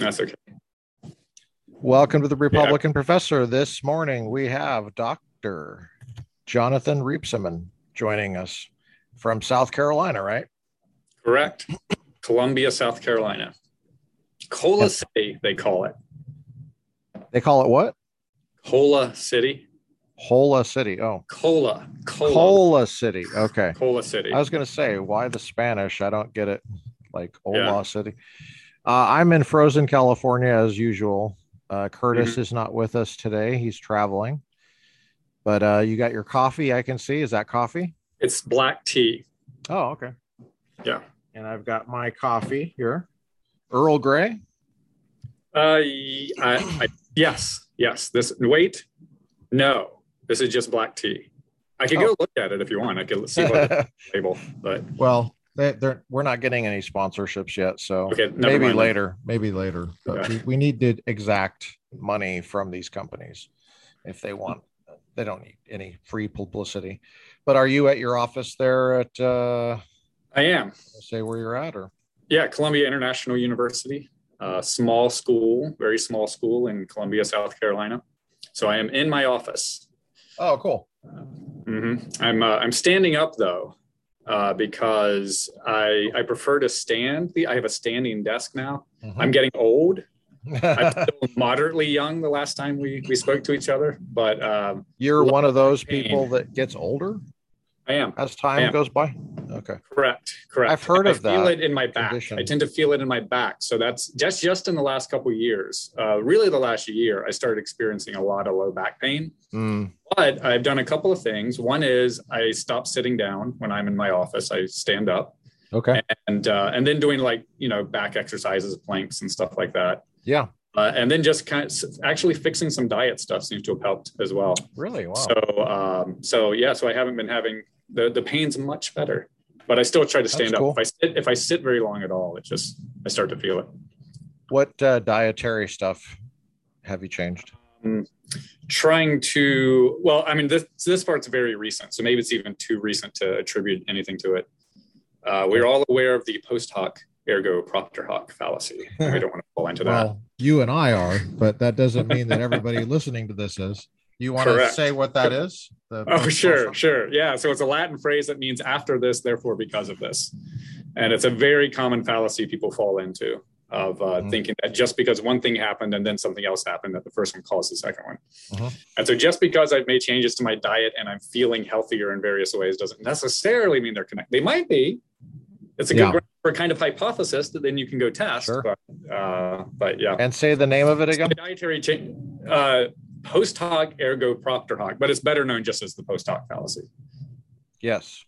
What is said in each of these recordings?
That's okay. Welcome to the Republican Professor. This morning we have Dr. Jonathan Reibsamen joining us from South Carolina, right? Correct. Columbia, South Carolina. Cola City, they call it. They call it what? Cola City. Hola City. Oh, Cola. Cola. Cola City. Okay. Cola City. I was going to say, why the Spanish? I don't get it. Like Hola Yeah. City. Uh, I'm in Fresno, California, as usual. Uh, Curtis Mm-hmm. is not with us today. He's traveling. But uh, you got your coffee, I can see. Is that coffee? It's black tea. Oh, okay. Yeah. And I've got my coffee here. Earl Grey. Uh, I yes, yes. This wait, no. This is just black tea. I could Oh. go look at it if you want. I could see what the label, but well, they, they're, we're not getting any sponsorships yet. So okay. Maybe mind. later. Maybe later. But Okay. we, we need the exact money from these companies if they want. They don't need any free publicity. But are you at your office there at, uh, I am. say where you're at or? Yeah, Columbia International University, uh, small school, very small school in Columbia, South Carolina. So I am in my office. Oh, cool. hmm I'm uh, I'm standing up though, uh, because I I prefer to stand. The I have a standing desk now. Mm-hmm. I'm getting old. I'm still moderately young. The last time we we spoke to each other, but um, you're one of those pain. people that gets older I am as time am. goes by. Okay. correct. Correct. I've heard I of that I feel it in my back. condition. I tend to feel it in my back. So that's just just in the last couple of years. Uh, really, the last year, I started experiencing a lot of low back pain. Mm, But I've done a couple of things. One is I stop sitting down when I'm in my office. I stand up, okay. and uh, and then doing like you know back exercises, planks, and stuff like that. Yeah. Uh, and then just kind of actually fixing some diet stuff seems to have helped as well. Really? Wow. So um, so yeah, so I haven't been having the the pain's much better, but I still try to stand cool. up. If I sit if I sit very long at all, it just I start to feel it. what uh, dietary stuff have you changed? Um, trying to well, I mean this this part's very recent, so maybe it's even too recent to attribute anything to it. Uh, we're all aware of the post hoc ergo propter hoc fallacy. We don't want to fall into that. Well, you and I are, but that doesn't mean that everybody listening to this is. You want to say what that is? The- Oh, sure, sure. Yeah. So it's a Latin phrase that means after this, therefore because of this. And it's a very common fallacy people fall into of uh, Mhm. thinking that just because one thing happened and then something else happened, that the first one caused the second one. Mhm. And so just because I've made changes to my diet and I'm feeling healthier in various ways doesn't necessarily mean they're connected. They might be. It's a good Yeah. for a kind of hypothesis that then you can go test. Sure. But, uh, but yeah. And say the name of it again. Dietary change, uh, post hoc ergo propter hoc, but it's better known just as the post hoc fallacy. Yes.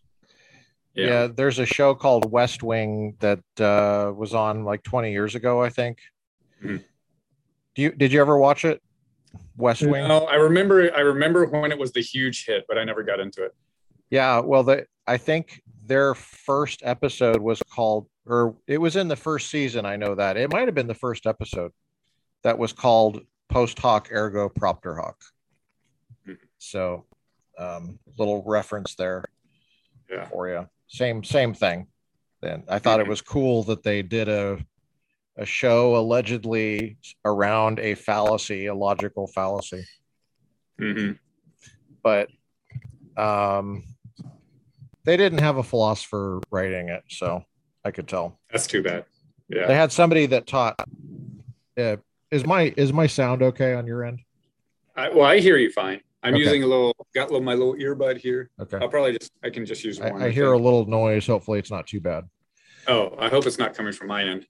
Yeah. There's a show called West Wing that uh, was on like 20 years ago, I think. Mhm. Do you did you ever watch it? West Wing. No, I remember. I remember when it was the huge hit, but I never got into it. Yeah, well, the I think their first episode was called, or it was in the first season. I know that it might have been the first episode that was called "Post Hoc Ergo Propter Hoc." Mhm. So, um, little reference there Yeah. for you. Same same thing. Then I thought it was cool that they did a a show allegedly around a fallacy, a logical fallacy, hmm but um, they didn't have a philosopher writing it, so I could tell. That's too bad. Yeah. They had somebody that taught. Uh, is my is my sound okay on your end? I, well, I hear you fine. I'm Okay. using a little. Got little, my little earbud here. Okay. I'll probably just. I can just use one. I, I hear a little noise. Hopefully, it's not too bad. Oh, I hope it's not coming from my end.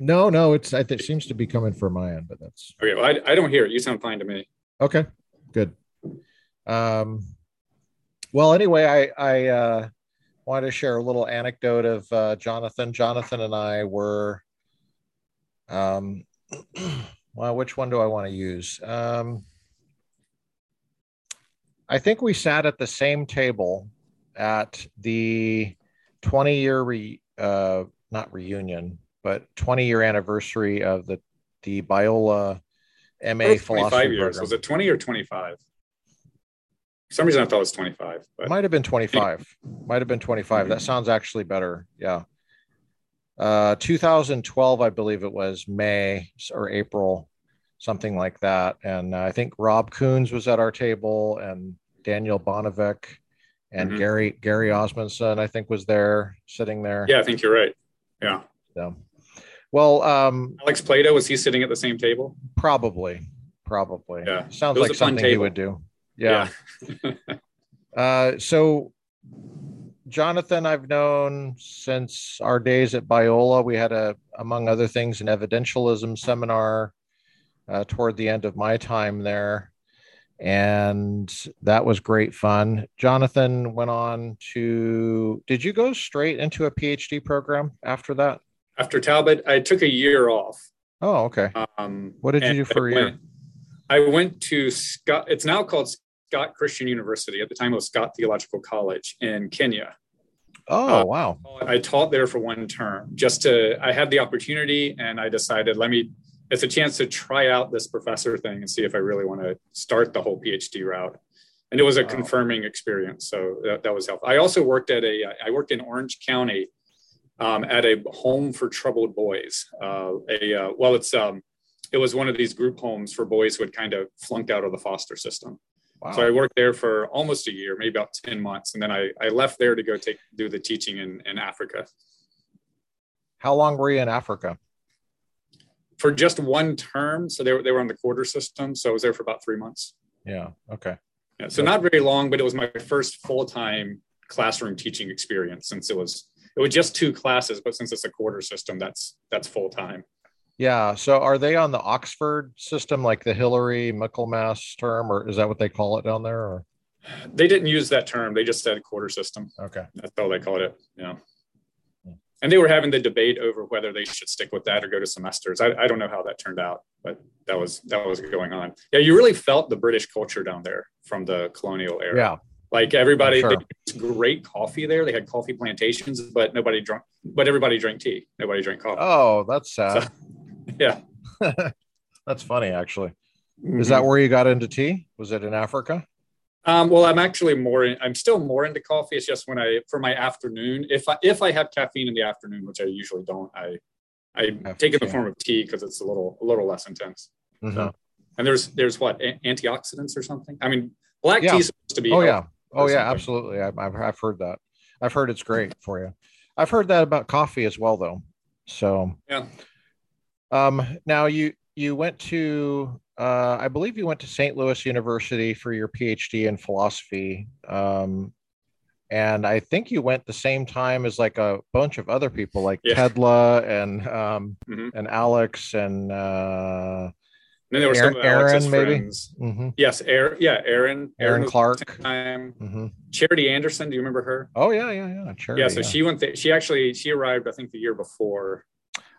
No, no, it's it seems to be coming from my end, but that's Okay. Well, I, I don't hear it. You sound fine to me. okay. Good. Um, well, anyway, I I uh, wanted to share a little anecdote of uh, Jonathan. Jonathan and I were, um, well, which one do I want to use? Um, I think we sat at the same table at the 20 year re, uh, not reunion, but 20 year anniversary of the the Biola MA philosophy 25 years. program. Was it 20 or 25? Some reason, I thought it was 25. But Might have been 25. Might have been 25. That sounds actually better. Yeah. uh, 2012, I believe it was May or April, something like that. And uh, I think Rob Koons was at our table, and Daniel Bonevac, and Mhm. Gary Gary Osmondson, I think, was there sitting there. Yeah, I think you're right. Yeah. So, well, um, Alex Plato, was he sitting at the same table? probably, probably. Yeah. Sounds like something he would do. Yeah. Uh, so, Jonathan, I've known since our days at Biola. We had a, among other things, an evidentialism seminar uh, toward the end of my time there, and that was great fun. Jonathan went on to. Did you go straight into a PhD program after that? After Talbot, I took a year off. Oh, okay. Um, What did you do for a I year? I went to Scott. It's now called Scott Christian University. At the time, it was Scott Theological College in Kenya. Oh, uh, wow. I taught there for one term just to, I had the opportunity and I decided, let me, it's a chance to try out this professor thing and see if I really want to start the whole PhD route. And it was a Wow. confirming experience. So that, that was helpful. I also worked at a, I worked in Orange County um, at a home for troubled boys. Uh, a, uh, well, it's, um, it was one of these group homes for boys who had kind of flunked out of the foster system. Wow. So I worked there for almost a year, maybe about 10 months. And then I, I left there to go take, do the teaching in, in Africa. How long were you in Africa? for just one term. So they were, they were on the quarter system. So I was there for about three months. Yeah. Okay. Yeah, so not very long, but it was my first full time classroom teaching experience since it was it was just two classes, but since it's a quarter system, that's that's full time. Yeah. So are they on the Oxford system, like the Hilary Michaelmas term, or is that what they call it down there? Or They didn't use that term; they just said quarter system. okay. That's all they called it. Yeah. Hmm. And they were having the debate over whether they should stick with that or go to semesters. I, I don't know how that turned out, but that was that was going on. Yeah, you really felt the British culture down there from the colonial era. Yeah. Like everybody, Sure. great coffee there. They had coffee plantations, but nobody drank. But everybody drank tea. Nobody drank coffee. Oh, that's sad. yeah. that's funny, actually. Is that where you got into tea? Was it in Africa? Um, well, I'm actually more. In, I'm still more into coffee. It's just when I for my afternoon. If I if I have caffeine in the afternoon, which I usually don't, I I take it in the form of tea because it's a little a little less intense. Mhm. And there's there's what a- antioxidants or something. I mean, black Yeah. tea is supposed to be. Oh yeah. Oh yeah. something. Absolutely. I've I've heard that. I've heard it's great for you. I've heard that about coffee as well, though. So Yeah. Um, now you you went to uh, I believe you went to St. Louis University for your PhD in philosophy. Um, and I think you went the same time as like a bunch of other people, like Yeah. Tedla and um, Mhm. and Alex and uh, And then there were some Aaron- Alex's Aaron, maybe? friends. mhm, Yes, Aaron. Yeah, Aaron. Aaron was Clark. Time. mhm. Charity Anderson. Do you remember her? Oh yeah, yeah, yeah. Charity, yeah. So she went. There, she actually she arrived. I think the year before.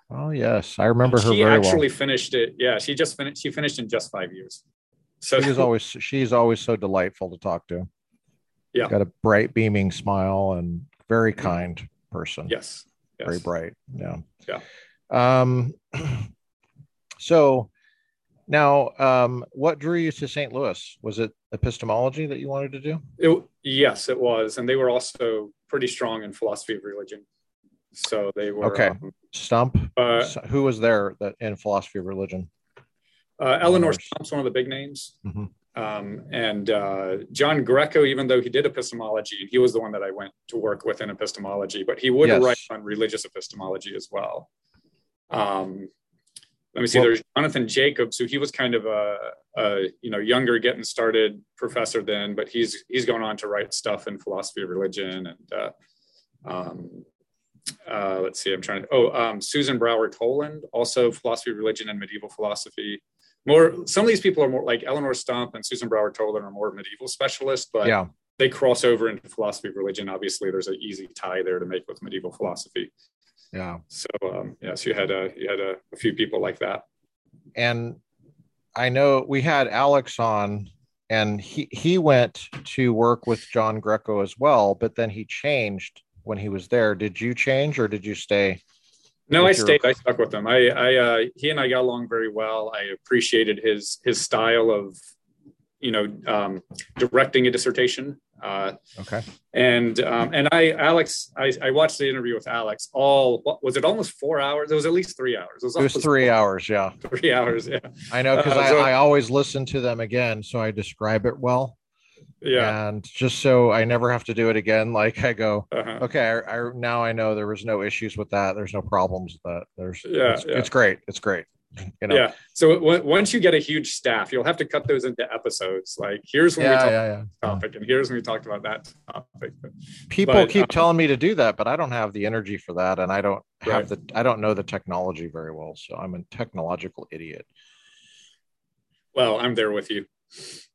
Oh yes, I remember her she actually well. finished it. Yeah, she just finished. She finished in just five years. So she's always she's always so delightful to talk to. Yeah. got a bright, beaming smile and very kind person. yes, yes. very bright. Yeah. Yeah. Um, so now, um, what drew you to St. Louis? Was it epistemology that you wanted to do? It, yes, it was, and they were also pretty strong in philosophy of religion. So they were. Okay. um, Stump. uh, who was there that in philosophy of religion? uh, Eleonore Stump's one of the big names. Mhm. Um, and uh, John Greco, even though he did epistemology, he was the one that I went to work with in epistemology, but he would Yes. write on religious epistemology as well. Um, let me see. Well- there's Jonathan Jacobs, who he was kind of a, a you know younger, getting started professor then, but he's he's going on to write stuff in philosophy of religion and uh, um, uh, let's see. I'm trying to. Oh, um, Susan Brower Toland, also philosophy of religion and medieval philosophy more some of these people are more like Eleonore Stump and Susan Brower Toland are more medieval specialists, but yeah. they cross over into philosophy of religion. Obviously, there's an easy tie there to make with medieval philosophy. Yeah. So um, yes, you had a you had a, a few people like that. And I know we had Alex on and he, he went to work with John Greco as well, but then he changed when he was there. Did you change or did you stay? No, I With your- stayed. I stuck with him. I, I, uh, he and I got along very well. I appreciated his his style of, you know, um, directing a dissertation. Uh, Okay. and um, and I Alex I, I watched the interview with Alex all what was it almost four hours? It was at least three hours. It was, It was three hours. Yeah. three hours. Yeah, I know because Uh, I, so- I always listen to them again, so I describe it well. Yeah. And just so I never have to do it again, like I go, Uh-huh. okay, I, I now I know there was no issues with that. There's no problems with that. There's Yeah, it's, yeah. it's great. It's great. You know. Yeah. So w- once you get a huge staff, you'll have to cut those into episodes. Like here's when we Yeah, talked yeah, yeah. about this topic, and here's when we talked about that topic. People But, keep um, telling me to do that, but I don't have the energy for that, and I don't have Right. the I don't know the technology very well, so I'm a technological idiot. Well, I'm there with you.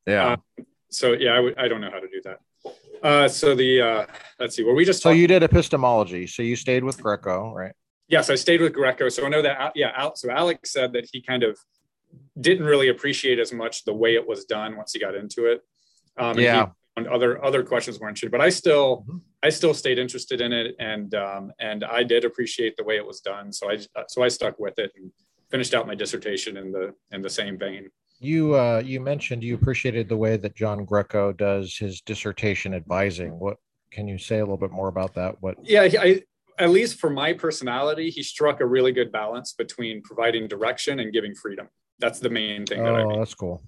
Yeah. Uh, So yeah, I w- I don't know how to do that. Uh, so the uh, let's see. Were we just so you did epistemology. So you stayed with Greco, right? Yes, I stayed with Greco. So I know that, yeah, Al, so Alex said that he kind of didn't really appreciate as much the way it was done once he got into it. Um, and he- Yeah. and other other questions weren't interested, but I still Mhm. I still stayed interested in it, and um, and I did appreciate the way it was done. So I so I stuck with it and finished out my dissertation in the in the same vein. You uh, you mentioned you appreciated the way that John Greco does his dissertation advising. What can you say a little bit more about that? What? Yeah, I at least for my personality, he struck a really good balance between providing direction and giving freedom. That's the main thing that I Oh, that's cool.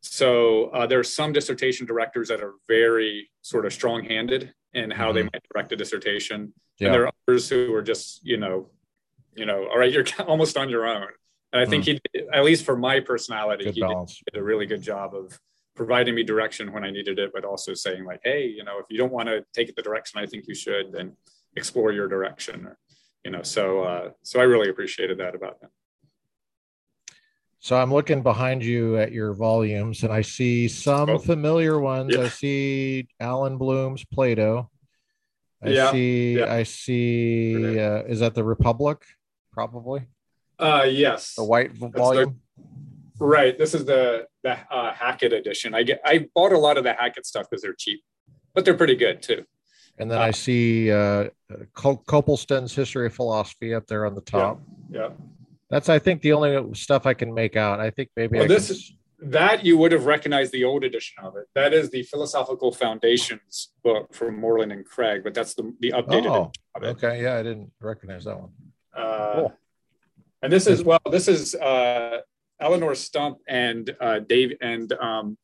So uh, there are some dissertation directors that are very sort of strong-handed in how they Mhm. might direct a dissertation, Yeah. and there are others who are just, you know, you know, all right, you're almost on your own. And I think he, at least for my personality. Good he did, did a really good job of providing me direction when I needed it, but also saying like, hey, you know, if you don't want to take it the direction I think you should, then explore your direction. Or, you know, so uh, so I really appreciated that about him. So I'm looking behind you at your volumes, and I see some Oh. familiar ones. Yeah. I see Allan Bloom's Plato. I Yeah, see. yeah. I see. Uh, is that the Republic? Probably Uh, yes. the white v- the- volume. Right. This is the the uh, Hackett edition. I get I bought a lot of the Hackett stuff because they're cheap, but they're pretty good too. And then I see uh, Col- Copleston's History of Philosophy up there on the top. Yeah. That's, I think, the only stuff I can make out. I think maybe Well, I this can- is that you would have recognized the old edition of it. That is the Philosophical Foundations book from Moreland and Craig, but that's the the updated Oh, edition of it. okay. Yeah, I didn't recognize that one. Uh, Cool. And this is well, this is uh, Eleonore Stump and uh, Dave and um,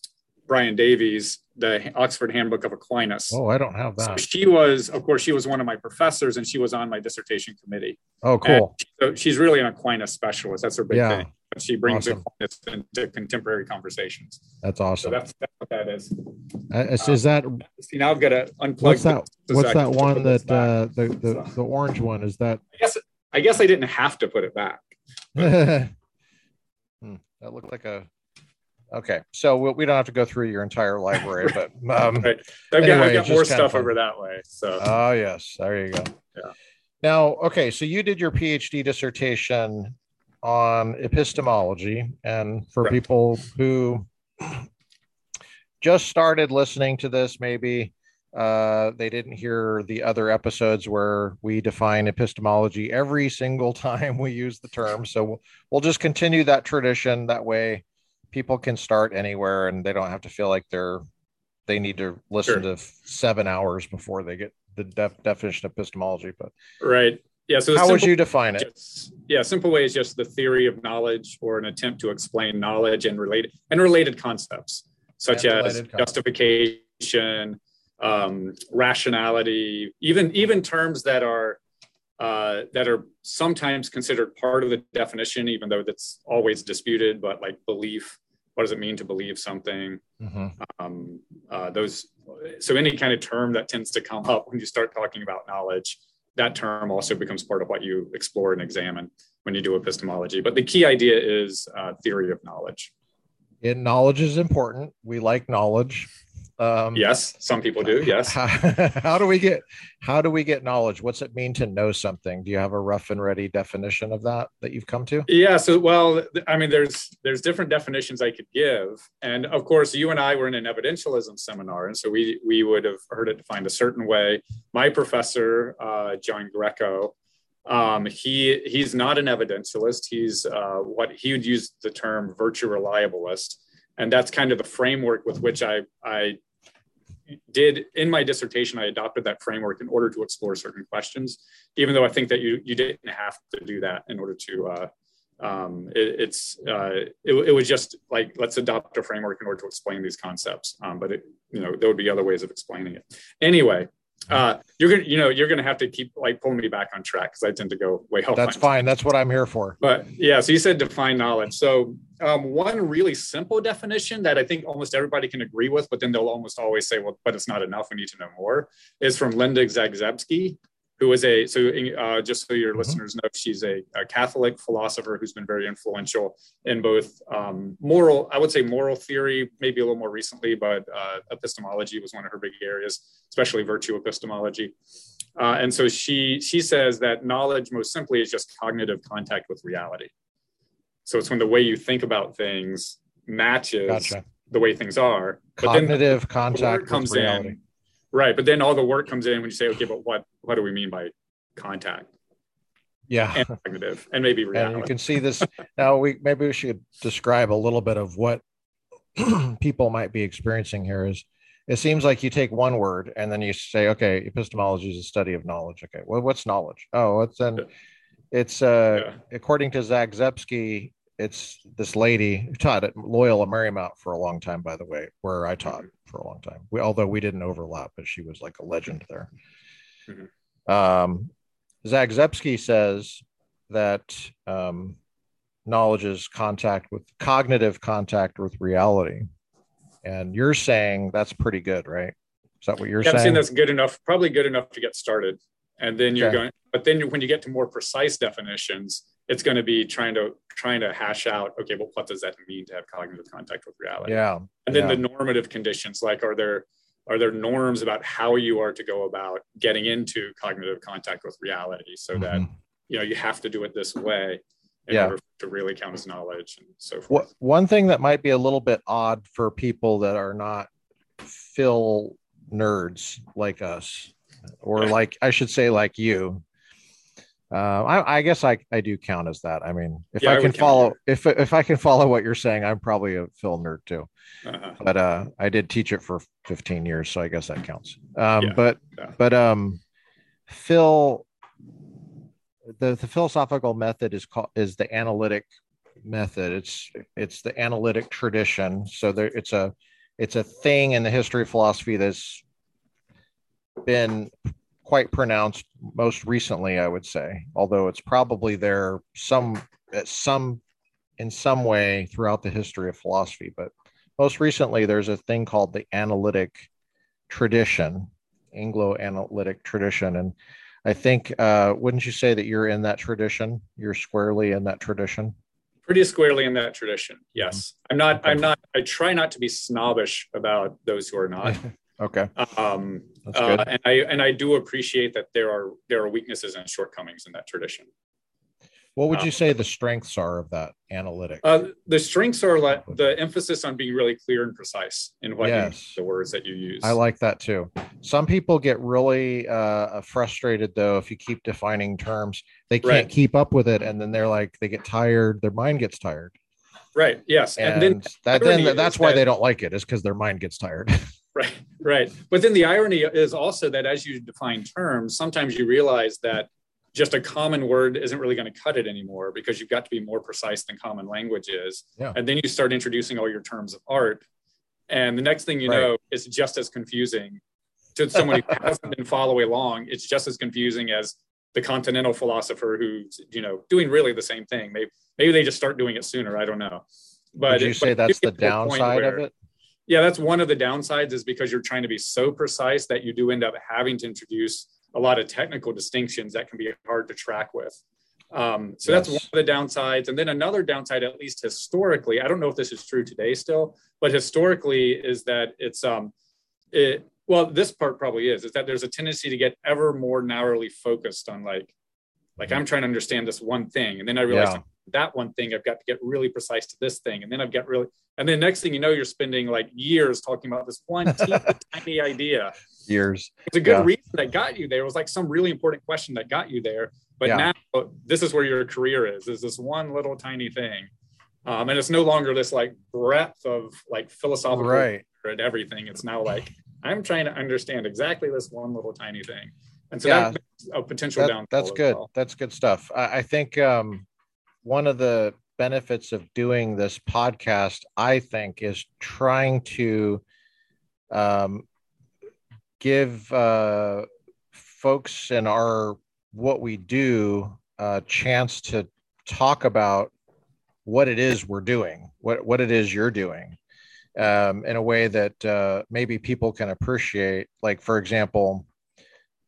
Brian Davies, the Oxford Handbook of Aquinas. Oh, I don't have So that. she was, of course, she was one of my professors, and she was on my dissertation committee. Oh, cool. So she's really an Aquinas specialist. That's her big Yeah. thing. She brings Awesome. Aquinas into contemporary conversations. That's So awesome. that's, that's what that is. Uh, is, is that See, now I've got to unplug. what's that? What's that one that uh, the the the orange one is that? I guess I guess I didn't have to put it back. Hmm, that looked like a. Okay, so we, we don't have to go through your entire library, but um, Right. I've got, I've got more stuff over that way. So oh yes, there you go. Yeah. Now, okay, so you did your PhD dissertation on epistemology, and for Correct. people who just started listening to this, maybe uh, they didn't hear the other episodes where we define epistemology every single time we use the term. So we'll, we'll just continue that tradition. That way, people can start anywhere, and they don't have to feel like they're they need to listen Sure. to seven hours before they get the def- definition of epistemology. But right. Yeah. So how would you define it? just- yeah, simple way is just the theory of knowledge or an attempt to explain knowledge and related and related concepts such And as justification, um, rationality, even even terms that are uh, that are sometimes considered part of the definition, even though that's always disputed. But like belief, what does it mean to believe something? Mhm. um, uh, those so any kind of term that tends to come up when you start talking about knowledge that term also becomes part of what you explore and examine when you do epistemology but the key idea is uh, theory of knowledge It, knowledge is important. We like knowledge. Um, yes some people do yes How, how do we get how do we get knowledge? What's it mean to know something? Do you have a rough and ready definition of that that you've come to? yeah so well i mean there's there's different definitions i could give and of course you and i were in an evidentialism seminar and so we we would have heard it defined a certain way my professor uh, john greco um, he he's not an evidentialist he's uh, what he would use the term virtue reliabilist and that's kind of the framework with which i i did in my dissertation, I adopted that framework in order to explore certain questions, even though I think that you you didn't have to do that in order to. Uh, um, it, it's uh, it, it, was just like let's adopt a framework in order to explain these concepts. Um, but it, you know there would be other ways of explaining it. Anyway, uh, you're gonna you know you're gonna have to keep like pulling me back on track because I tend to go way off. That's fine. That's what I'm here for. But yeah, so you said define knowledge. So um, one really simple definition that I think almost everybody can agree with, but then they'll almost always say, well, but it's not enough. We need to know more. Is from Linda Zagzebski, who is a so uh, just so your mm-hmm. listeners know she's a, a, catholic philosopher who's been very influential in both um, moral i would say moral theory maybe a little more recently but uh, epistemology was one of her big areas especially virtue epistemology uh, and so she she says that knowledge most simply is just cognitive contact with reality so it's when the way you think about things matches gotcha. the way things are cognitive but then contact comes reality. in Right. But then all the work comes in when you say, okay, but what what do we mean by contact? Yeah. And cognitive and maybe reality. And you can see this now we maybe we should describe a little bit of what people might be experiencing here is it seems like you take one word and then you say, okay, epistemology is a study of knowledge. Okay, well, what's knowledge? Oh, it's an it's uh yeah. according to Zagzebski, it's this lady who taught at Loyola Marymount for a long time, by the way, where I taught for a long time. We, although we didn't overlap, but she was like a legend there. Mm-hmm. Um, Zagzebski says that um, knowledge is contact with cognitive contact with reality, and you're saying that's pretty good, right? Is that what you're yeah, saying? I'm saying that's good enough, probably good enough to get started, and then you're okay. going. But then when you get to more precise definitions, it's going to be trying to trying to hash out okay well what does that mean to have cognitive contact with reality yeah and then yeah. the normative conditions like are there are there norms about how you are to go about getting into cognitive contact with reality so mm-hmm. that you know you have to do it this way in yeah. order to really count as knowledge and so forth one thing that might be a little bit odd for people that are not phil nerds like us or like i should say like you uh, I, I, guess I, I do count as that. I mean, if yeah, I can follow, if if I can follow what you're saying, I'm probably a Phil nerd too. Uh-huh. But uh, I did teach it for 15 years, so I guess that counts. Um, yeah. But yeah. but um, Phil, the the philosophical method is called is the analytic method. It's it's the analytic tradition. So there, it's a it's a thing in the history of philosophy that's been quite pronounced most recently, I would say, although it's probably there some some in some way throughout the history of philosophy. But most recently, there's a thing called the analytic tradition, Anglo analytic tradition, and I think uh, wouldn't you say that you're in that tradition? You're squarely in that tradition. Pretty squarely in that tradition. Yes, mm-hmm. I'm not. I'm not. I try not to be snobbish about those who are not. Okay. Um, uh, and I and I do appreciate that there are there are weaknesses and shortcomings in that tradition. What would you um, say the strengths are of that analytic? Uh, the strengths are like the emphasis on being really clear and precise in what yes. the words that you use. I like that too. Some people get really uh, frustrated though if you keep defining terms. They can't right. keep up with it, and then they're like they get tired. Their mind gets tired. Right. Yes. And, and then that then that's why that, they don't like it is because their mind gets tired. Right, right. But then the irony is also that as you define terms, sometimes you realize that just a common word isn't really going to cut it anymore because you've got to be more precise than common language is. Yeah. And then you start introducing all your terms of art. And the next thing you right. know, it's just as confusing to someone who hasn't been following along. It's just as confusing as the continental philosopher who's, you know, doing really the same thing. Maybe, maybe they just start doing it sooner. I don't know. But Would you it, say that's the downside where, of it? Yeah, that's one of the downsides is because you're trying to be so precise that you do end up having to introduce a lot of technical distinctions that can be hard to track with. Um, so yes. that's one of the downsides. And then another downside, at least historically, I don't know if this is true today still, but historically is that it's, um, it, well, this part probably is, is that there's a tendency to get ever more narrowly focused on like, like I'm trying to understand this one thing. And then I realize yeah that one thing i've got to get really precise to this thing and then i've got really and then next thing you know you're spending like years talking about this one tiny idea years it's a good yeah. reason that got you there it was like some really important question that got you there but yeah. now this is where your career is is this one little tiny thing um, and it's no longer this like breadth of like philosophical right and everything it's now like I'm trying to understand exactly this one little tiny thing. And so Yeah. that's a potential That- downfall. that's good. well. That's good stuff. I, I think um, one of the benefits of doing this podcast, I think, is trying to um, give uh, folks in our what we do a chance to talk about what it is we're doing, what what it is you're doing, um, in a way that uh, maybe people can appreciate. Like, for example,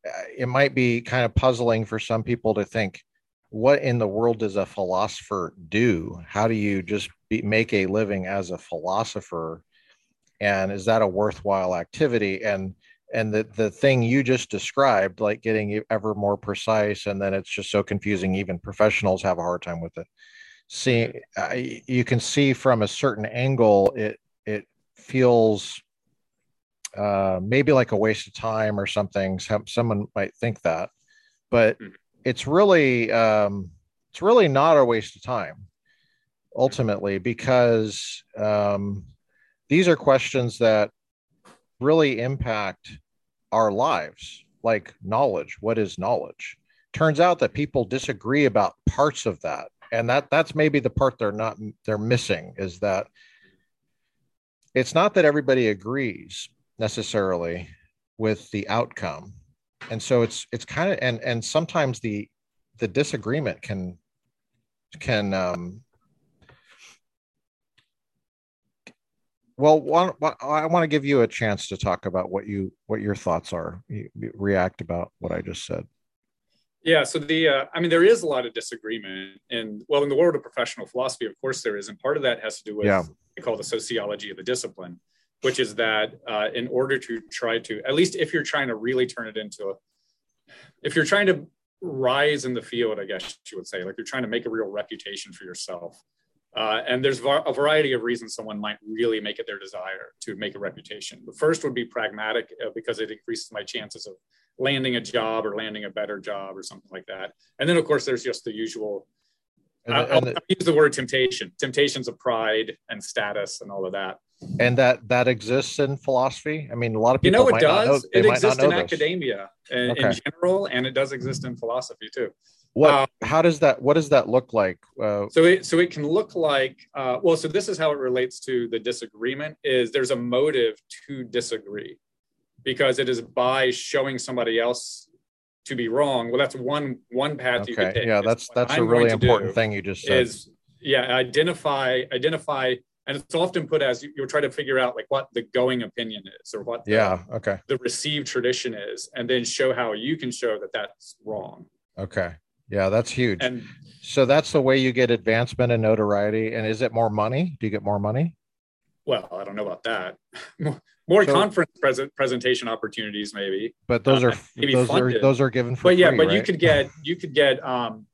uh, it might be kind of puzzling for some people to think, what in the world does a philosopher do? How do you just be, make a living as a philosopher? And is that a worthwhile activity? And and the the thing you just described, like getting ever more precise, and then it's just so confusing. Even professionals have a hard time with it. See, I, you can see from a certain angle, it it feels uh, maybe like a waste of time or something. Some, someone might think that, but Mhm. It's really um, it's really not a waste of time ultimately because um, these are questions that really impact our lives like knowledge. What is knowledge? Turns out that people disagree about parts of that and that that's maybe the part they're not they're missing is that it's not that everybody agrees necessarily with the outcome and so it's it's kind of and and sometimes the the disagreement can can um well one, i want to give you a chance to talk about what you what your thoughts are you, you react about what i just said Yeah. So the, uh, I mean, there is a lot of disagreement, and well, in the world of professional philosophy, of course, there is, and part of that has to do with Yeah. what we call the sociology of the discipline, which is that uh, in order to try to, at least if you're trying to really turn it into a, if you're trying to rise in the field, I guess you would say, like you're trying to make a real reputation for yourself. Uh, and there's a variety of reasons someone might really make it their desire to make a reputation. The first would be pragmatic uh, because it increases my chances of landing a job or landing a better job or something like that. And then, of course, there's just the usual. and, I'll, I'll use the word temptation, temptations of pride and status and all of that. And that that exists in philosophy i mean a lot of people You know, it might not know, does. It exists in this. academia in, in general, and it does exist in philosophy too. what um, how does that what does that look like uh, So it so it can look like uh, well. So this is how it relates to the disagreement. Is there's a motive to disagree, because it is by showing somebody else to be wrong. Well, that's one one path you could take. yeah that's that's a really important thing you just said Is yeah, identify identify, and it's often put as you, you'll try to figure out like what the going opinion is or what the, yeah okay. the received tradition is, and then show how you can show that that's wrong. okay. Yeah that's huge. And so that's the way you get advancement and notoriety and is it more money? Do you get more money? Well, I don't know about that. More- So- conference present presentation opportunities, maybe. but those Uh, are maybe those are funded. those are given for But yeah, free, but you could get you could get um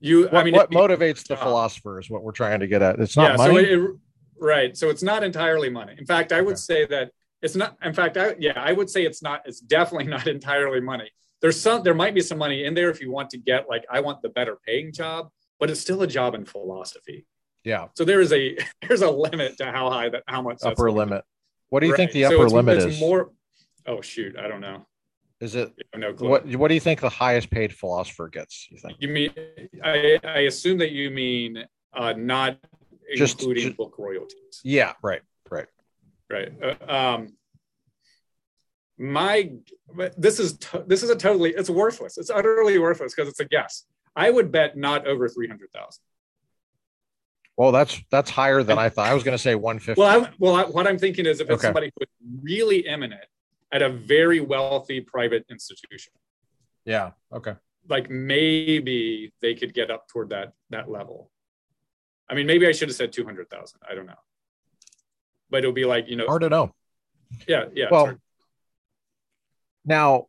you what, I mean what motivates the philosopher is what we're trying to get at. It's not yeah, money? so it- right. So it's not entirely money. In fact, I would Okay. say that it's not in fact I yeah, I would say it's not it's definitely not entirely money. There's some there might be some money in there if you want to get like I want the better paying job, but it's still a job in philosophy. yeah So there is a there's a limit to how high that how much upper limit what do you think Right. the So upper it's- limit it's is More, oh shoot, I don't know. is it no clue. what what do you think the highest paid philosopher gets you think you mean? I, I assume that you mean uh, not Just- including ju- book royalties, yeah right right right? Uh, um, my this is to, this is a totally it's worthless. It's utterly worthless because it's a guess. I would bet not over three hundred thousand. well that's that's higher than i thought i was going to say 150 Well, I, well, I, what I'm thinking is if it's Okay. somebody who is really eminent at a very wealthy private institution. yeah okay like maybe they could get up toward that that level. I mean, maybe I should have said two hundred thousand. I don't know, but it'll be like you know, hard to know yeah, yeah. well now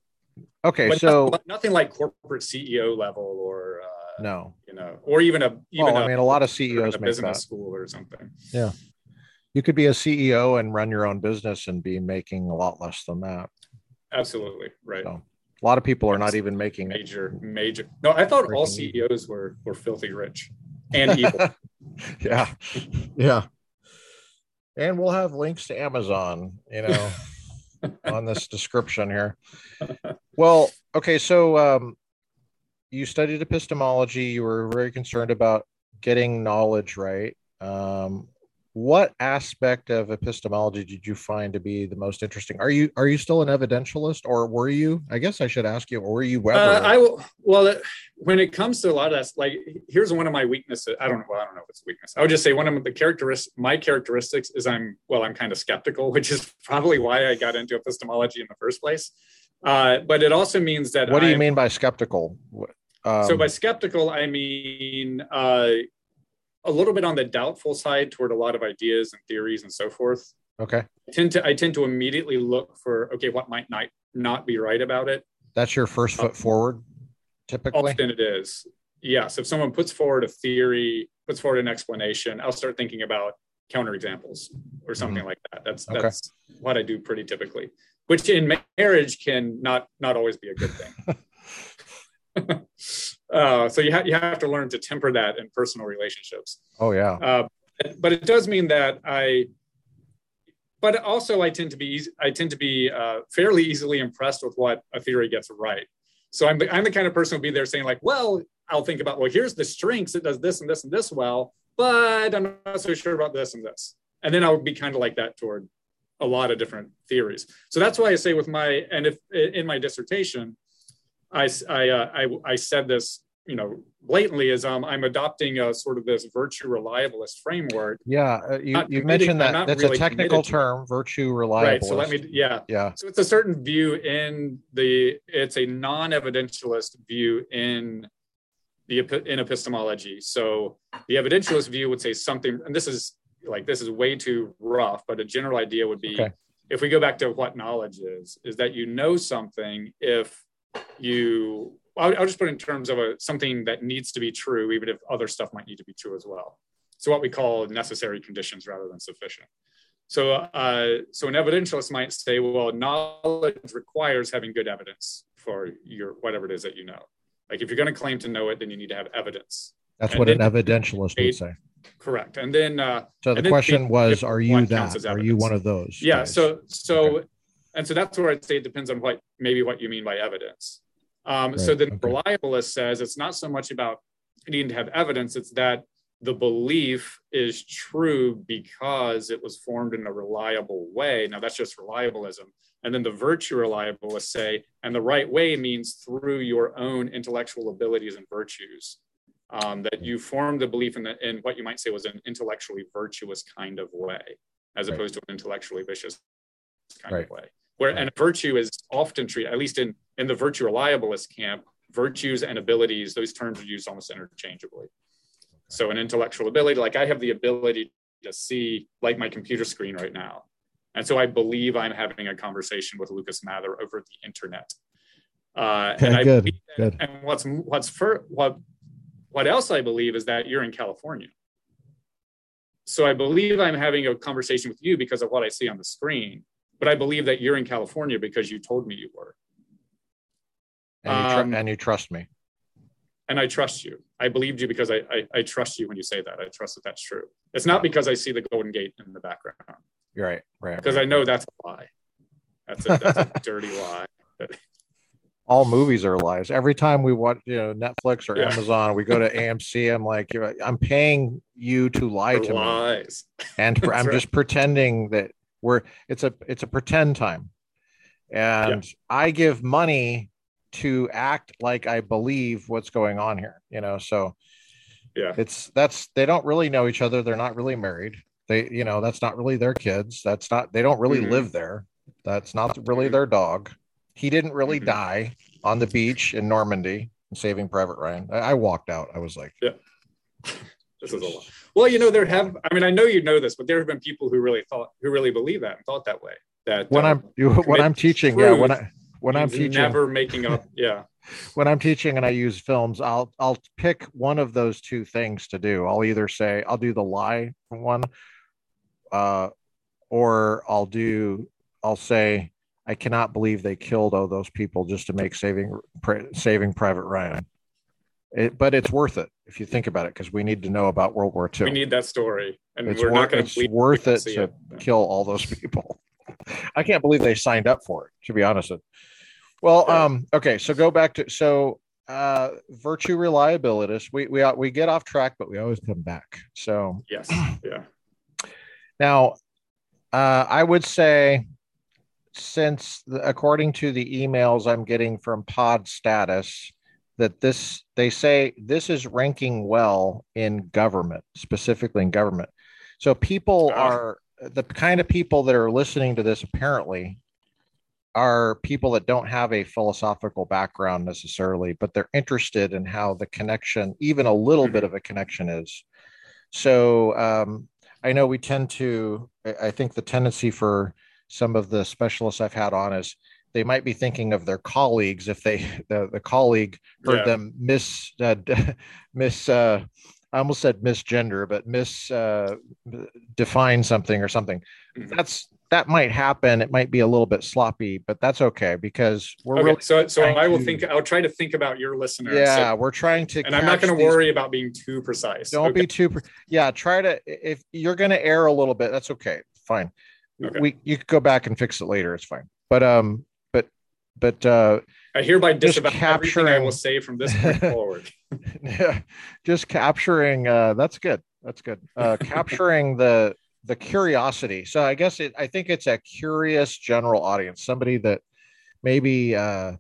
okay But so nothing, nothing like corporate CEO level or uh, no you know, or even a even well, i mean a lot of ceos make business that school or something. Yeah. You could be a ceo and run your own business and be making a lot less than that Absolutely right. So, a lot of people are not even making Major, major. No, I thought all CEOs were were filthy rich and evil. yeah yeah and we'll have links to amazon you know on this description here. Well, okay, so um, you studied epistemology. You were very concerned about getting knowledge right. Um, what aspect of epistemology did you find to be the most interesting? Are you are you still an evidentialist or were you? I guess i should ask you or were you uh, i will well when it comes to a lot of that like here's one of my weaknesses i don't know well, i don't know if it's weakness. I would just say one of the characteristics my characteristics is i'm well i'm kind of skeptical which is probably why i got into epistemology in the first place. Uh, but it also means that what do you I'm, mean by skeptical? Um, so by skeptical i mean uh, a little bit on the doubtful side toward a lot of ideas and theories and so forth. Okay. I tend to I tend to immediately look for okay, what might not not be right about it. That's your first foot forward, typically. Often it is. Yes. If someone puts forward a theory, puts forward an explanation, I'll start thinking about counterexamples or something mm-hmm. like that. That's okay. that's what I do pretty typically. Which in marriage can not not always be a good thing. uh, so you have you have to learn to temper that in personal relationships. Oh yeah. Uh, but it does mean that I. But also, I tend to be I tend to be uh, fairly easily impressed with what a theory gets right. So I'm the, I'm the kind of person who'll be there saying like, well, I'll think about well, here's the strengths. It does this and this and this well, but I'm not so sure about this and this. And then I'll be kind of like that toward a lot of different theories. So that's why I say with my and if in my dissertation, I I, uh, I, I said this you know blatantly is um, I'm adopting a sort of this virtue reliabilist framework. Yeah, uh, you, you mentioned that that's really a technical term, virtue reliabilist. Right. So let me yeah yeah. So it's a certain view in the it's a non-evidentialist view in the in epistemology. So the evidentialist view would say something, and this is like this is way too rough, but a general idea would be okay. if we go back to what knowledge is, is that you know something if you I'll, I'll, just put in terms of a, something that needs to be true, even if other stuff might need to be true as well. So what we call necessary conditions rather than sufficient. So, uh, so an evidentialist might say, well, knowledge requires having good evidence for your whatever it is that you know. Like if you're going to claim to know it, then you need to have evidence. That's and what an evidentialist would say. Correct. And then, uh, so the question was, are you that? Are you one of those? Yeah. Guys? So, so, okay. And so that's where I'd say it depends on what maybe what you mean by evidence. Um, right. So the okay. reliabilist says it's not so much about needing to have evidence, it's that the belief is true because it was formed in a reliable way. Now that's just reliabilism. And then the virtue reliabilists say, and the right way means through your own intellectual abilities and virtues. Um, that you formed the belief in, the, in what you might say was an intellectually virtuous kind of way, as right. opposed to an intellectually vicious kind right. of way where and virtue is often treated, at least in in the virtue reliabilist camp, virtues and abilities, those terms are used almost interchangeably. So an intellectual ability, like I have the ability to see like my computer screen right now. And so I believe I'm having a conversation with Lucas Mather over the internet. Uh, okay, and I good, that, good. and what's what's for what what else I believe is that you're in California. So I believe I'm having a conversation with you because of what I see on the screen but I believe that you're in California because you told me you were. And you, tr- um, and you trust me. And I trust you. I believed you because I, I, I trust you when you say that. I trust that that's true. It's not because I see the Golden Gate in the background. You're right, right. Because right. I know that's a lie. That's a, that's a dirty lie. all movies are lies. Every time we watch, you know, Netflix or yeah. Amazon, we go to AMC. I'm like, I'm paying you to lie for to lies. me, and I'm right. just pretending that where it's a it's a pretend time. And yeah. i give money to act like i believe what's going on here you know so yeah. it's that's they don't really know each other. They're not really married. They you know that's not really their kids. That's not they don't really mm-hmm. live there. That's not really their dog. He didn't really mm-hmm. die on the beach in normandy saving private ryan. I, I walked out. I was like yeah. This is a lot well, you know, there have. I mean, I know you know this, but there have been people who really thought, who really believe that and thought that way. That when um, I'm when I'm teaching, yeah, when I when I'm teaching, never making up, yeah. when I'm teaching and I use films, I'll I'll pick one of those two things to do. I'll either say I'll do the lie one, uh, or I'll do I'll say I cannot believe they killed all those people just to make saving saving Private Ryan. It, but it's worth it if you think about it, because we need to know about World War II. We need that story, and it's we're wor- not going to. It's worth it to it. kill all those people. I can't believe they signed up for it. To be honest with. Well, um, okay, so go back to so uh, virtue reliabilitist. We we we get off track, but we always come back. So yes, yeah. Now, uh, I would say, since the, according to the emails I'm getting from Pod Status, that this they say this is ranking well in government, specifically in government. So people are the kind of people that are listening to this apparently are people that don't have a philosophical background necessarily, but they're interested in how the connection, even a little bit of a connection, is. So um, I know we tend to, I think the tendency for some of the specialists I've had on is they might be thinking of their colleagues if they the, the colleague heard yeah. them miss uh, miss uh, I almost said misgender, but mis uh, define something or something. Mm-hmm. That's that might happen. It might be a little bit sloppy, but that's okay because we're okay, really so so I will to, think I'll try to think about your listeners. Yeah, so, we're trying to and I'm not going to worry about being too precise. Don't okay. be too yeah, try to if you're going to err a little bit, that's okay. Fine. Okay. We you could go back and fix it later, it's fine. But um but uh I hereby disavow capturing, everything I will say from this point forward. yeah, just capturing uh that's good. That's good. Uh capturing the the curiosity. So I guess it, I think it's a curious general audience, somebody that maybe uh,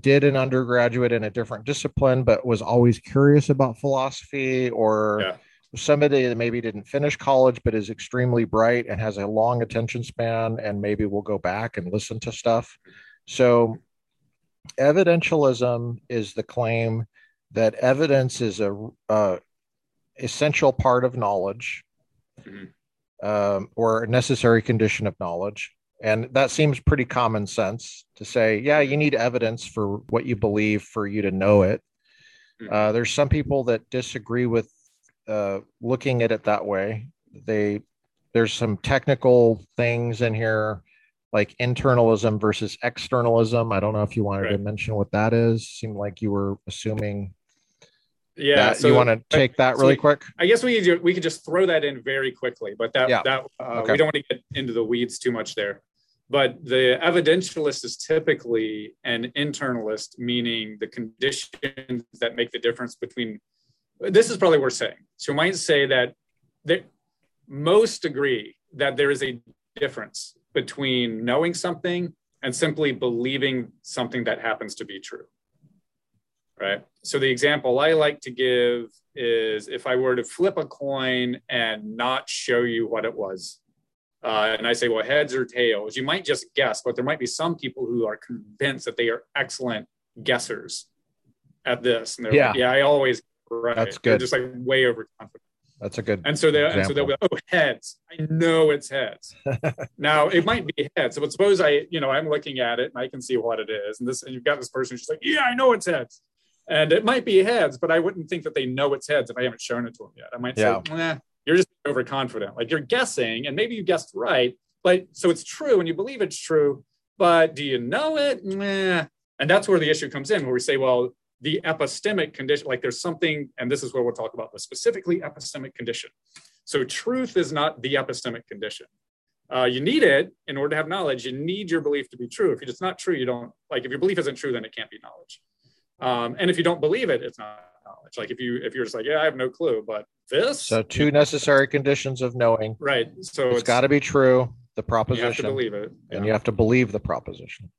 did an undergraduate in a different discipline, but was always curious about philosophy, or yeah. somebody that maybe didn't finish college but is extremely bright and has a long attention span, and maybe will go back and listen to stuff. So, evidentialism is the claim that evidence is a, essential part of knowledge. Mm-hmm um, or a necessary condition of knowledge. And that seems pretty common sense to say, yeah, you need evidence for what you believe for you to know it. Hmm. Uh, there's some people that disagree with uh, looking at it that way. They there's some technical things in here like internalism versus externalism. I don't know if you wanted right. to mention what that is. Seemed like you were assuming yeah that, so you want to take that really so quick i guess we could, we could just throw that in very quickly but that yeah. that uh, okay. we don't want to get into the weeds too much there but the evidentialist is typically an internalist meaning the conditions that make the difference between this is probably worth saying so you might say that there, most agree that there is a difference between knowing something and simply believing something that happens to be true right? So the example I like to give is if I were to flip a coin and not show you what it was, uh, and I say, well, heads or tails, you might just guess, but there might be some people who are convinced that they are excellent guessers at this. And they're yeah. like, yeah, I always right. That's good. They're just like way overconfident. That's a good. And so they and so they'll be like, oh heads. I know it's heads. now it might be heads. But suppose I, you know, I'm looking at it and I can see what it is. And this and you've got this person, she's like, yeah, I know it's heads. And it might be heads, but I wouldn't think that they know it's heads if I haven't shown it to them yet. I might yeah. say, you're just overconfident. Like you're guessing, and maybe you guessed right, but so it's true and you believe it's true, but do you know it? Nah. And that's where the issue comes in, where we say, well, the epistemic condition, like there's something, and this is where we'll talk about the specifically epistemic condition. So truth is not the epistemic condition. Uh, you need it in order to have knowledge. You need your belief to be true. If it's not true, you don't like. If your belief isn't true, then it can't be knowledge. Um, and if you don't believe it, it's not knowledge. Like if you if you're just like, yeah, I have no clue, but this. So two necessary conditions of knowing. Right. So it's, it's got to be true. The proposition. You have to believe it, and you have to believe the proposition.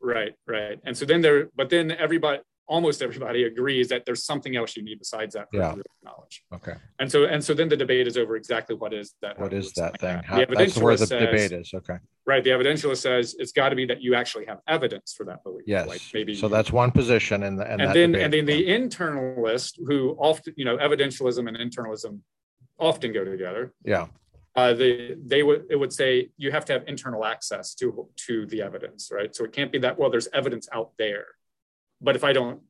Right. Right. And so then there, but then everybody, almost everybody agrees that there's something else you need besides that yeah. knowledge. Okay. And so and so then the debate is over exactly what is that. What is that thing? How, that's where the says, debate is. Okay. Right. The evidentialist says it's got to be that you actually have evidence for that belief. Yes. Like maybe. So that's one position, and the, and, and then debate. and then the internalist who often you know evidentialism and internalism often go together. Yeah. Uh, they they would it would say you have to have internal access to to the evidence, right? So it can't be that well. There's evidence out there, but if I don't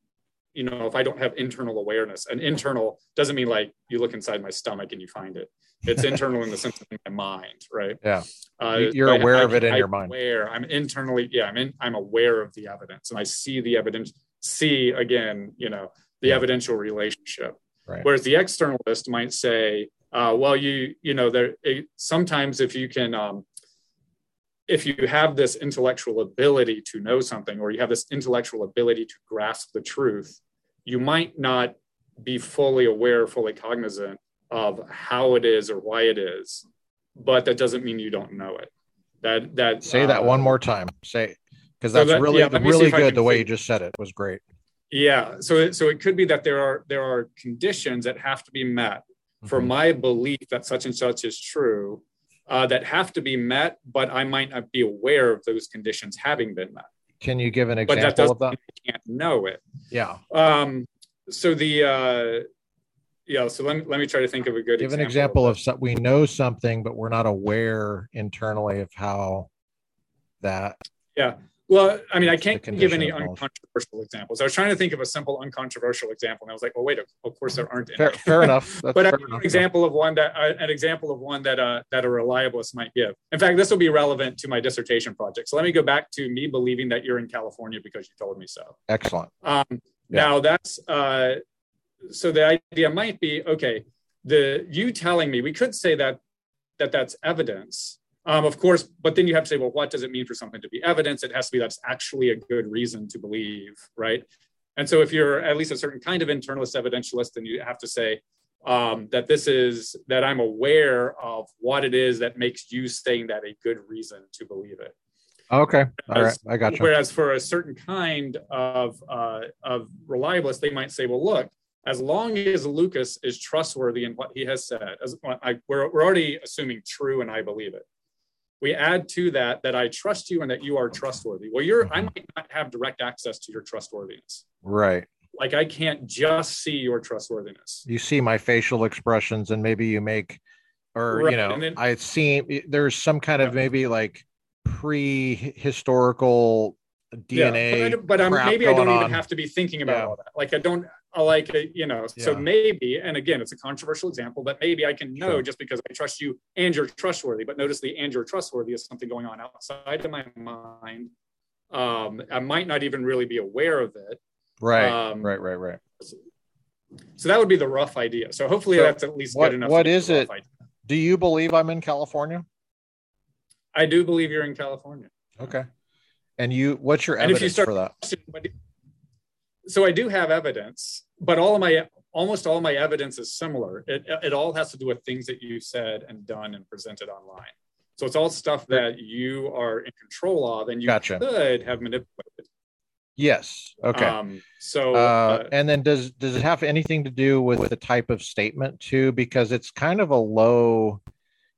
you know if i don't have internal awareness and internal doesn't mean like you look inside my stomach and you find it. It's internal in the sense of my mind right? Yeah. Uh, you're aware I, of it in I, your mind. aware i'm internally yeah i'm in i'm aware of the evidence and i see the evidence see again you know the yeah. evidential relationship. Right. whereas the externalist might say uh, well you you know there it, sometimes if you can um, if you have this intellectual ability to know something or you have this intellectual ability to grasp the truth you might not be fully aware fully cognizant of how it is or why it is but that doesn't mean you don't know it. That that say that uh, one more time. Say because that's so that- really yeah, let me see really good the way think- you just said it was great. Yeah so it, so it could be that there are there are conditions that have to be met. For Mhm. my belief that such and such is true uh, that have to be met but i might not be aware of those conditions having been met. Can you give an example but that example doesn't of that? mean I can't know it. Yeah. Um so the uh yeah so let me let me try to think of a good give an example example of some, we know something but we're not aware internally of how that well i mean i can't give any uncontroversial examples i was trying to think of a simple uncontroversial example and i was like well wait of course there aren't any. fair, fair enough That's but fair an enough. example of one that uh, an example of one that uh, that a reliabilist might give. In fact, this will be relevant to my dissertation project. So let me go back to me believing that you're in California because you told me so. excellent Um, Now that's uh, so the idea might be okay. The you telling me we could say that that that's evidence, um, of course, but then you have to say, well, what does it mean for something to be evidence? It has to be that's actually a good reason to believe, right? And so if you're at least a certain kind of internalist evidentialist, then you have to say um, that this is that I'm aware of what it is that makes you saying that a good reason to believe it. okay all right i got you Whereas for a certain kind of uh, of reliabilist, they might say, "Well, look, as long as Lucas is trustworthy in what he has said, as I, we're we're already assuming true, and I believe it. We add to that that I trust you and that you are trustworthy. Well, you're I might not have direct access to your trustworthiness. right Like I can't just see your trustworthiness. you see my facial expressions and maybe you make or Right, you know then- i see there's some kind of maybe like pre-historical Yeah, dna but, but um, crap maybe I don't even on. have to be thinking about Yeah. all that. Like I don't, I like uh, you know. So maybe, and again, it's a controversial example, but maybe I can know Sure. just because I trust you and you're trustworthy. But notice the and you're trustworthy is something going on outside of my mind. Um, I might not even really be aware of it. right um, right right right So that would be the rough idea. So hopefully So that's at least what- good enough. what is it? idea. do you believe i'm in california I do believe you're in California. okay and you what's your And you evidence start- for that so I do have evidence, but all of my almost all my evidence is similar. It, it all has to do with things that you said and done and presented online. So it's all stuff that you are in control of and you Gotcha. could have manipulated. yes okay Um, so uh, uh, and then does does it have anything to do with the type of statement too because it's kind of a low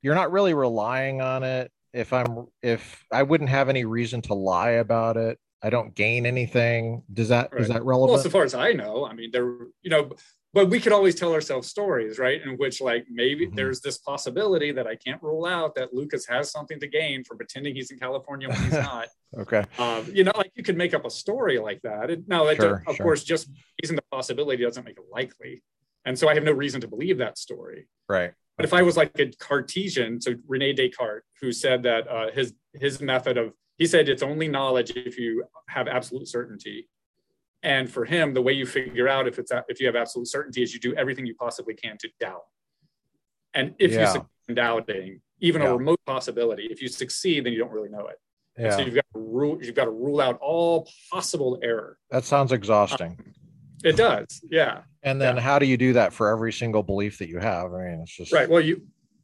you're not really relying on it if i'm if i wouldn't have any reason to lie about it i don't gain anything does that is Right. that relevant? well, so far as I know, I mean, there, you know, but we could always tell ourselves stories, right? In which, like, maybe Mhm. there's this possibility that I can't rule out that Lucas has something to gain from pretending he's in California when he's not. okay Um, you know, like you could make up a story like that. Now, Sure, of sure. course, just using the possibility doesn't make it likely. And so I have no reason to believe that story. right But if I was like a Cartesian, so Rene Descartes, who said that uh, his his method of he said it's only knowledge if you have absolute certainty. And for him, the way you figure out if it's if you have absolute certainty is you do everything you possibly can to doubt. And if you Yeah. succeed in doubting, even Yeah. a remote possibility, if you succeed, then you don't really know it. Yeah So you've got to rule you've got to rule out all possible error. that sounds exhausting um, It does, yeah, and then yeah. how do you do that for every single belief that you have i mean it's just right. Well, you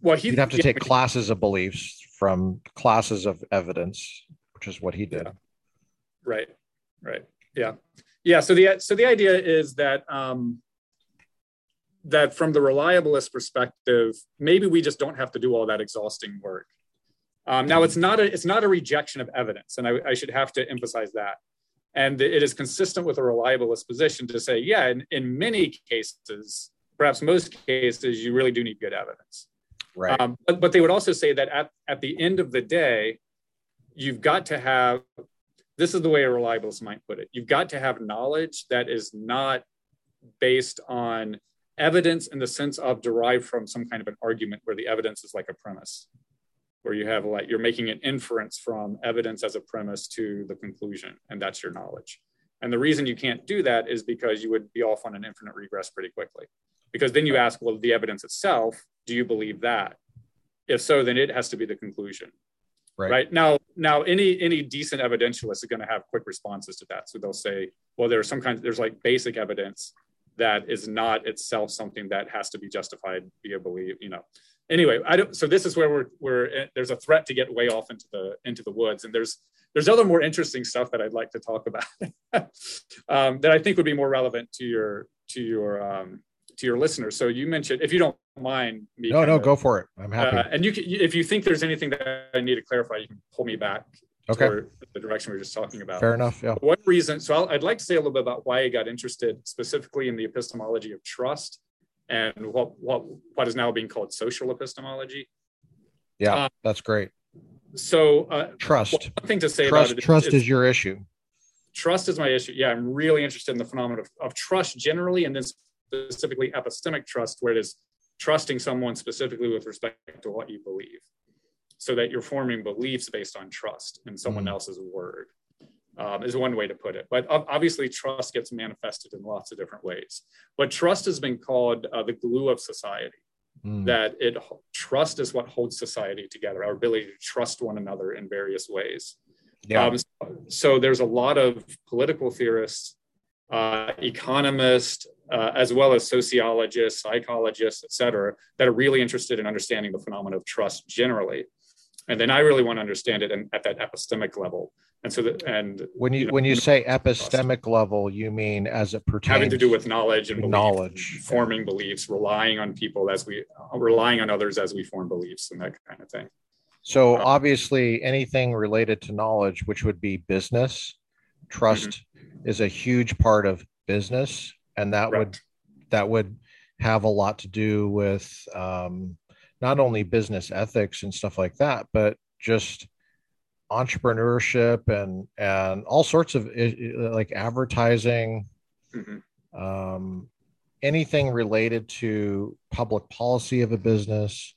well he you'd have to take classes of beliefs from classes of evidence which is what he did. Yeah. right right. Yeah. Yeah so the so the idea is that um that from the reliabilist perspective maybe we just don't have to do all that exhausting work. Um, now it's not a it's not a rejection of evidence and I, I should have to emphasize that. And it is consistent with a reliabilist position to say yeah in, in many cases perhaps most cases you really do need good evidence. Right. Um, but, but they would also say that at, at the end of the day, you've got to have this is the way a reliabilist might put it. You've got to have knowledge that is not based on evidence in the sense of derived from some kind of an argument where the evidence is like a premise, where you have like you're making an inference from evidence as a premise to the conclusion, and that's your knowledge. And the reason you can't do that is because you would be off on an infinite regress pretty quickly. Because then you ask, well, the evidence itself, do you believe that? If so, then it has to be the conclusion. Right. right. Now now any any decent evidentialist is going to have quick responses to that. So they'll say well there's some kind there's like basic evidence that is not itself something that has to be justified via belief you know. Anyway i don't so this is where we're we're there's a threat to get way off into the into the woods. And there's there's other more interesting stuff that i'd like to talk about um, that i think would be more relevant to your to your um, to your listeners so you mentioned if you don't mind me No, no, kinda- go for it. I'm happy. uh, and you can, if you think there's anything that I need to clarify, you can pull me back okay. the direction we were just talking about. Fair enough. Yeah. One reason, so I'll, I'd like to say a little bit about why I got interested specifically in the epistemology of trust and what what what is now being called social epistemology. Yeah. Uh, that's great. So uh, Trust. one thing to say Trust. about it Trust is, is your issue. trust is my issue. Yeah, I'm really interested in the phenomenon of, of trust generally, and then specifically epistemic trust, where it is trusting someone specifically with respect to what you believe, so that you're forming beliefs based on trust in someone Mhm. else's word. Um, is one way to put it. But obviously, trust gets manifested in lots of different ways. But trust has been called uh, the glue of society. Mm. That it trust is what holds society together. Our ability to trust one another in various ways. Yeah. Um, so there's a lot of political theorists, uh, economists, uh, as well as sociologists, psychologists, et cetera, that are really interested in understanding the phenomenon of trust generally. And then I really want to understand it in, at that epistemic level. And so that, and when you, know, when you say epistemic level, you mean as it pertains having to do with knowledge and belief, knowledge. forming beliefs, relying on people as we, relying on others as we form beliefs and that kind of thing. So Uh, obviously, anything related to knowledge, which would be business, trust Mm-hmm. is a huge part of business, and that would that would have a lot to do with um, not only business ethics and stuff like that, but just entrepreneurship and and all sorts of like advertising, Mhm. um, anything related to public policy of a business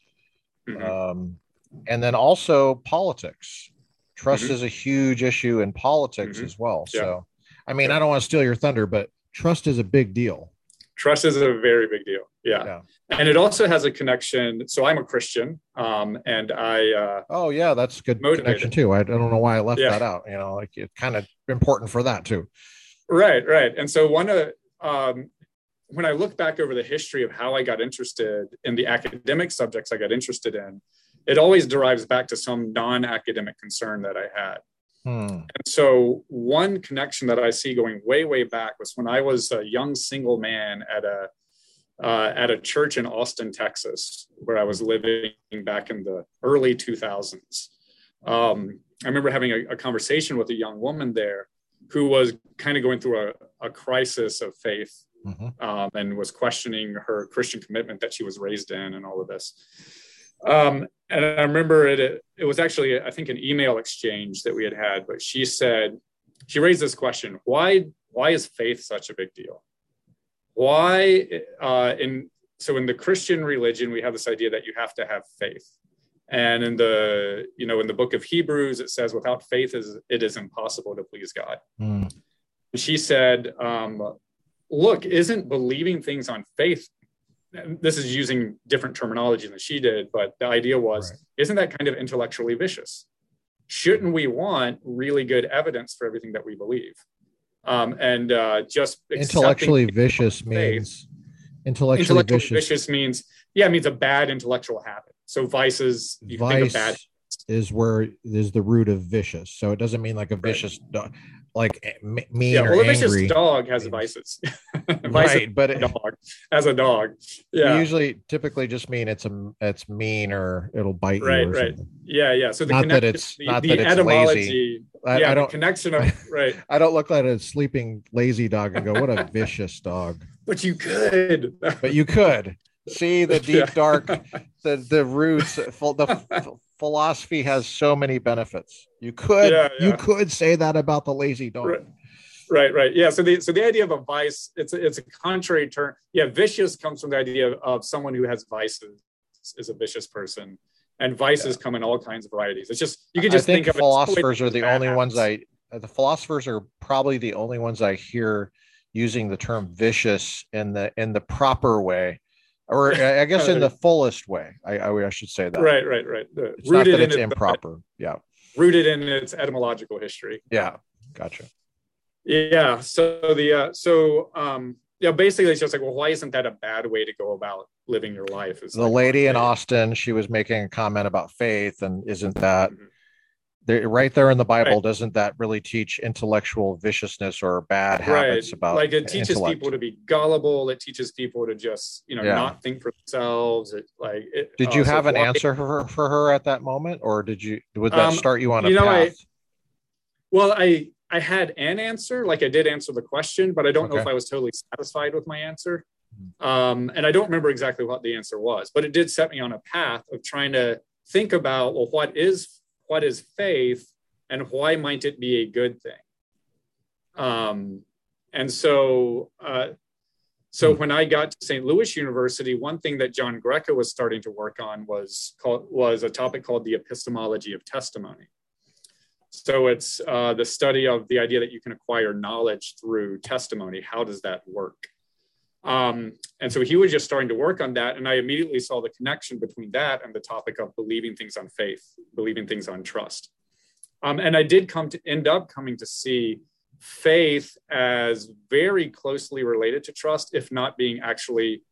Mhm. um, and then also politics. Trust Mhm. is a huge issue in politics Mhm. as well. Yeah. So, I mean, Yeah. I don't want to steal your thunder, but trust is a big deal. Trust is a very big deal. Yeah. Yeah. And it also has a connection. So I'm a Christian, um, and I, uh, Oh, yeah, that's good Motivated. connection too. I, I don't know why I left Yeah. that out. You know, like it's kind of important for that too. right, right. And so one of, um, when I look back over the history of how I got interested in the academic subjects I got interested in, it always derives back to some non-academic concern that I had. Hmm. And so one connection that I see going way, way back was when I was a young single man at a uh, at a church in Austin, Texas, where I was living back in the early 2000s. Um, I remember having a, a conversation with a young woman there who was kind of going through a, a crisis of faith Mhm. um, and was questioning her Christian commitment that she was raised in and all of this. Um, and I remember it, it, it was actually, I think, an email exchange that we had had, but she said, she raised this question why, why is faith such a big deal? Why, uh, in so in the Christian religion, we have this idea that you have to have faith. And in the, you know, in the book of Hebrews, it says, without faith, is it is impossible to please God. Hmm. She said, um, look, isn't believing things on faith? This is using different terminology than she did, but the idea was, Right. isn't that kind of intellectually vicious? Shouldn't we want really good evidence for everything that we believe? Um, and uh, just Intellectually vicious means intellectually, intellectually vicious, vicious means yeah, it means a bad intellectual habit. So vices, you can think of vice bad. is where is the root of vicious. So it doesn't mean like a vicious dog, like eh, m- mean Yeah, or well, a angry. vicious dog has vices. vices right, but it, dog as a dog. Yeah, usually typically just mean it's a it's mean or it'll bite Right, you or right. yeah, yeah. So the Not that it's- the, not the that it's etymology, lazy. I, yeah, I don't connection of right. I don't look like a sleeping lazy dog and go, what a vicious dog. But you could. But you could see the deep dark the the roots the philosophy has so many benefits. You could Yeah, you could say that about the lazy dog. Right. Right, right. Yeah. So the so the idea of a vice, it's a, it's a contrary term. Yeah, vicious comes from the idea of, of someone who has vices is a vicious person, and vices come in all kinds of varieties. It's just you can just I think, of philosophers are the only ones. I the philosophers are probably the only ones I hear using the term vicious in the in the proper way, or I guess in the fullest way. I I, I should say that. Right, right, right. The- It's not that it's it, improper. Yeah. rooted in its etymological history. Yeah, gotcha. Yeah. So the uh, so um, yeah, basically it's just like, well, why isn't that a bad way to go about living your life? Is the like, lady in Austin, she was making a comment about faith, and isn't that Mhm. There, right there in the Bible? Right. Doesn't that really teach intellectual viciousness or bad habits about like it teaches intellect? people to be gullible. It teaches people to just you know Yeah. not think for themselves. It like it, Did uh, you have an why- answer for her, for her at that moment, or did you would that Um, start you on a you know, I- path? Well, I I had an answer, like I did answer the question, but I don't know if I was totally satisfied with my answer. Um, and I don't remember exactly what the answer was, but it did set me on a path of trying to think about well, what is what is faith, and why might it be a good thing? Um, and so uh, so when I got to St. Louis University, one thing that John Greco was starting to work on was called was a topic called the epistemology of testimony. So it's uh, the study of the idea that you can acquire knowledge through testimony. How does that work? Um, and so he was just starting to work on that, and I immediately saw the connection between that and the topic of believing things on faith, believing things on trust. Um, and I did come to end up coming to see faith as very closely related to trust, if not being actually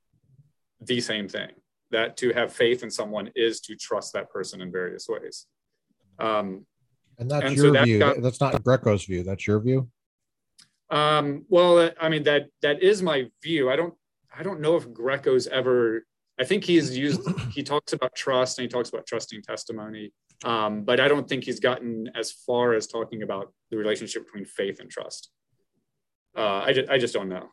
the same thing. That to have faith in someone is to trust that person in various ways. Um, And that's and so your that view. got- that's not Greco's view. That's your view. Um, well, I mean that that is my view. I don't I don't know if Greco's ever. I think he's used. He talks about trust and he talks about trusting testimony, um, but I don't think he's gotten as far as talking about the relationship between faith and trust. Uh, I just I just don't know.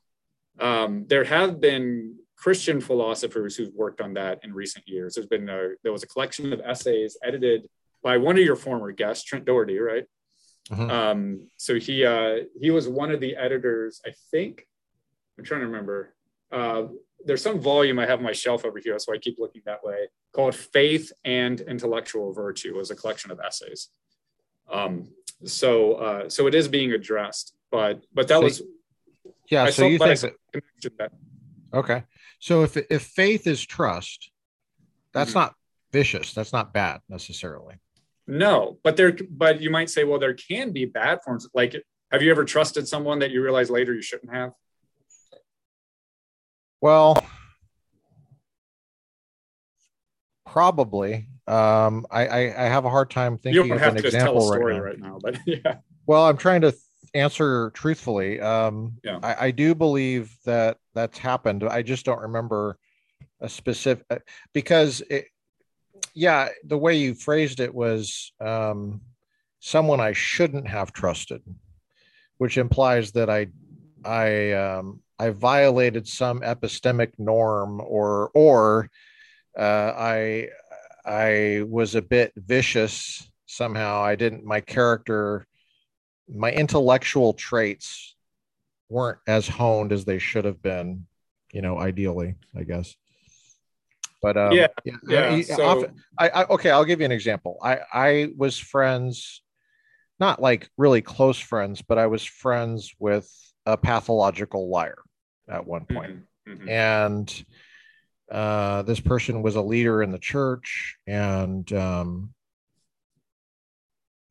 Um, there have been Christian philosophers who've worked on that in recent years. There's been a, there was a collection of essays edited by one of your former guests, Trent Dougherty, right? Mhm. Um, so he uh, he was one of the editors, I think. I'm trying to remember. Uh, there's some volume I have on my shelf over here, so I keep looking that way. Called "Faith and Intellectual Virtue" it was a collection of essays. Um, so uh, so it is being addressed, but but that So- was Yeah. I so saw- you think that that okay? So if if faith is trust, that's Mhm. not vicious. That's not bad necessarily. No, but there but you might say, well, there can be bad forms. Like, have you ever trusted someone that you realize later you shouldn't have? Well, probably. Um, I, I I have a hard time You thinking don't of have an to just tell a example right now. right now, but yeah. Well, I'm trying to th- answer truthfully. Um, Yeah. I, I do believe that that's happened. I just don't remember a specific uh, because it, yeah, the way you phrased it was um, someone I shouldn't have trusted, which implies that I I um, I violated some epistemic norm or or uh, I I was a bit vicious somehow. I didn't my character my intellectual traits weren't as honed as they should have been, you know, ideally, I guess. But um, Yeah, yeah, Yeah. I- So often- I, I okay, I'll give you an example. I I was friends, not like really close friends, but I was friends with a pathological liar at one point Mhm, mhm. and uh, this person was a leader in the church and um,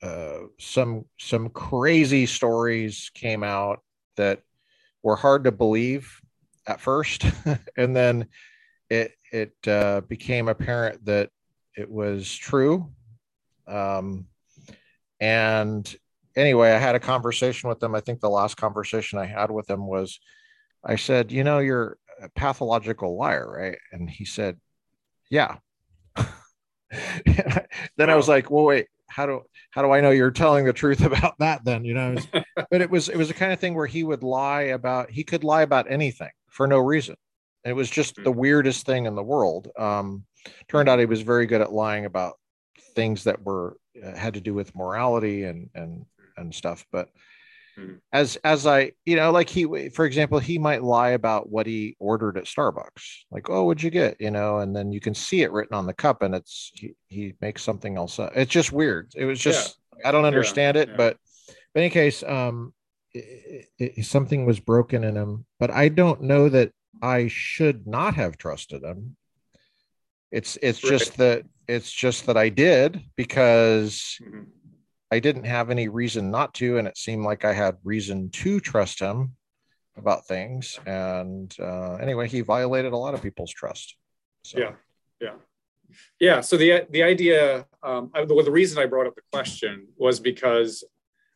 uh, some some crazy stories came out that were hard to believe at first and then it it uh, became apparent that it was true um, and anyway i had a conversation with them i think the last conversation i had with him was i said you know you're a pathological liar, right? And he said, Yeah. then I was like, Well, wait, how do how do I know you're telling the truth about that then? You know, It was- but it was it was the kind of thing where he would lie about he could lie about anything for no reason. It was just the weirdest thing in the world. Um, turned out he was very good at lying about things that were uh, had to do with morality and and and stuff. But Mhm. as as I you know like he for example he might lie about what he ordered at Starbucks like oh what'd you get you know and then you can see it written on the cup and it's he, he makes something else up. It's just weird. It was just I don't understand it yeah. but in any case um it, it, something was broken in him but I don't know that I should not have trusted him. It's it's just that it's just that I did because Mhm. I didn't have any reason not to, and it seemed like I had reason to trust him about things. And uh, anyway, he violated a lot of people's trust. So. Yeah, yeah, yeah. So the the idea, um, the, the reason I brought up the question was because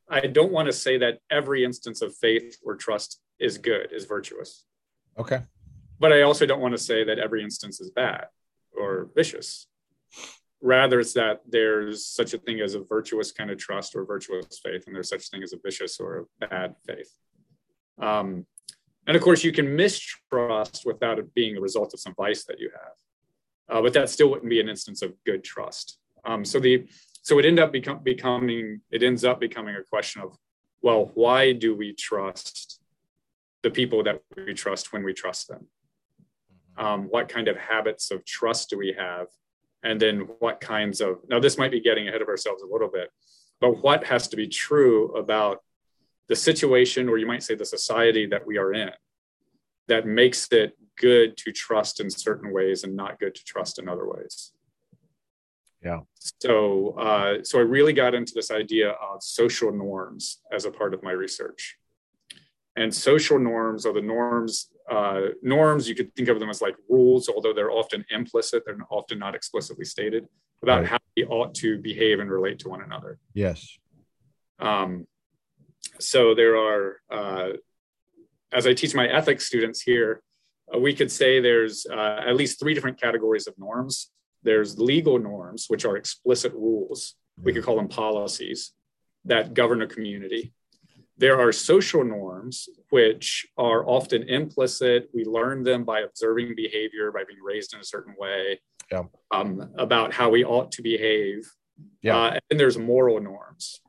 I don't want to say that every instance of faith or trust is good, is virtuous. Okay. But I also don't want to say that every instance is bad or vicious. Rather, it's that there's such a thing as a virtuous kind of trust or virtuous faith, and there's such a thing as a vicious or a bad faith. Um, and of course, you can mistrust without it being a result of some vice that you have, uh, but that still wouldn't be an instance of good trust. Um, so the so it end up become, becoming it ends up becoming a question of, well, why do we trust the people that we trust when we trust them? Um, what kind of habits of trust do we have? And then what kinds of, now this might be getting ahead of ourselves a little bit, but what has to be true about the situation, or you might say the society that we are in, that makes it good to trust in certain ways and not good to trust in other ways. Yeah. So, uh, so I really got into this idea of social norms as a part of my research. And social norms are the norms. Uh, norms you could think of them as like rules, although they're often implicit. They're often not explicitly stated about right. how we ought to behave and relate to one another. Yes. Um, so there are, uh, as I teach my ethics students here, uh, we could say there's uh, at least three different categories of norms. There's legal norms, which are explicit rules. We could call them policies that govern a community. There are social norms, which are often implicit. We learn them by observing behavior, by being raised in a certain way, yeah. um, about how we ought to behave. Yeah. Uh, and there's moral norms.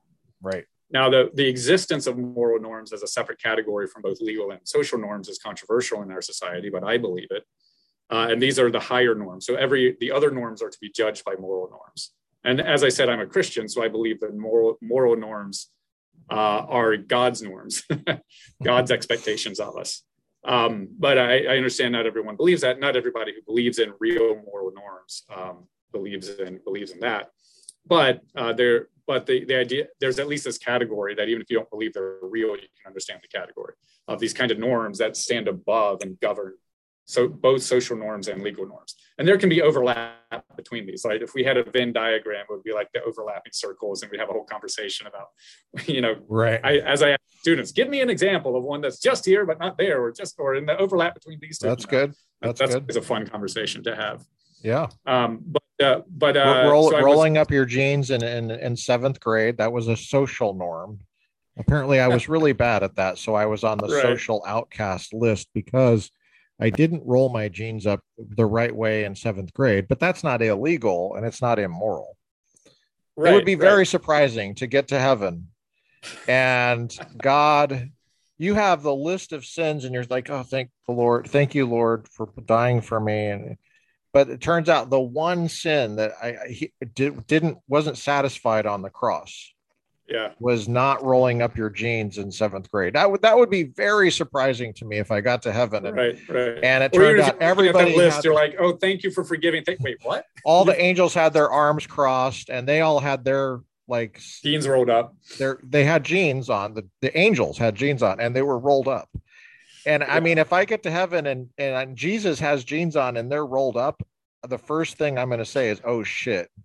Right. Now, the, the existence of moral norms as a separate category from both legal and social norms is controversial in our society, but I believe it. Uh, and these are the higher norms. So every the other norms are to be judged by moral norms. And as I said, I'm a Christian, so I believe that moral moral norms uh, are God's norms, God's expectations of us. Um, but I, I, understand not everyone believes that. Not everybody who believes in real moral norms um, believes in believes in that. But uh, there, but the, the idea there's at least this category that even if you don't believe they're real, you can understand the category of these kind of norms that stand above and govern so both social norms and legal norms. And there can be overlap between these. Like if we had a venn diagram it would be like the overlapping circles and we'd have a whole conversation about you know right. I, as i ask students give me an example of one that's just here but not there or just or in the overlap between these two. That's good. That's, that's good. it's a fun conversation to have. Yeah. Um but uh, but uh, Roll, so rolling was, up your jeans in, in in seventh grade that was a social norm. Apparently i was really bad at that so i was on the right. social outcast list because I didn't roll my jeans up the right way in seventh grade, but that's not illegal and it's not immoral. Right, it would be right. very surprising to get to heaven and God, you have the list of sins and you're like, oh, thank the Lord. Thank you, Lord, for dying for me. And but it turns out the one sin that I, he did, didn't wasn't satisfied on the cross yeah. was not rolling up your jeans in seventh grade. That would that would be very surprising to me if i got to heaven and, right right. and it turned out everybody list you're like oh thank you for forgiving. Th- wait what? All the angels had their arms crossed and they all had their like jeans rolled up. their they had jeans on the, the angels had jeans on and they were rolled up. And yeah. i mean if i get to heaven and and jesus has jeans on and they're rolled up the first thing i'm going to say is oh shit.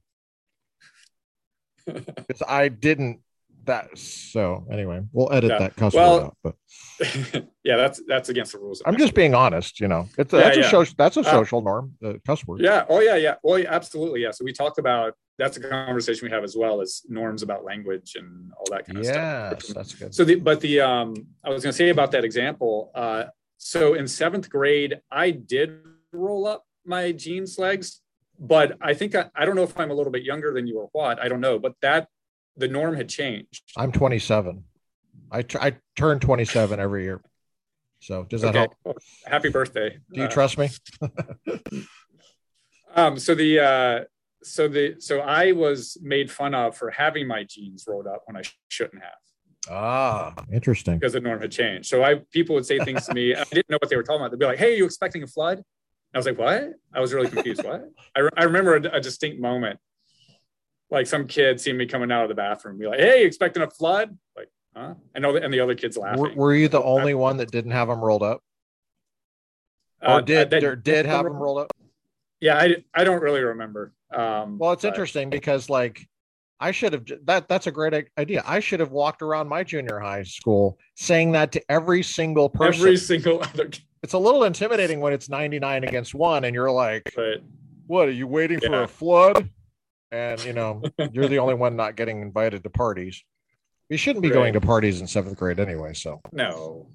Because I didn't that so anyway we'll edit yeah. that cuss well, out but yeah that's that's against the rules i'm just being honest you know. It's a, yeah, that's yeah. a social that's a uh, social norm the cuss word. yeah oh yeah yeah. Well yeah, absolutely yeah. So we talked about that's a conversation we have as well as norms about language and all that kind of yes, stuff that's good. So the but the um i was going to say about that example uh so in seventh grade i did roll up my jeans legs but i think I, I don't know if i'm a little bit younger than you or what i don't know but that the norm had changed. I'm 27. I, t- I turn 27 every year. So does that okay. help? Well, happy birthday. Do you uh, trust me? um, so the, uh, so the, so I was made fun of for having my jeans rolled up when I sh- shouldn't have. Ah, interesting. Because the norm had changed. So I, people would say things to me. I didn't know what they were talking about. They'd be like, Hey, are you expecting a flood? I was like, what? I was really confused. what? I, re- I remember a, a distinct moment like some kid seeing me coming out of the bathroom, be like, "Hey, you expecting a flood?" Like, huh? And all the, and the other kids laughing. Were, were you the only one that didn't have them rolled up, or Uh, did that- or did have them rolled up? Yeah, I, I don't really remember. Um, Well, it's but- interesting because like I should have that that's a great idea. I should have walked around my junior high school saying that to every single person. Every single other it's a little intimidating when it's 99 against 1 and you're like, but "What, are you waiting for a flood?" And you know, you're the only one not getting invited to parties. You shouldn't be going to parties in 7th grade anyway, so. no.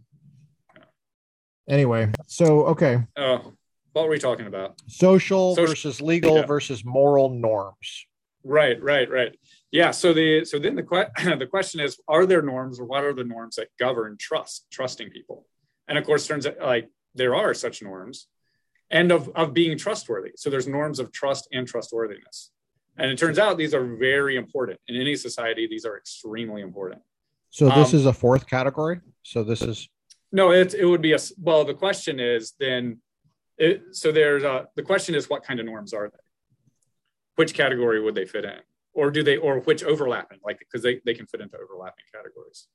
Anyway, so okay, Oh, what were we talking about? social Social- versus legal yeah. versus moral norms. Right, right, right. Yeah. So the so then the que- the question is, are there norms or what are the norms that govern trust, trusting people? And of course, turns out like there are such norms, and of of being trustworthy. So there's norms of trust and trustworthiness. And it turns out these are very important in any society. These are extremely important. So this Um, is a fourth category. So this is No, it it would be a well. The question is then, it, so there's a the question is what kind of norms are they? Which category would they fit in, or do they, or which overlapping? Like because they they can fit into overlapping categories.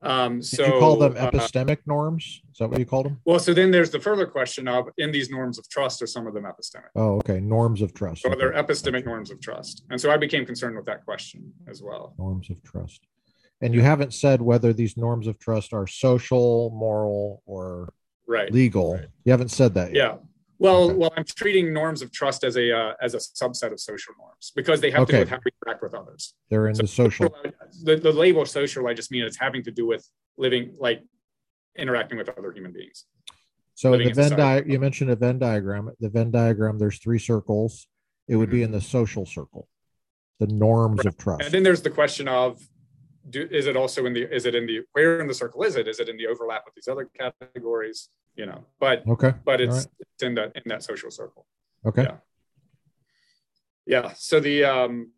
Um, did so you call them uh, epistemic norms? Is that what you called them? well, so then there's the further question of in these norms of trust, are some of them epistemic? Oh, okay. Norms of trust. So are there Okay. epistemic norms of trust? And so I became concerned with that question as well. norms of trust. And you haven't said whether these norms of trust are social, moral, or Right. legal. right. You haven't said that yet. Yeah. Well, well, I'm treating norms of trust as a uh, as a subset of social norms because they have to do with how we interact with others. They're in So- the social. The, the label social, I just mean it's having to do with living, like interacting with other human beings. So the Venn di- you mentioned a Venn diagram. The Venn diagram, there's three circles. It would be in the social circle. The norms of trust. And then there's the question of, do, is it also in the is it in the where in the circle is it? Is it in the overlap with these other categories? You know, but Okay. but it's, right. it's in that in that social circle. Okay. Yeah. yeah so the um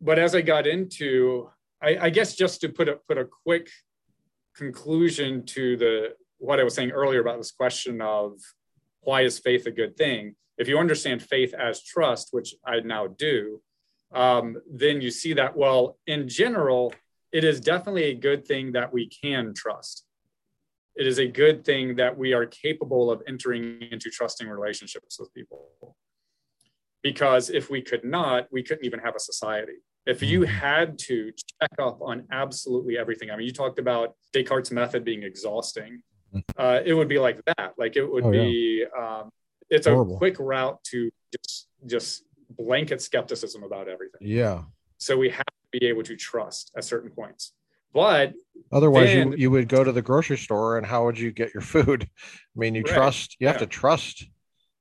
but as i got into i i guess just to put a put a quick conclusion to the what i was saying earlier about this question of why is faith a good thing if you understand faith as trust which i now do um, then you see that well in general it is definitely a good thing that we can trust it is a good thing that we are capable of entering into trusting relationships with people because if we could not, we couldn't even have a society. If you had to check up on absolutely everything, I mean, you talked about Descartes' method being exhausting. Uh, it would be like that. Like it would Oh, yeah. be, um, it's Horrible. a quick route to just just blanket skepticism about everything. Yeah. So we have to be able to trust at certain points. But Otherwise, you, Then- you would go to the grocery store and how would you get your food? I mean, you Right. trust, you have Yeah. to trust.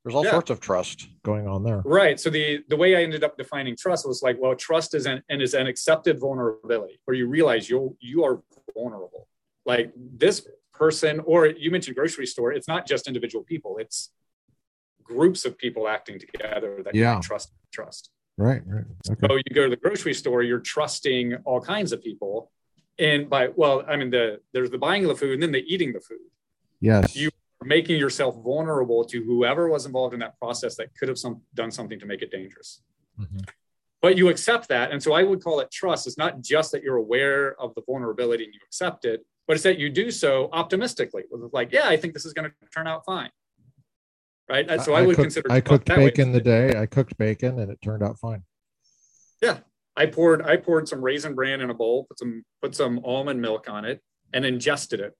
There's all Yeah. sorts of trust going on there. Right. So the the way I ended up defining trust was like, well, trust is an and is an accepted vulnerability where you realize you you are vulnerable. Like this person, or you mentioned grocery store. It's not just individual people. It's groups of people acting together that you Yeah. can trust. Trust. Right. Right. Okay. So you go to the grocery store, you're trusting all kinds of people, and by well, I mean the there's the buying of the food and then the eating the food. Yes. you- are Making yourself vulnerable to whoever was involved in that process that could have some done something to make it dangerous Mhm. but you accept that. And so I would call it trust. It's not just that you're aware of the vulnerability and you accept it, but it's that you do so optimistically with like, yeah, I think this is going to turn out fine. Right. And so I, would cooked, consider I cooked that way. bacon the day I cooked bacon and it turned out fine. I poured, I poured some raisin bran in a bowl, put some, put some almond milk on it and ingested it.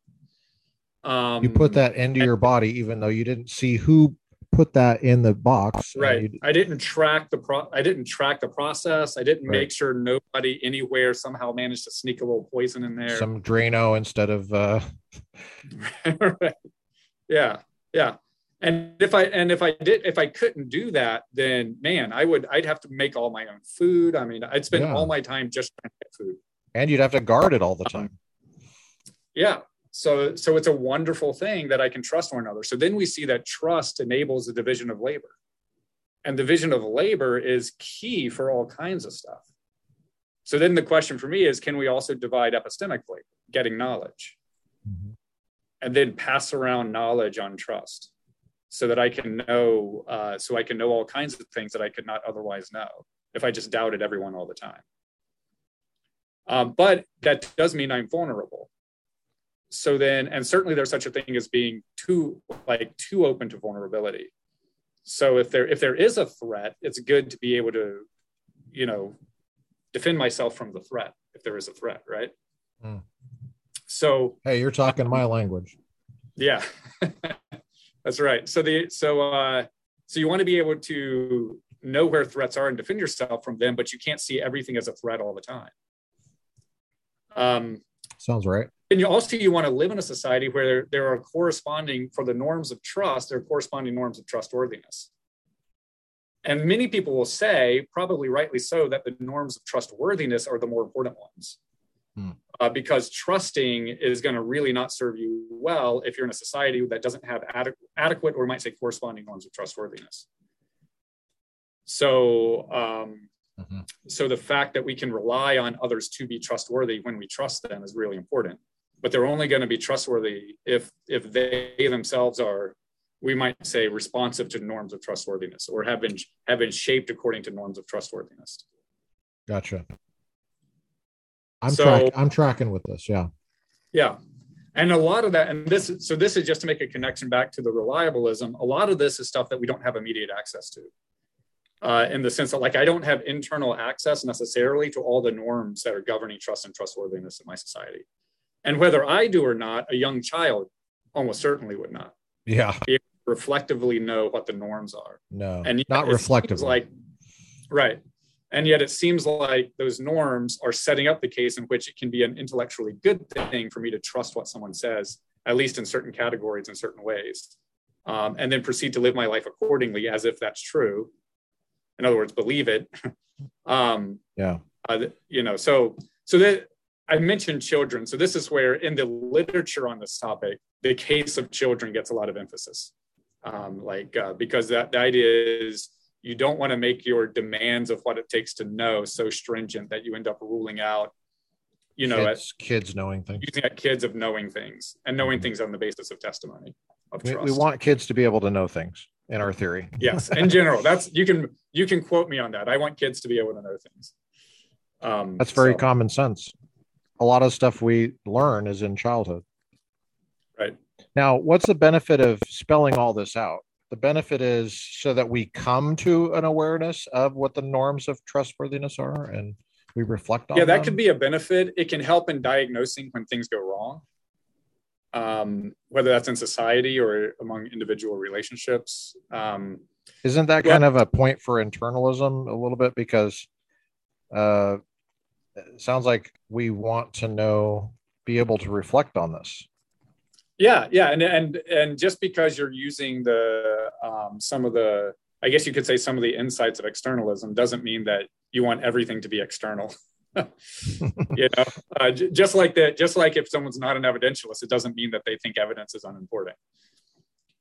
Um, You put that into your body, even though you didn't see who put that in the box. right i didn't track the pro i didn't track the process i didn't Right. make sure nobody anywhere somehow managed to sneak a little poison in there some Drano instead of uh, right. Yeah, yeah. And if I and if I did if I couldn't do that, then man, I would I'd have to make all my own food. I mean, I'd spend Yeah. all my time just trying to get food. and you'd have to guard it all the time. Yeah. So so it's a wonderful thing that I can trust one another. So then we see that trust enables the division of labor. And division of labor is key for all kinds of stuff. So then the question for me is can we also divide epistemic labor, getting knowledge? Mhm. and then pass around knowledge on trust so that I can know, uh, so I can know all kinds of things that I could not otherwise know. if I just doubted everyone all the time. Um, but that does mean I'm vulnerable. So then, and certainly there's such a thing as being too like too open to vulnerability. So if there if there is a threat, it's good to be able to, you know, defend myself from the threat if there is a threat, right? Mm. So hey, you're talking my language. Yeah, that's right. So the so uh, so you want to be able to know where threats are and defend yourself from them, but you can't see everything as a threat all the time. Um, Sounds right. And you also you want to live in a society where there, are corresponding for the norms of trust, there are corresponding norms of trustworthiness. And many people will say, probably rightly so, that the norms of trustworthiness are the more important ones. Hmm. Uh, because trusting is going to really not serve you well if you're in a society that doesn't have ad- adequate or might say corresponding norms of trustworthiness. So, um, mm-hmm. so the fact that we can rely on others to be trustworthy when we trust them is really important. But they're only going to be trustworthy if if they themselves are, we might say, responsive to norms of trustworthiness or have been have been shaped according to norms of trustworthiness. Gotcha. I'm so, track, I'm tracking with this. Yeah. Yeah. And a lot of that, and this, so this is just to make a connection back to the reliabilism. A lot of this is stuff that we don't have immediate access to. Uh, in the sense that, like, I don't have internal access necessarily to all the norms that are governing trust and trustworthiness in my society. And whether I do or not, a young child almost certainly would not. Yeah. reflectively know what the norms are. No. And not reflectively. Like, right. And yet it seems like those norms are setting up the case in which it can be an intellectually good thing for me to trust what someone says, at least in certain categories in certain ways, um, and then proceed to live my life accordingly as if that's true. In other words, believe it. um, yeah. Uh, you know, so so that I mentioned children. So this is where in the literature on this topic, the case of children gets a lot of emphasis. Um, like uh, because that the idea is you don't want to make your demands of what it takes to know so stringent that you end up ruling out you know kids, kids knowing things. Using at kids of knowing things and knowing mm-hmm. things on the basis of testimony of we, we, want kids to be able to know things in our theory. Yes in general. That's you can you can quote me on that. I want kids to be able to know things. Um, that's very so. common sense. A lot of stuff we learn is in childhood. Right. Now what's the benefit of spelling all this out the benefit is so that we come to an awareness of what the norms of trustworthiness are and we reflect on yeah that them. could be a benefit. It can help in diagnosing when things go wrong um, whether that's in society or among individual relationships um, isn't that kind of a point for internalism a little bit? Because uh, it sounds like we want to know be able to reflect on this yeah, yeah, and and and just because you're using the um, some of the, I guess you could say some of the insights of externalism doesn't mean that you want everything to be external. you know, uh, j- just like that, just like if someone's not an evidentialist, it doesn't mean that they think evidence is unimportant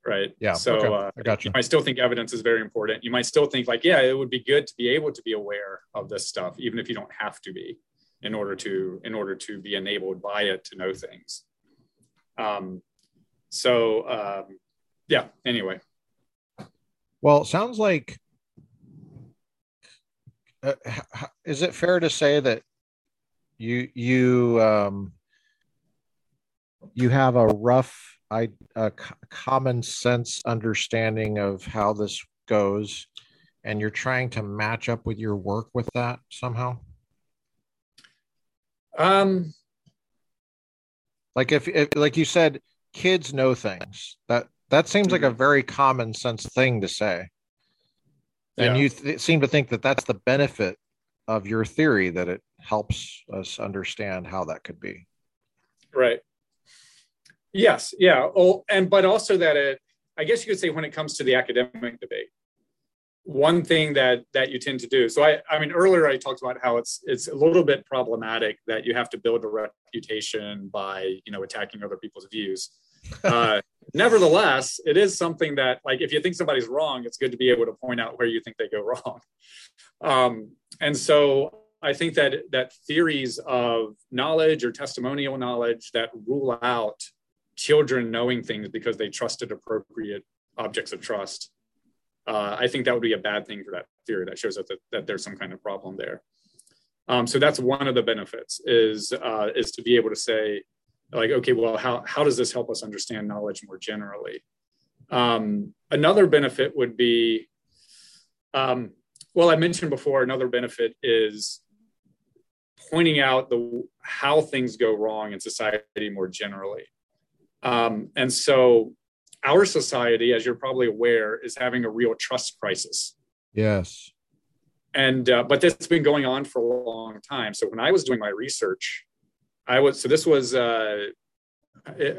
right? Yeah. So okay. uh, I got you. you might still think evidence is very important. You might still think like, yeah, it would be good to be able to be aware of this stuff, even if you don't have to be, in order to in order to be enabled by it to know things. Um, so um, yeah anyway. Well sounds like uh, is it fair to say that you you um, you have a rough I, a common sense understanding of how this goes and you're trying to match up with your work with that somehow? Um like if, if like you said kids know things. That that seems like a mm-hmm. very common sense thing to say. And yeah. you th- seem to think that that's the benefit of your theory that it helps us understand how that could be. Right. Yes. Yeah. Oh, and but also that it, I guess you could say, when it comes to the academic debate, one thing that that you tend to do. So i i mean earlier i talked about how it's it's a little bit problematic that you have to build a reputation by you know attacking other people's views. Uh, nevertheless it is something that like if you think somebody's wrong it's good to be able to point out where you think they go wrong. Um, and so i think that that theories of knowledge or testimonial knowledge that rule out children knowing things because they trusted appropriate objects of trust uh, I think that would be a bad thing for that theory. That shows that, that, there's some kind of problem there. Um, so that's one of the benefits is uh, is to be able to say, like, okay, well, how how does this help us understand knowledge more generally? Um, another benefit would be, um, well, I mentioned before. Another benefit is pointing out the how things go wrong in society more generally. Um, and so our society, as you're probably aware, is having a real trust crisis. Yes. And uh, but this has been going on for a long time. So when I was doing my research, I was so this was uh,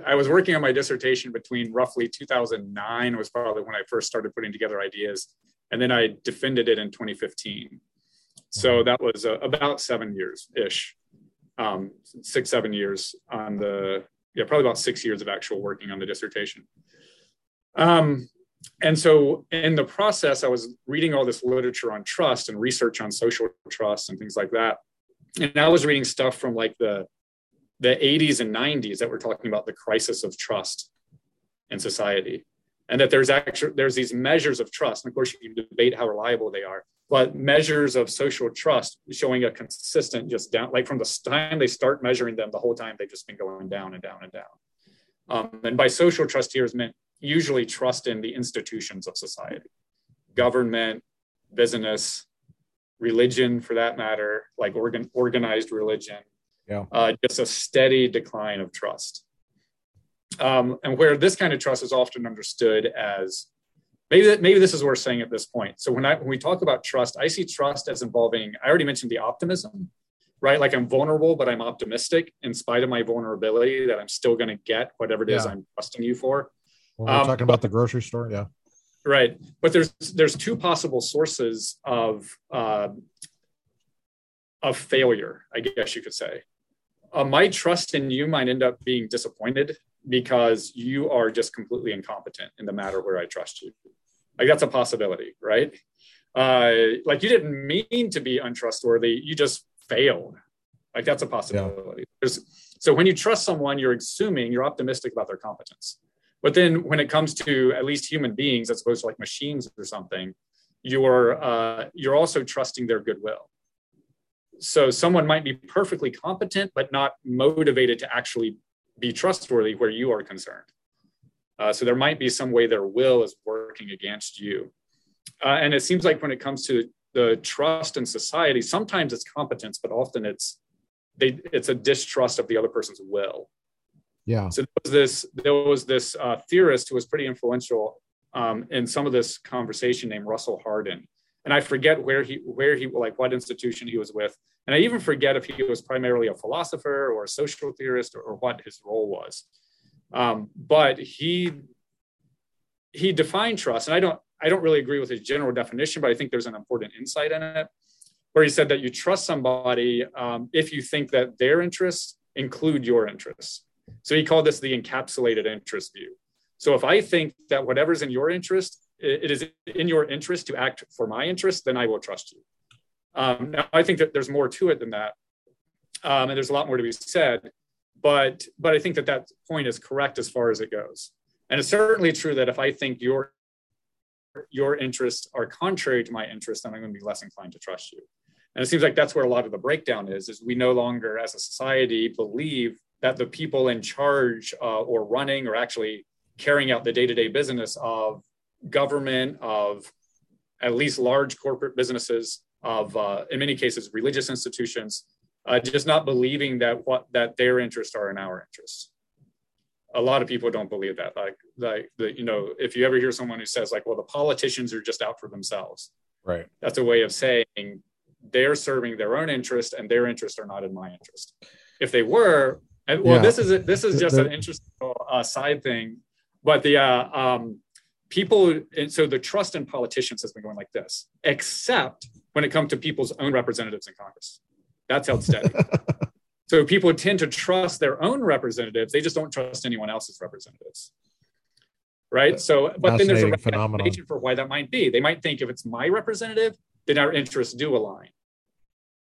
I was working on my dissertation between roughly 2009 was probably when I first started putting together ideas, and then I defended it in 2015. So mm-hmm. that was uh, about seven years ish, um, six seven years on the yeah probably about six years of actual working on the dissertation. Um, and so in the process, I was reading all this literature on trust and research on social trust and things like that. And I was reading stuff from like the the 80s and 90s that were talking about the crisis of trust in society. And that there's actually there's these measures of trust. And of course, you can debate how reliable they are, but measures of social trust showing a consistent just down, like from the time they start measuring them, the whole time they've just been going down and down and down. Um, and by social trust here is meant usually trust in the institutions of society, government, business, religion for that matter, like organ, organized religion. Yeah. Uh, just a steady decline of trust. Um, and where this kind of trust is often understood as maybe that maybe this is worth saying at this point. So when I when we talk about trust, I see trust as involving. I already mentioned the optimism, right? Like I'm vulnerable, but I'm optimistic in spite of my vulnerability that I'm still going to get whatever it is yeah. I'm trusting you for. When we're um, talking about the grocery store, yeah. Right, but there's there's two possible sources of uh, of failure, I guess you could say. Uh, my trust in you might end up being disappointed because you are just completely incompetent in the matter where I trust you. Like that's a possibility, right? Uh, like you didn't mean to be untrustworthy, you just failed. Like that's a possibility. Yeah. so when you trust someone, you're assuming you're optimistic about their competence. But then when it comes to at least human beings, as opposed to like machines or something, you're uh, you're also trusting their goodwill. So someone might be perfectly competent, but not motivated to actually be trustworthy where you are concerned. Uh, so there might be some way their will is working against you. Uh, and it seems like when it comes to the trust in society, sometimes it's competence, but often it's they, it's a distrust of the other person's will. Yeah. So there was this there was this uh, theorist who was pretty influential um, in some of this conversation named Russell Hardin, and I forget where he where he like what institution he was with, and I even forget if he was primarily a philosopher or a social theorist or, or what his role was. Um, but he he defined trust, and I don't I don't really agree with his general definition, but I think there's an important insight in it, where he said that you trust somebody um, if you think that their interests include your interests. So he called this the encapsulated interest view. So if I think that whatever's in your interest, it is in your interest to act for my interest, then I will trust you. Um, now, I think that there's more to it than that, um, and there's a lot more to be said. But but I think that that point is correct as far as it goes, and it's certainly true that if I think your your interests are contrary to my interest, then I'm going to be less inclined to trust you. And it seems like that's where a lot of the breakdown is: is we no longer, as a society, believe that the people in charge uh, or running or actually carrying out the day-to-day business of government of at least large corporate businesses of uh, in many cases religious institutions uh, just not believing that what that their interests are in our interests. A lot of people don't believe that. Like like the you know if you ever hear someone who says like well the politicians are just out for themselves. Right. That's a way of saying they're serving their own interest and their interests are not in my interest. If they were and well, yeah. this is a, this is just an interesting uh, side thing, but the uh, um, people. so the trust in politicians has been going like this, except when it comes to people's own representatives in Congress. That's held steady. so people tend to trust their own representatives; they just don't trust anyone else's representatives. Right. So, but then there's a explanation for why that might be. They might think if it's my representative, then our interests do align.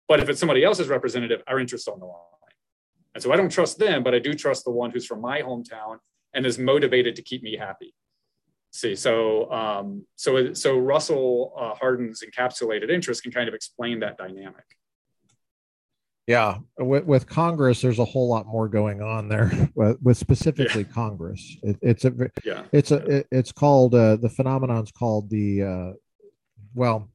But if it's somebody else's representative, our interests don't align. And so I don't trust them, but I do trust the one who's from my hometown and is motivated to keep me happy. see so um, so so russell uh, hardin's encapsulated interest can kind of explain that dynamic yeah with, with congress there's a whole lot more going on there with, with specifically yeah. congress it, it's a yeah it's a it, it's called uh, the phenomenon's called the uh, well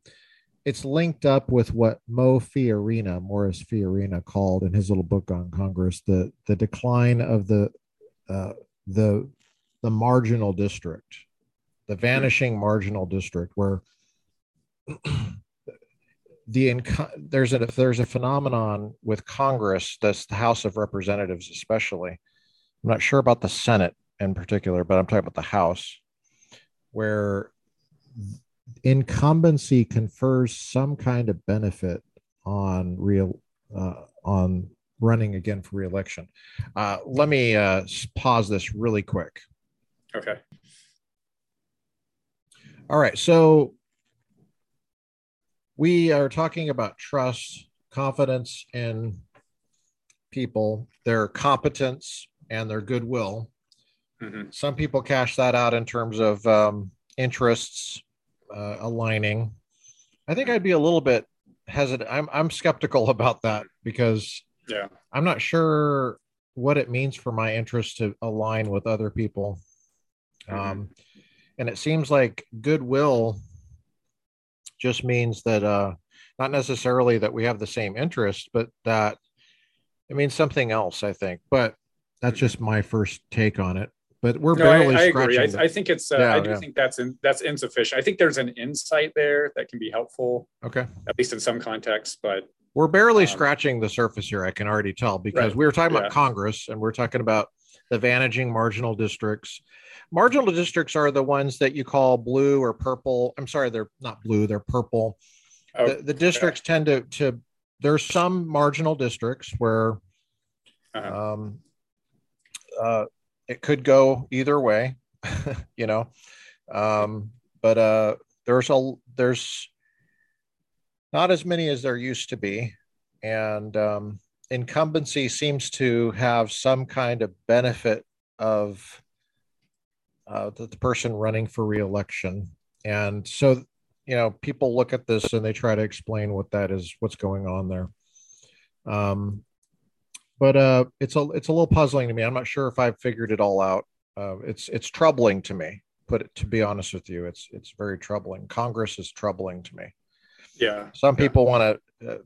it's linked up with what Mo Fiorina, Morris Fiorina, called in his little book on Congress the the decline of the uh, the the marginal district, the vanishing marginal district, where the inco- there's a there's a phenomenon with Congress, that's the House of Representatives especially. I'm not sure about the Senate in particular, but I'm talking about the House, where incumbency confers some kind of benefit on real uh, on running again for reelection. Uh, let me uh, pause this really quick. Okay. All right. So we are talking about trust, confidence in people, their competence, and their goodwill. Mm-hmm. Some people cash that out in terms of um, interests uh, aligning. I think I'd be a little bit hesitant. I'm I'm skeptical about that because yeah, I'm not sure what it means for my interest to align with other people. Mm-hmm. Um, and it seems like goodwill just means that uh, not necessarily that we have the same interest, but that it means something else. I think, but that's just my first take on it but we're no, barely I, I agree. I, I, think it's. Uh, yeah, I do yeah. think that's in, that's insufficient. I think there's an insight there that can be helpful. Okay. At least in some contexts, but we're barely um, scratching the surface here. I can already tell because right. we were talking yeah. about Congress and we're talking about the vanishing marginal districts. Marginal districts are the ones that you call blue or purple. I'm sorry, they're not blue; they're purple. Oh, the, the, districts okay. tend to to. There's some marginal districts where. Uh-huh. Um, uh, it could go either way, you know. Um, but uh, there's a there's not as many as there used to be, and um, incumbency seems to have some kind of benefit of uh, the, the person running for reelection, and so you know people look at this and they try to explain what that is, what's going on there. Um, but uh, it's a it's a little puzzling to me. I'm not sure if I've figured it all out. Uh, it's it's troubling to me. Put it to be honest with you, it's it's very troubling. Congress is troubling to me. Yeah. Some people want to uh,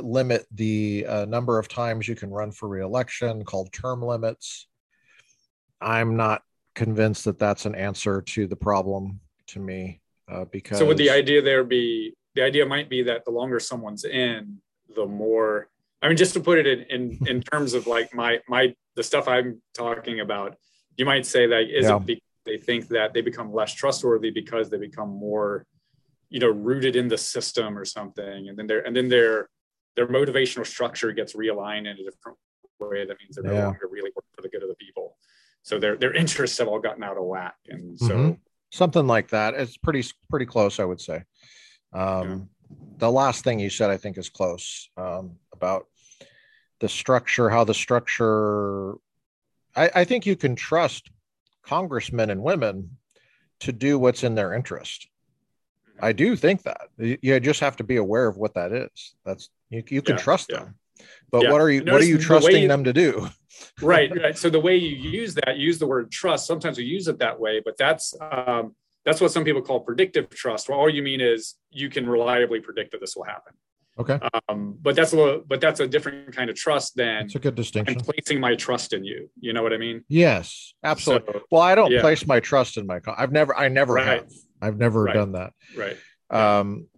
limit the uh, number of times you can run for reelection, called term limits. I'm not convinced that that's an answer to the problem to me uh, because. So would the idea there be the idea might be that the longer someone's in, the more I mean, just to put it in, in, in terms of like my, my, the stuff I'm talking about, you might say that is yeah. it they think that they become less trustworthy because they become more, you know, rooted in the system or something. And then their, and then their, their motivational structure gets realigned in a different way. That means they're yeah. no longer really working for the good of the people. So their, their interests have all gotten out of whack. And so mm-hmm. something like that. It's pretty, pretty close, I would say. Um, yeah the last thing you said, I think, is close um, about the structure, how the structure. I, I think you can trust congressmen and women to do what's in their interest. I do think that you just have to be aware of what that is. That's you, you can yeah, trust yeah. them, but yeah. what are you what are you trusting you, them to do? right, right. So the way you use that, use the word trust. Sometimes we use it that way, but that's um, that's what some people call predictive trust. Well, all you mean is you can reliably predict that this will happen. Okay. Um, but that's a little, but that's a different kind of trust than it's a good distinction. I'm placing my trust in you. You know what I mean? Yes, absolutely. So, well, I don't yeah. place my trust in my. I've never, I never right. have. I've never right. done that. Right. Um,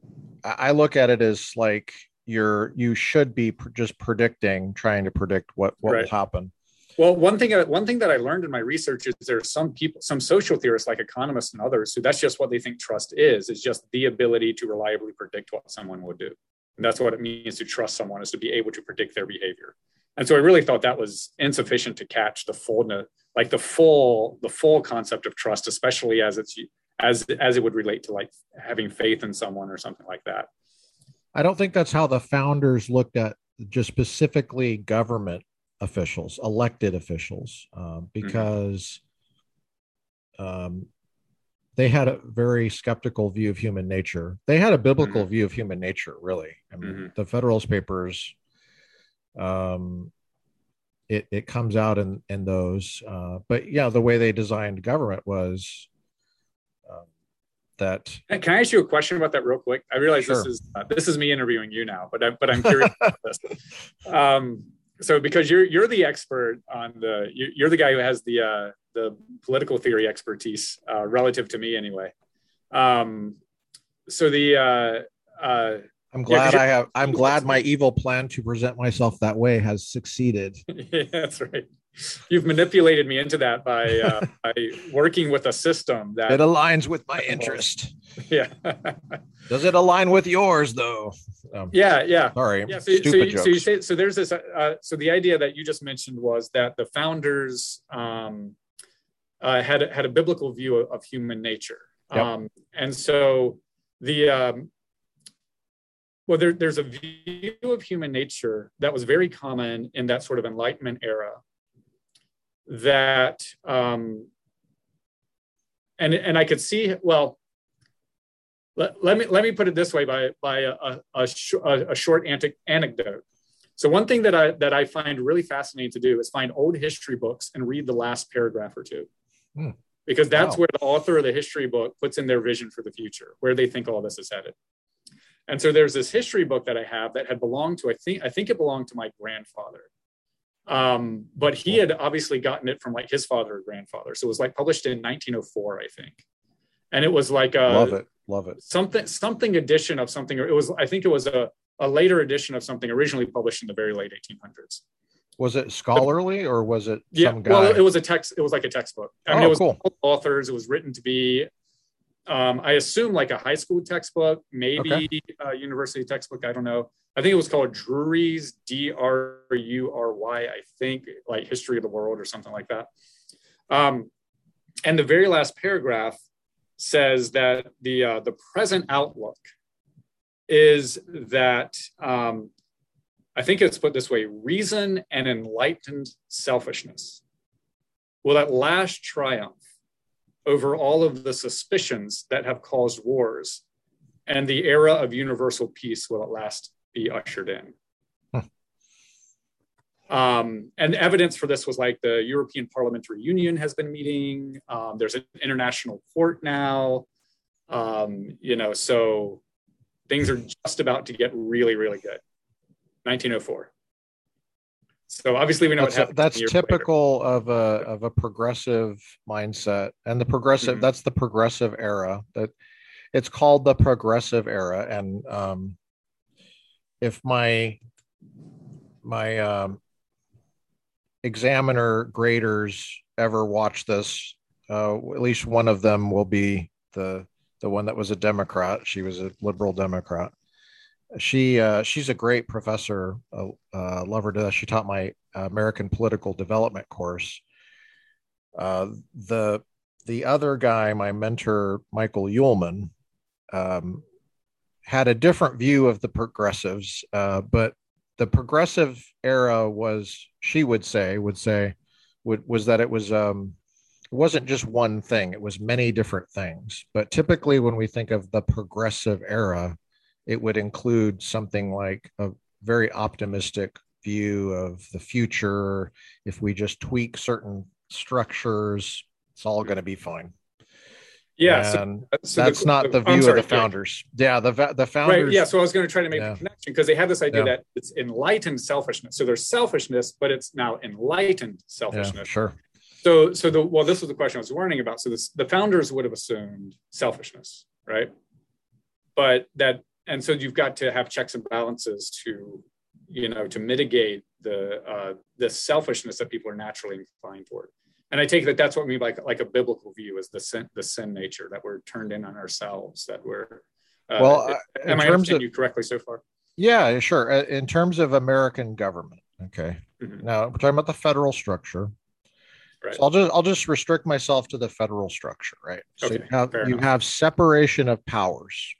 I look at it as like you're, you should be pr- just predicting, trying to predict what what right. will happen. Well, one thing uh, one thing that I learned in my research is there are some people, some social theorists like economists and others, who that's just what they think trust is, is just the ability to reliably predict what someone will do. And that's what it means to trust someone is to be able to predict their behavior. And so I really thought that was insufficient to catch the full, like the full, the full concept of trust, especially as it's as as it would relate to like having faith in someone or something like that. I don't think that's how the founders looked at just specifically government officials, elected officials, um, because mm-hmm. um, they had a very skeptical view of human nature. They had a biblical mm-hmm. view of human nature, really. I mean, mm-hmm. the Federalist Papers, um, it it comes out in in those. Uh, but yeah, the way they designed government was um, that. Can I ask you a question about that real quick? I realize sure. this is uh, this is me interviewing you now, but I, but I'm curious about this. Um, so because you're you're the expert on the you're the guy who has the uh, the political theory expertise uh, relative to me anyway. Um, so the uh, uh, I'm glad yeah, I have. I'm glad my evil plan to present myself that way has succeeded. yeah, that's right. You've manipulated me into that by uh, by working with a system that it aligns with my interest. Yeah. Does it align with yours though? Um, yeah, yeah. Sorry. Yeah. So, so, you, so you say so. There's this. Uh, so the idea that you just mentioned was that the founders um, uh, had had a biblical view of, of human nature, yep. um, and so the um, well, there, there's a view of human nature that was very common in that sort of Enlightenment era. That um, and and I could see well. Let, let me let me put it this way by by a a, a, sh- a short anecdote. So one thing that I that I find really fascinating to do is find old history books and read the last paragraph or two. Hmm. Because that's wow. where the author of the history book puts in their vision for the future, where they think all this is headed. And so there's this history book that I have that had belonged to, I think, I think it belonged to my grandfather. Um, but he had obviously gotten it from like his father or grandfather. So it was like published in 1904, I think. And it was like a love it, love it. Something, something edition of something. Or it was, I think it was a, a later edition of something originally published in the very late 1800s. Was it scholarly or was it yeah, Well, it was a text. It was like a textbook. I mean, oh, it was cool. authors. It was written to be, um, I assume, like a high school textbook, maybe okay. a university textbook. I don't know. I think it was called Drury's D R U R Y. I think like History of the World or something like that. Um, and the very last paragraph says that the uh, the present outlook is that um, I think it's put this way reason and enlightened selfishness will at last triumph over all of the suspicions that have caused wars, and the era of universal peace will at last be ushered in. Um, and evidence for this was like the European Parliamentary Union has been meeting. Um, there's an international court now. Um, you know, so things are just about to get really, really good. 1904. So obviously we know that's, that's typical later. of a of a progressive mindset, and the progressive mm-hmm. that's the progressive era. That it's called the progressive era, and um, if my my um, examiner graders ever watch this, uh, at least one of them will be the the one that was a Democrat. She was a liberal Democrat she uh, she's a great professor. Uh, uh, love her to. She taught my American political development course. Uh, the the other guy, my mentor Michael Uhlmann, um, had a different view of the progressives, uh, but the progressive era was, she would say, would say, would was that it was um, it wasn't just one thing; it was many different things. But typically, when we think of the progressive era, it would include something like a very optimistic view of the future. If we just tweak certain structures, it's all going to be fine. Yeah, so, so that's the, not the, the view sorry, of the founders. Yeah, the the founders. Right. Yeah. So I was going to try to make yeah. a connection because they have this idea yeah. that it's enlightened selfishness. So there's selfishness, but it's now enlightened selfishness. Yeah, sure. So so the well, this was the question I was warning about. So this, the founders would have assumed selfishness, right? But that and so you've got to have checks and balances to you know to mitigate the uh, the selfishness that people are naturally inclined toward and i take that that's what we mean by like a biblical view is the sin the sin nature that we're turned in on ourselves that we're uh, well am i understanding you correctly so far yeah sure uh, in terms of american government okay mm-hmm. now we're talking about the federal structure Right. So I'll just I'll just restrict myself to the federal structure, right? So okay, you have you have separation of powers.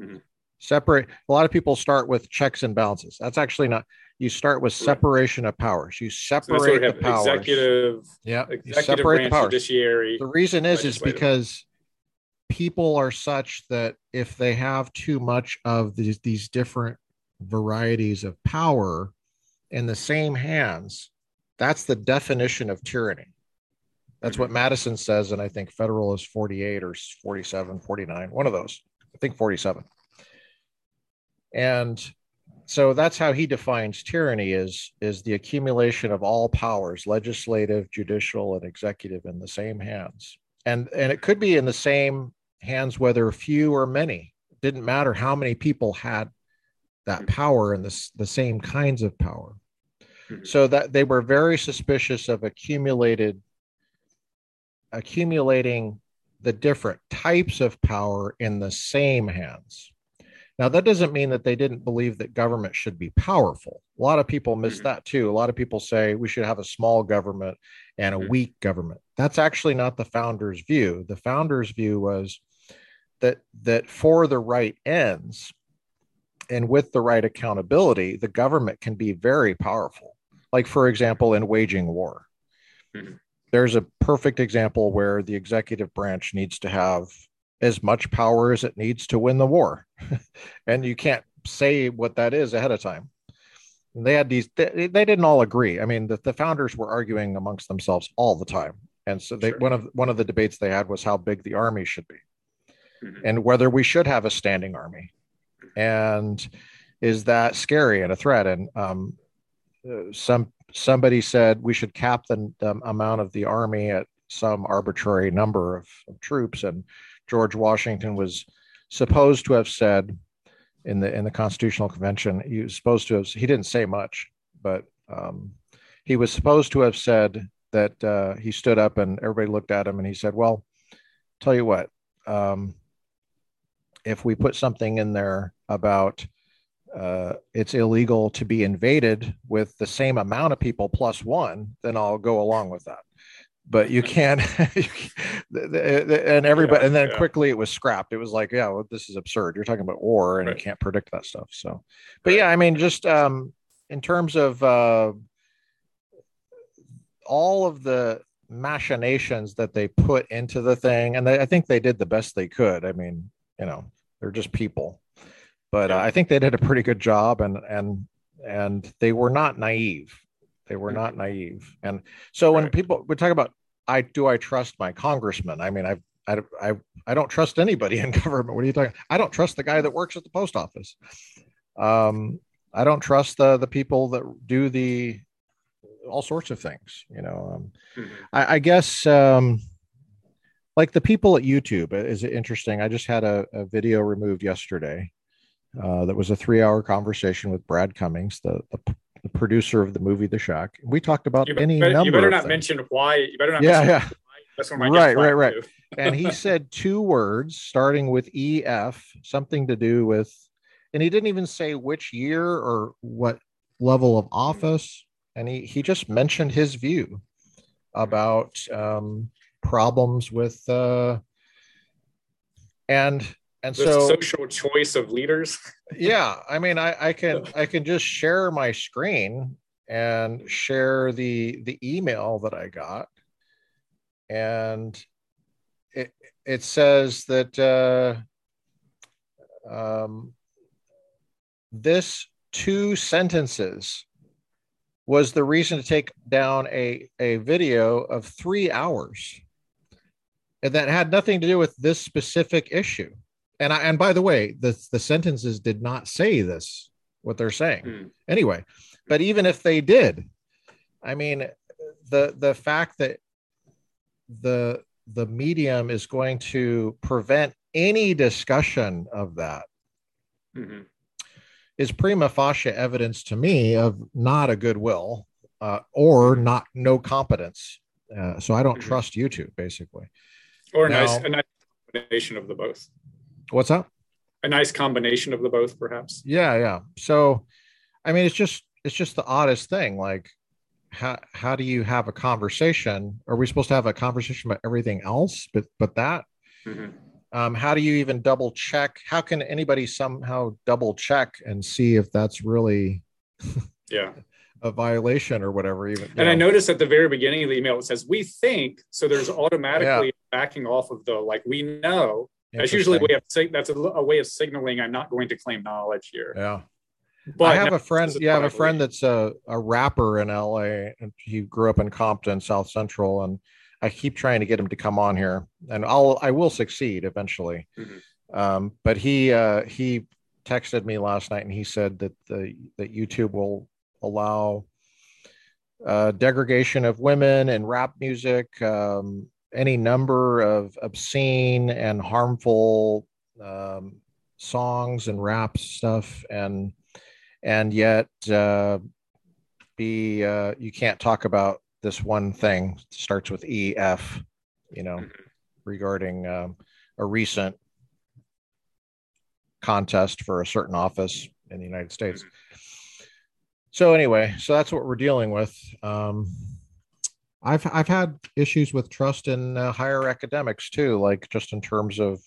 Mm-hmm separate a lot of people start with checks and balances that's actually not you start with separation of powers you separate so the powers executive yeah executive separate branch, the powers. judiciary the reason is is because people are such that if they have too much of these, these different varieties of power in the same hands, that's the definition of tyranny. That's what mm-hmm. Madison says, and I think Federalist 48 or 47, 49, one of those. I think 47. And so that's how he defines tyranny is is the accumulation of all powers legislative judicial and executive in the same hands and and it could be in the same hands whether few or many it didn't matter how many people had that mm-hmm. power and the, the same kinds of power mm-hmm. so that they were very suspicious of accumulated accumulating the different types of power in the same hands now, that doesn't mean that they didn't believe that government should be powerful. A lot of people miss mm-hmm. that too. A lot of people say we should have a small government and a mm-hmm. weak government. That's actually not the founders' view. The founders' view was that that for the right ends and with the right accountability, the government can be very powerful. Like, for example, in waging war. Mm-hmm. There's a perfect example where the executive branch needs to have as much power as it needs to win the war. and you can't say what that is ahead of time. And they had these, they, they didn't all agree. I mean, the, the founders were arguing amongst themselves all the time. And so they, sure. one of one of the debates they had was how big the army should be, mm-hmm. and whether we should have a standing army, and is that scary and a threat? And um, uh, some somebody said we should cap the, the, amount of the army at some arbitrary number of, of troops, and George Washington was supposed to have said in the in the Constitutional Convention. He was supposed to have. He didn't say much, but um, he was supposed to have said that uh, he stood up and everybody looked at him and he said, "Well, tell you what, um, if we put something in there about." Uh, it's illegal to be invaded with the same amount of people plus one, then I'll go along with that but you can't and everybody yeah, and then yeah. quickly it was scrapped. It was like yeah well, this is absurd. You're talking about war and right. you can't predict that stuff so. But right. yeah i mean just um in terms of uh all of the machinations that they put into the thing and they, i think they did the best they could. I mean you know they're just people. But uh, i think they did a pretty good job and and and they were not naive they were not naive. And so when people would talk about, I do I trust my congressman? I mean, I've I I I don't trust anybody in government. What are you talking? I don't trust the guy that works at the post office. Um, I don't trust the the people that do the all sorts of things. You know, um, mm-hmm. I, I, guess um, like the people at YouTube is it interesting. I just had a, a video removed yesterday. Uh, that was a three-hour conversation with Brad Cummings, the, the the producer of the movie The Shack. We talked about you any better, number. You better not things. mention why. You better not. Yeah, yeah. That's what my right, right, right. and he said two words starting with EF, something to do with, and he didn't even say which year or what level of office. And he he just mentioned his view about um, problems with, uh, and and the so social choice of leaders yeah i mean i i can i can just share my screen and share the the email that i got. And it it says that uh um this two sentences was the reason to take down a a video of three hours. And that had nothing to do with this specific issue and I, and by the way, the the sentences did not say this what they're saying mm. anyway. But even if they did, I mean, the the fact that the the medium is going to prevent any discussion of that mm-hmm. is prima facie evidence to me of not a goodwill uh, or not no competence. Uh, so I don't mm-hmm. trust YouTube basically. Or now, nice a nice combination of the both. What's up? A nice combination of the both, perhaps. Yeah, yeah. So, I mean, it's just it's just the oddest thing. Like, how how do you have a conversation? Are we supposed to have a conversation about everything else, but but that? Mm-hmm. Um, how do you even double check? How can anybody somehow double check and see if that's really yeah a violation or whatever even and know. i noticed at the very beginning of the email it says we think so there's automatically yeah. backing off of the like we know That's usually a way of sig- that's a, a way of signaling I'm not going to claim knowledge here. Yeah. But I have now- a friend. this Yeah, I have a friend that's a, a rapper in LA, and he grew up in Compton, South Central, and I keep trying to get him to come on here, and I'll I will succeed eventually. Mhm. Um, but he uh, he texted me last night, and he said that the that YouTube will allow uh, degradation of women and rap music, um, any number of obscene and harmful um, songs and rap stuff, and and yet uh, be uh, you can't talk about this one thing starts with E F, you know, Mhm. regarding um, a recent contest for a certain office in the United States. So anyway, so that's what we're dealing with. Um, I've I've had issues with trust in uh, higher academics too, like just in terms of.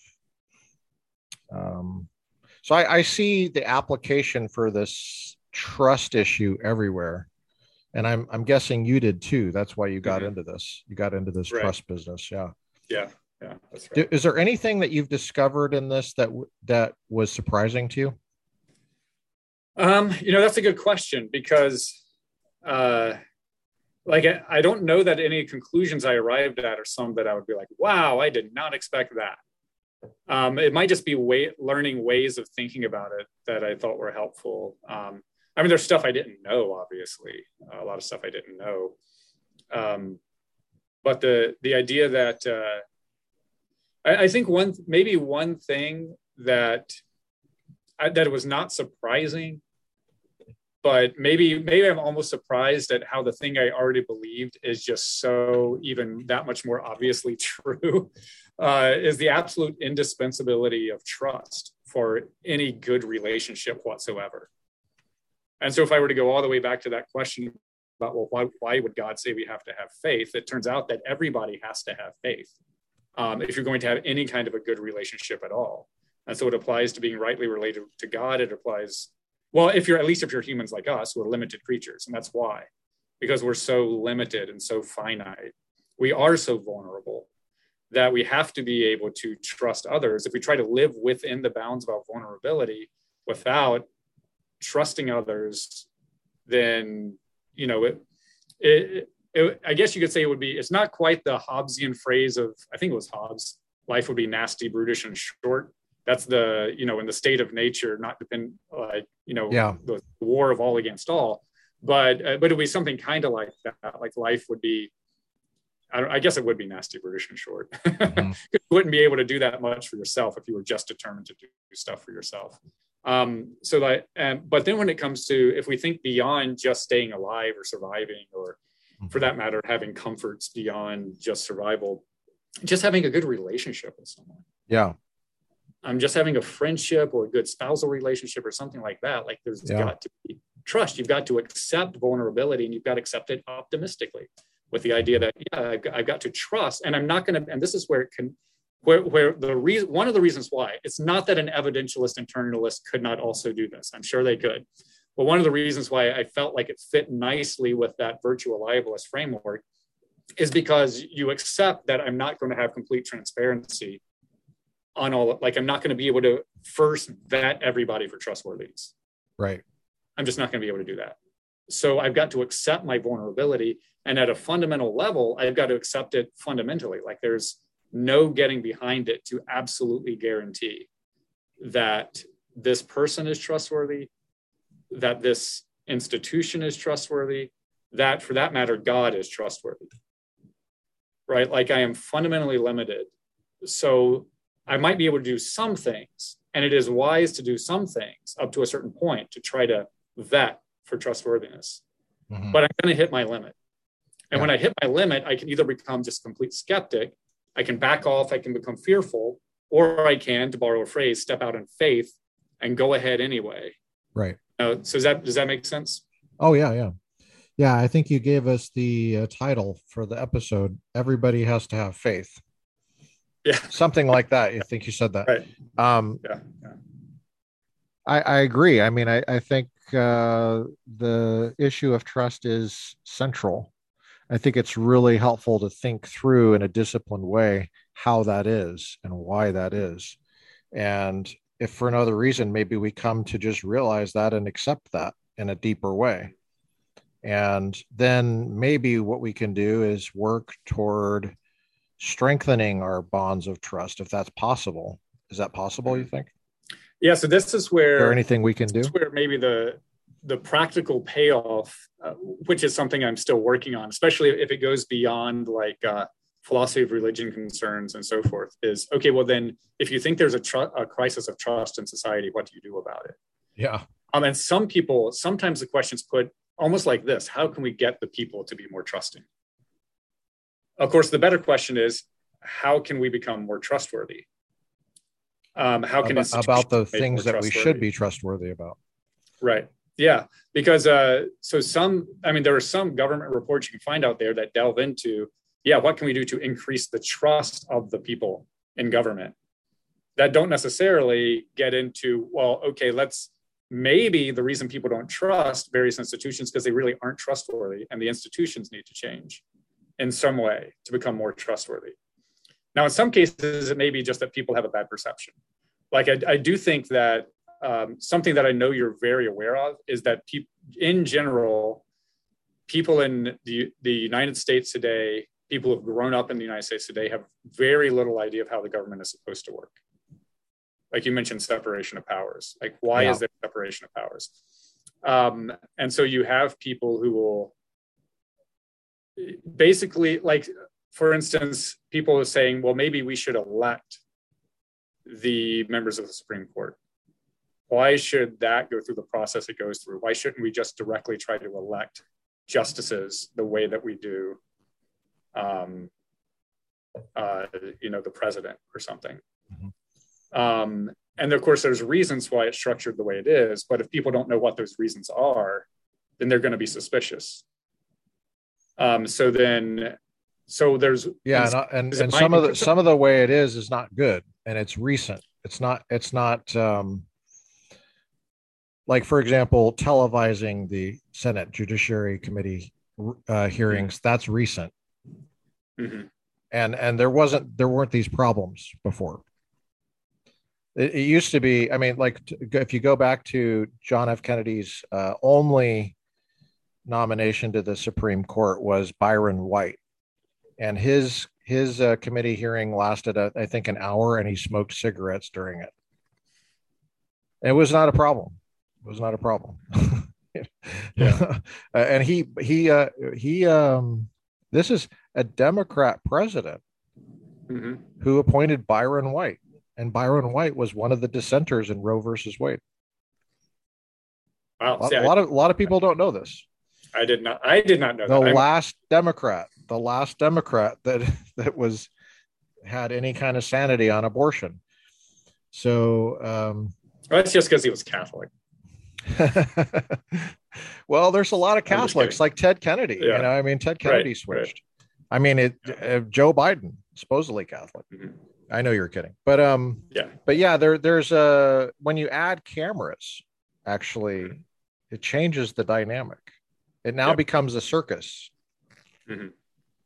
Um, so I, I see the application for this trust issue everywhere, and I'm I'm guessing you did too. That's why you got Mhm. into this. You got into this Right. trust business, yeah. Yeah, yeah, that's right. Is there anything that you've discovered in this that that was surprising to you? Um, you know, that's a good question because, uh, like, I, I don't know that any conclusions I arrived at are some that I would be like, wow, I did not expect that. Um, it might just be way, learning ways of thinking about it that I thought were helpful. Um, I mean, there's stuff I didn't know, obviously, a lot of stuff I didn't know. Um, but the the idea that uh, I, I think one maybe one thing that I, that was not surprising but maybe maybe I'm almost surprised at how the thing I already believed is just so even that much more obviously true uh, is the absolute indispensability of trust for any good relationship whatsoever. And so if I were to go all the way back to that question about well why, why would God say we have to have faith? It turns out that everybody has to have faith um, if you're going to have any kind of a good relationship at all. And so it applies to being rightly related to God. It applies well if you're at least if you're humans like us we're limited creatures and that's why. Because we're so limited and so finite. We are so vulnerable that we have to be able to trust others. If we try to live within the bounds of our vulnerability without trusting others then you know it, it, it i guess you could say it would be it's not quite the hobbesian phrase of i think it was hobbes life would be nasty brutish and short that's the you know in the state of nature not depend like you know Yeah. the war of all against all. But uh, but it would be something kind of like that like life would be I, don't, I guess it would be nasty brutish and short. Mhm. you wouldn't be able to do that much for yourself if you were just determined to do stuff for yourself. Um so that um, but then when it comes to if we think beyond just staying alive or surviving or for that matter having comforts beyond just survival just having a good relationship with someone. Yeah, um, just having a friendship or a good spousal relationship or something like that. Like there's Yeah. got to be trust. You've got to accept vulnerability and you've got to accept it optimistically with the idea that, yeah, I've got, I've got to trust. And I'm not going to, and this is where it can, where, where the reason, one of the reasons why it's not that an evidentialist internalist could not also do this. I'm sure they could. But one of the reasons why I felt like it fit nicely with that virtue reliabilist framework is because you accept that I'm not going to have complete transparency on all like i'm not going to be able to first vet everybody for trustworthiness. Right. i'm just not going to be able to do that. So i've got to accept my vulnerability and at a fundamental level i've got to accept it fundamentally. Like there's no getting behind it to absolutely guarantee that this person is trustworthy that this institution is trustworthy that for that matter god is trustworthy. Right? Like i am fundamentally limited. So I might be able to do some things, and it is wise to do some things up to a certain point to try to vet for trustworthiness. Mhm. But I'm going to hit my limit. And when I hit my limit, I can either become just complete skeptic, I can back off, I can become fearful, or I can, to borrow a phrase, step out in faith and go ahead anyway. Right. Uh, so does that does that make sense? Oh yeah, yeah, yeah. I think you gave us the uh, title for the episode. Everybody has to have faith. Yeah. something like that. I think you said that. Right. Um, Yeah. yeah. I, I agree. I mean, I, I think uh, the issue of trust is central. I think it's really helpful to think through in a disciplined way how that is and why that is. And if for another reason, maybe we come to just realize that and accept that in a deeper way. And then maybe what we can do is work toward strengthening our bonds of trust, if that's possible. Is that possible, you think? Yeah. So this is where is there anything we can do? Where maybe the the practical payoff, uh, which is something I'm still working on, especially if it goes beyond like uh, philosophy of religion concerns and so forth, is okay. Well, then, if you think there's a, tr- a crisis of trust in society, what do you do about it? Yeah. Um, and some people, sometimes the question's put almost like this: How can we get the people to be more trusting? Of course, the better question is, how can we become more trustworthy? Um, how can about, about the things that we should be trustworthy about? Right. Yeah, because uh, so some, I mean, there are some government reports you can find out there that delve into, yeah, what can we do to increase the trust of the people in government? That don't necessarily get into, well, okay, let's maybe the reason people don't trust various institutions because they really aren't trustworthy, and the institutions need to change in some way to become more trustworthy. Now, in some cases, it may be just that people have a bad perception. Like I, I do think that um, something that I know you're very aware of is that people, in general, people in the, the United States today, people who've grown up in the United States today, have very little idea of how the government is supposed to work. Like you mentioned, separation of powers. Like, why yeah. is there separation of powers? Um, and so you have people who will basically, like, for instance, people are saying, well, maybe we should elect the members of the Supreme Court why should that go through the process it goes through? Why shouldn't we just directly try to elect justices the way that we do, um, uh, you know, the president or something? Mm-hmm. Um, and of course, there's reasons why it's structured the way it is. But if people don't know what those reasons are, then they're going to be suspicious. Um, so then, so there's yeah, and, and, and some of the some of the way it is is not good, and it's recent. It's not. It's not. Um, like for example televising the senate judiciary committee uh, hearings mm-hmm. that's recent mm-hmm. and and there wasn't there weren't these problems before it, it, used to be i mean like if you go back to john f kennedy's uh, only nomination to the supreme court was byron white and his his uh, committee hearing lasted uh, i think an hour and he smoked cigarettes during it it was not a problem It was not a problem. yeah. and he he uh, he um this is a Democrat president mm-hmm. who appointed Byron White, and Byron White was one of the dissenters in Roe versus Wade. Wow, a lot, See, a lot of a lot of people don't know this. I did not. I did not know the that. last Democrat, the last Democrat that that was had any kind of sanity on abortion. So um, well, that's just because he was Catholic. well, there's a lot of Catholics like Ted Kennedy. Yeah. You know, I mean, Ted Kennedy right, switched. Right. I mean, it. Uh, Joe Biden supposedly Catholic. Mm-hmm. I know you're kidding, but um, yeah, but yeah, there there's a when you add cameras, actually, mm-hmm. it changes the dynamic. It now becomes a circus. Mm-hmm.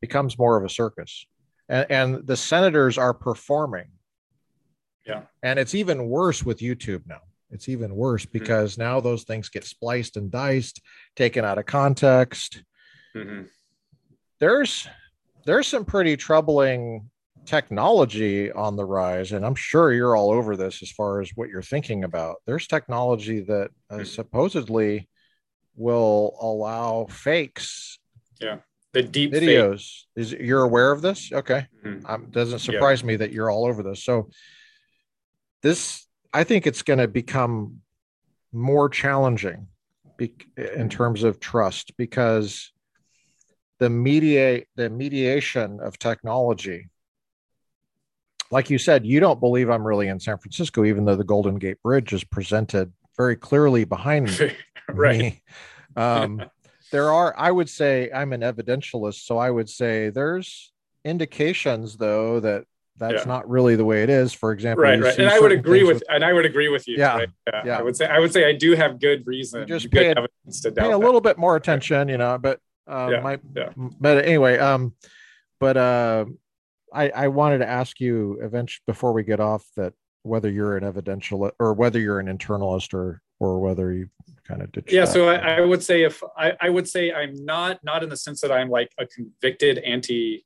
Becomes more of a circus, and and the senators are performing. Yeah, and it's even worse with YouTube now. It's even worse mm-hmm. because mm-hmm. now those things get spliced and diced, taken out of context. Mm-hmm. There's there's some pretty troubling technology on the rise, and I'm sure you're all over this as far as what you're thinking about. There's technology that uh, mm-hmm. supposedly will allow fakes. Yeah, the deep videos. Fake. Is you're aware of this? Okay, mm-hmm. um, doesn't surprise me that you're all over this. So this I think it's going to become more challenging be, in terms of trust because the mediate the mediation of technology like you said you don't believe i'm really in san francisco even though the golden gate bridge is presented very clearly behind me right um, there are i would say i'm an evidentialist so i would say there's indications though that that's yeah. not really the way it is. For example, right, right, and I would agree with, with, and I would agree with you. Yeah, right? yeah, yeah, I would say, I would say, I do have good reason, you just pay, a, pay a little bit more attention, you know. But uh, yeah, my, yeah. but anyway, um, but uh, I, I wanted to ask you eventually before we get off that whether you're an evidential or whether you're an internalist or or whether you kind of yeah so I, I, would say if I, I would say i'm not not in the sense that i'm like a convicted anti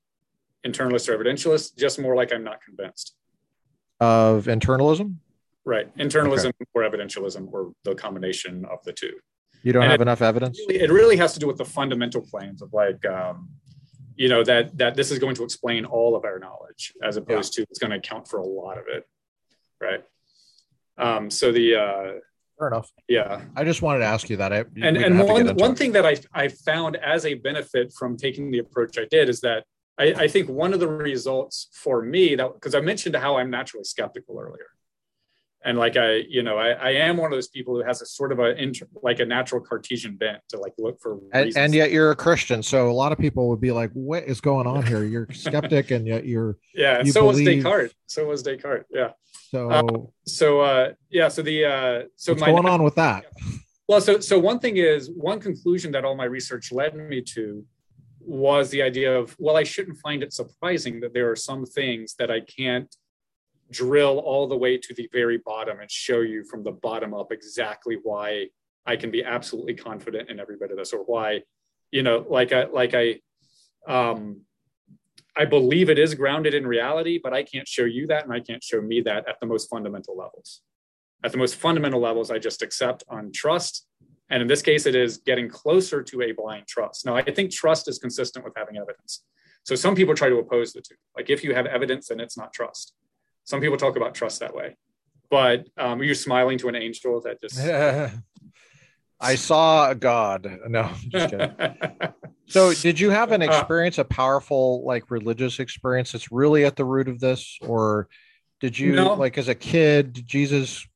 internalist or evidentialist just more like i'm not convinced. Of internalism? Right. Internalism okay. or evidentialism or the combination of the two. You don't and have it, enough evidence? it really, it really has to do with the fundamental claims of like um, you know that that this is going to explain all of our knowledge as opposed yeah. to it's going to account for a lot of it right? Um so the uh fair enough. yeah. I just wanted to ask you that. I, and and one one thing that i i found as a benefit from taking the approach i did is that i i think one of the results for me that because i mentioned how i'm naturally skeptical earlier and like i you know I, I am one of those people who has a sort of a like a natural cartesian bent to like look for and, and, yet you're a christian so a lot of people would be like what is going on here? You're skeptic and yet you're yeah you so believe... was descartes. So was descartes yeah. So uh, so uh yeah so the uh so what's my, going on with that? Well so so one thing is one conclusion that all my research led me to was the idea of well i shouldn't find it surprising that there are some things that i can't drill all the way to the very bottom and show you from the bottom up exactly why I can be absolutely confident in every bit of this, or why, you know, like I like I um I believe it is grounded in reality, but I can't show you that and I can't show me that at the most fundamental levels. At the most fundamental levels, I just accept on trust. And in this case, it is getting closer to a blind trust. Now, I think trust is consistent with having evidence. So some people try to oppose the two. Like if you have evidence, then it's not trust. Some people talk about trust that way. But um, you're smiling to an angel that just. I saw a God. No, just kidding. so, did you have an uh, experience, a powerful, like religious experience that's really at the root of this? Or did you, no. like, as a kid, did Jesus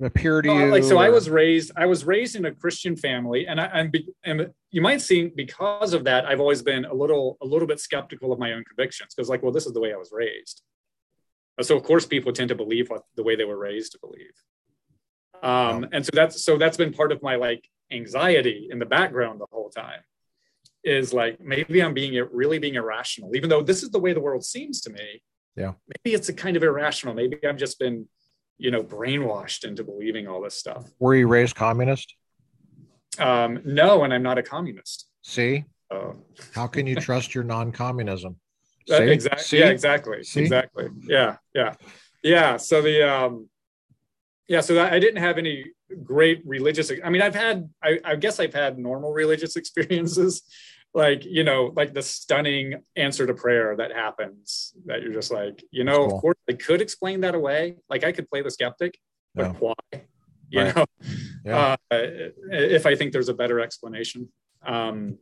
appear to you? Like, so or? I was raised, I was raised in a Christian family, and I, am and you might see because of that, I've always been a little, a little bit skeptical of my own convictions because, like, well, this is the way I was raised. So of course people tend to believe what the way they were raised to believe. Um, and so that's so that's been part of my like anxiety in the background the whole time is like maybe I'm being really being irrational, even though this is the way the world seems to me. Yeah. Maybe it's a kind of irrational. Maybe I've just been, you know, brainwashed into believing all this stuff. Were you raised communist? Um, no, and I'm not a communist. See? Uh, How can you trust your non-communism? Exactly. Yeah, exactly. See? Exactly. Yeah, yeah, yeah. So the um, yeah, so I didn't have any great religious. I mean, I've had. I, I guess I've had normal religious experiences, like you know, like the stunning answer to prayer that happens. That you're just like, you know, cool. of course, I could explain that away. Like I could play the skeptic, but yeah. why? You right. know, yeah. uh, if I think there's a better explanation. Um,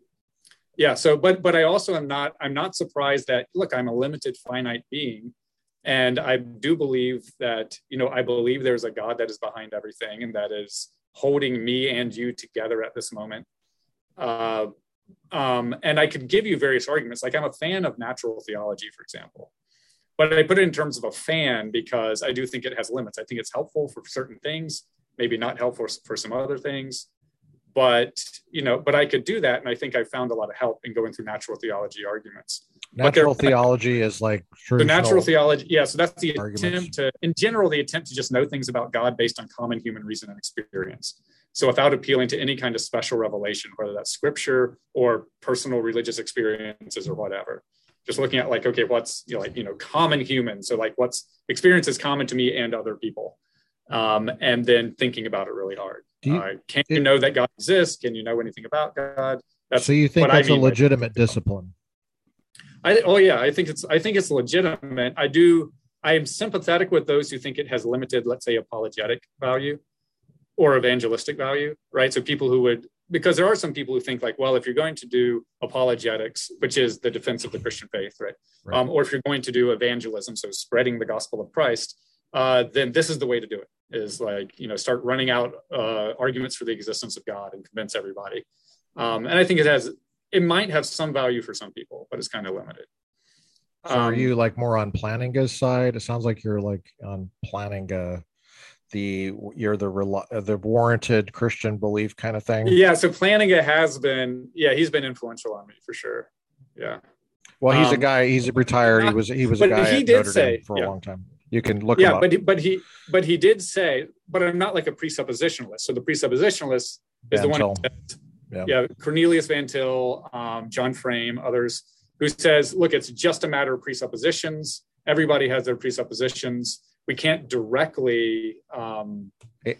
yeah so but but i also am not i'm not surprised that look i'm a limited finite being and i do believe that you know i believe there's a god that is behind everything and that is holding me and you together at this moment. Uh, um, and i could give you various arguments. Like i'm a fan of natural theology for example but i put it in terms of a fan because i do think it has limits. I think it's helpful for certain things maybe not helpful for some other things but you know but i could do that and i think i found a lot of help in going through natural theology arguments. Natural theology is like the natural theology yeah so that's the arguments. attempt to in general the attempt to just know things about god based on common human reason and experience. So without appealing to any kind of special revelation whether that's scripture or personal religious experiences or whatever. Just looking at like okay what's you know like you know common human. So like what's experiences common to me and other people um, and then thinking about it really hard you, uh, can you know that God exists? Can you know anything about God? That's so you think that's I mean a legitimate discipline? I oh yeah, I think it's I think it's legitimate. I do. I am sympathetic with those who think it has limited, let's say, apologetic value or evangelistic value, right? So people who would because there are some people who think like, well, if you're going to do apologetics, which is the defense of the Christian faith, right? right. Um, or if you're going to do evangelism, so spreading the gospel of Christ, uh, then this is the way to do it is like you know start running out uh, arguments for the existence of god and convince everybody um, and i think it has it might have some value for some people but it's kind of limited so um, are you like more on Plantinga's side it sounds like you're like on Plantinga the you're the the warranted christian belief kind of thing yeah so Plantinga has been yeah he's been influential on me for sure yeah Well, he's a Um, guy. He's retired. He was he was a guy he did say- for yeah. a long time. You can look yeah up. but he, but he but he did say but i'm not like a presuppositionalist so the presuppositionalist is the one Van says- Yeah. yeah. cornelius van til um, john frame others who says look it's just a matter of presuppositions everybody has their presuppositions we can't directly um,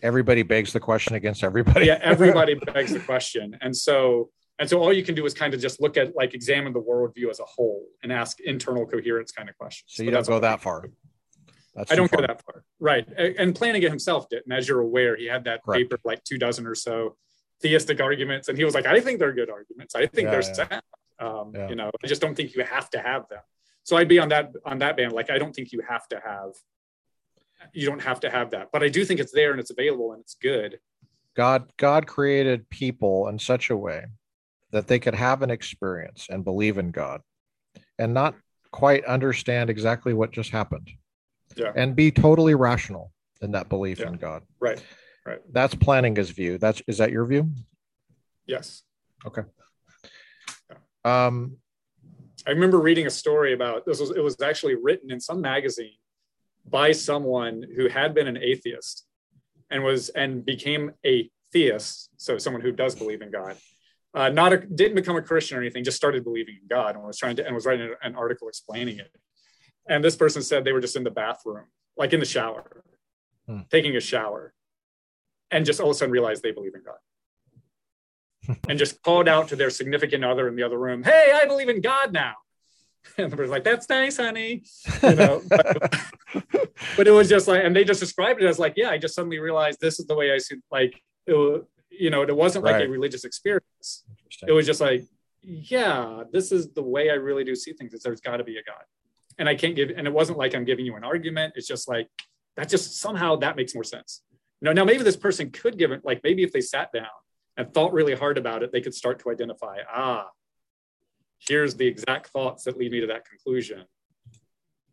Everybody begs the question against everybody. yeah everybody begs the question and so and so all you can do is kind of just look at like examine the worldview as a whole and ask internal coherence kind of questions so you But don't go that far. That's I don't far. go that far. Right. And Plantinga himself did. And as you're aware, he had that Correct. paper, like two dozen or so theistic arguments. And he was like, I think they're good arguments. I think Yeah, they're yeah. sound. Um, Yeah. You know, I just don't think you have to have them. So I'd be on that on that band. Like, I don't think you have to have you don't have to have that. But I do think it's there and it's available and it's good. God God created people in such a way that they could have an experience and believe in God and not quite understand exactly what just happened. Yeah. And be totally rational in that belief Yeah. in God. Right. Right. That's Plantinga's view. That's is that your view? Yes. Okay. Um I remember reading a story about this was it was actually written in some magazine by someone who had been an atheist and was and became a theist, so someone who does believe in God. Uh, not a, didn't become a Christian or anything, just started believing in God and was trying to and was writing an article explaining it. And this person said they were just in the bathroom, like in the shower, Hmm. taking a shower, and just all of a sudden realized they believe in God. and just called out to their significant other in the other room, "Hey, I believe in God now." And the person's like, "That's nice, honey," you know. but, but it was just like, and they just described it as like, "Yeah, I just suddenly realized this is the way I see." Like, it, wa- you know, it wasn't like a religious experience. It was just like, "Yeah, this is the way I really do see things. Is there's got to be a God." And I can't give, and it wasn't like I'm giving you an argument. It's just like that. Just somehow that makes more sense. You know, now maybe this person could give it, like maybe if they sat down and thought really hard about it, they could start to identify, ah, here's the exact thoughts that lead me to that conclusion.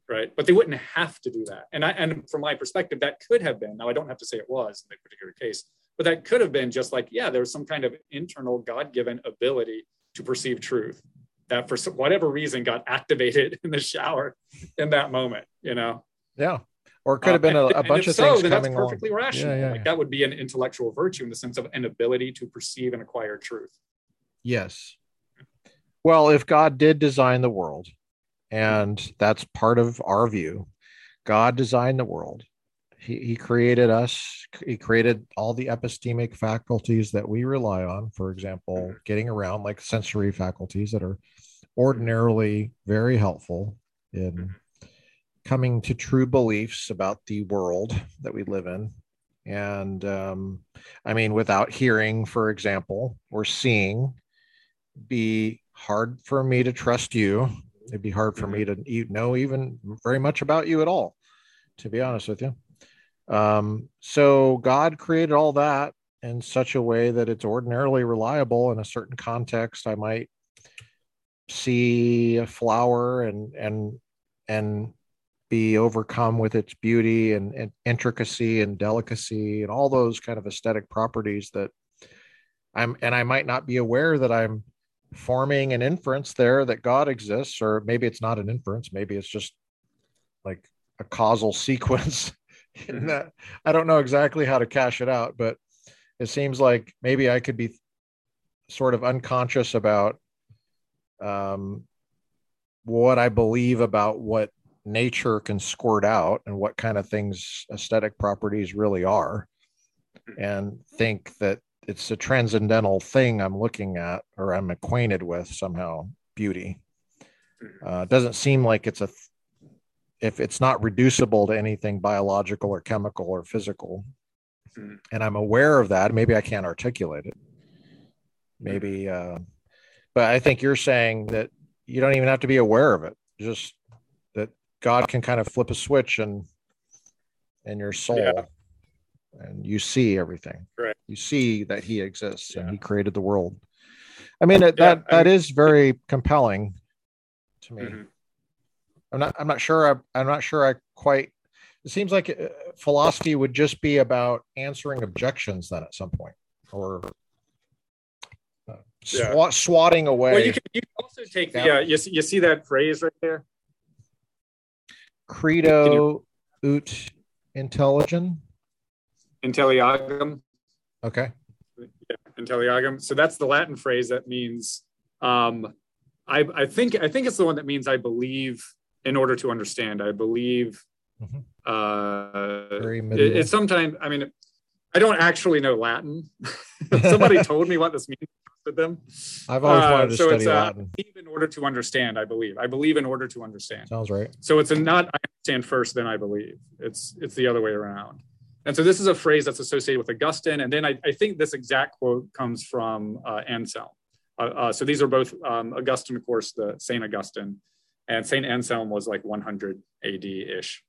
Right. But they wouldn't have to do that. And I and from my perspective, that could have been, now I don't have to say it was in that particular case, but that could have been just like, yeah, there's some kind of internal God-given ability to perceive truth that for whatever reason got activated in the shower in that moment, you know. yeah. Or it could have been a, a um, and bunch of so, things then coming that's perfectly along. rational. Yeah, yeah, like yeah. that would be an intellectual virtue in the sense of an ability to perceive and acquire truth. Yes. Well, if God did design the world, and that's part of our view, God designed the world. He, he created us. He created all the epistemic faculties that we rely on. For example, mm-hmm. getting around, like sensory faculties that are ordinarily very helpful in mm-hmm. coming to true beliefs about the world that we live in. And um, I mean, without hearing, for example, or seeing, be hard for me to trust you. It'd be hard for me mm-hmm. to e- know even very much about you at all, to be honest with you. Um, so God created all that in such a way that it's ordinarily reliable in a certain context. I might see a flower and and and be overcome with its beauty and, and intricacy and delicacy and all those kind of aesthetic properties that I'm and I might not be aware that I'm forming an inference there that God exists, or maybe it's not an inference, maybe it's just like a causal sequence. that I don't know exactly how to cash it out, but it seems like maybe I could be sort of unconscious about um, what I believe about what nature can squirt out and what kind of things aesthetic properties really are, and think that it's a transcendental thing I'm looking at or I'm acquainted with somehow beauty. Uh, it doesn't seem like it's a if it's not reducible to anything biological or chemical or physical, Mhm. and I'm aware of that, maybe I can't articulate it. Maybe, uh, but I think you're saying that you don't even have to be aware of it. Just that God can kind of flip a switch and and your soul, Yeah. and you see everything. Right. You see that He exists and He created the world. I mean, that Yeah, that, I that mean- is very compelling to me. Mhm. I'm not. I'm not sure. I, I'm not sure. I quite. It seems like uh, philosophy would just be about answering objections then at some point, or uh, Yeah. swat, swatting away. Well, you can you can also take the, uh, you, see, you see that phrase right there? Credo ut intelligent. Intelligam. Okay. Yeah, intelligam. So that's the Latin phrase that means um, I, I think I think it's the one that means I believe in order to understand. I believe mm-hmm. uh, it, it's sometimes I mean I don't actually know Latin. Somebody told me what this means with them. I've always wanted to uh, so study uh, Latin. in order to understand, I believe. I believe in order to understand. Sounds right. So it's a not I understand first, then I believe. It's it's the other way around. And so this is a phrase that's associated with Augustine. And then I, I think this exact quote comes from uh, Anselm. Uh, uh, so these are both um, Augustine, of course, the Saint Augustine, and Saint Anselm was like 100 AD ish.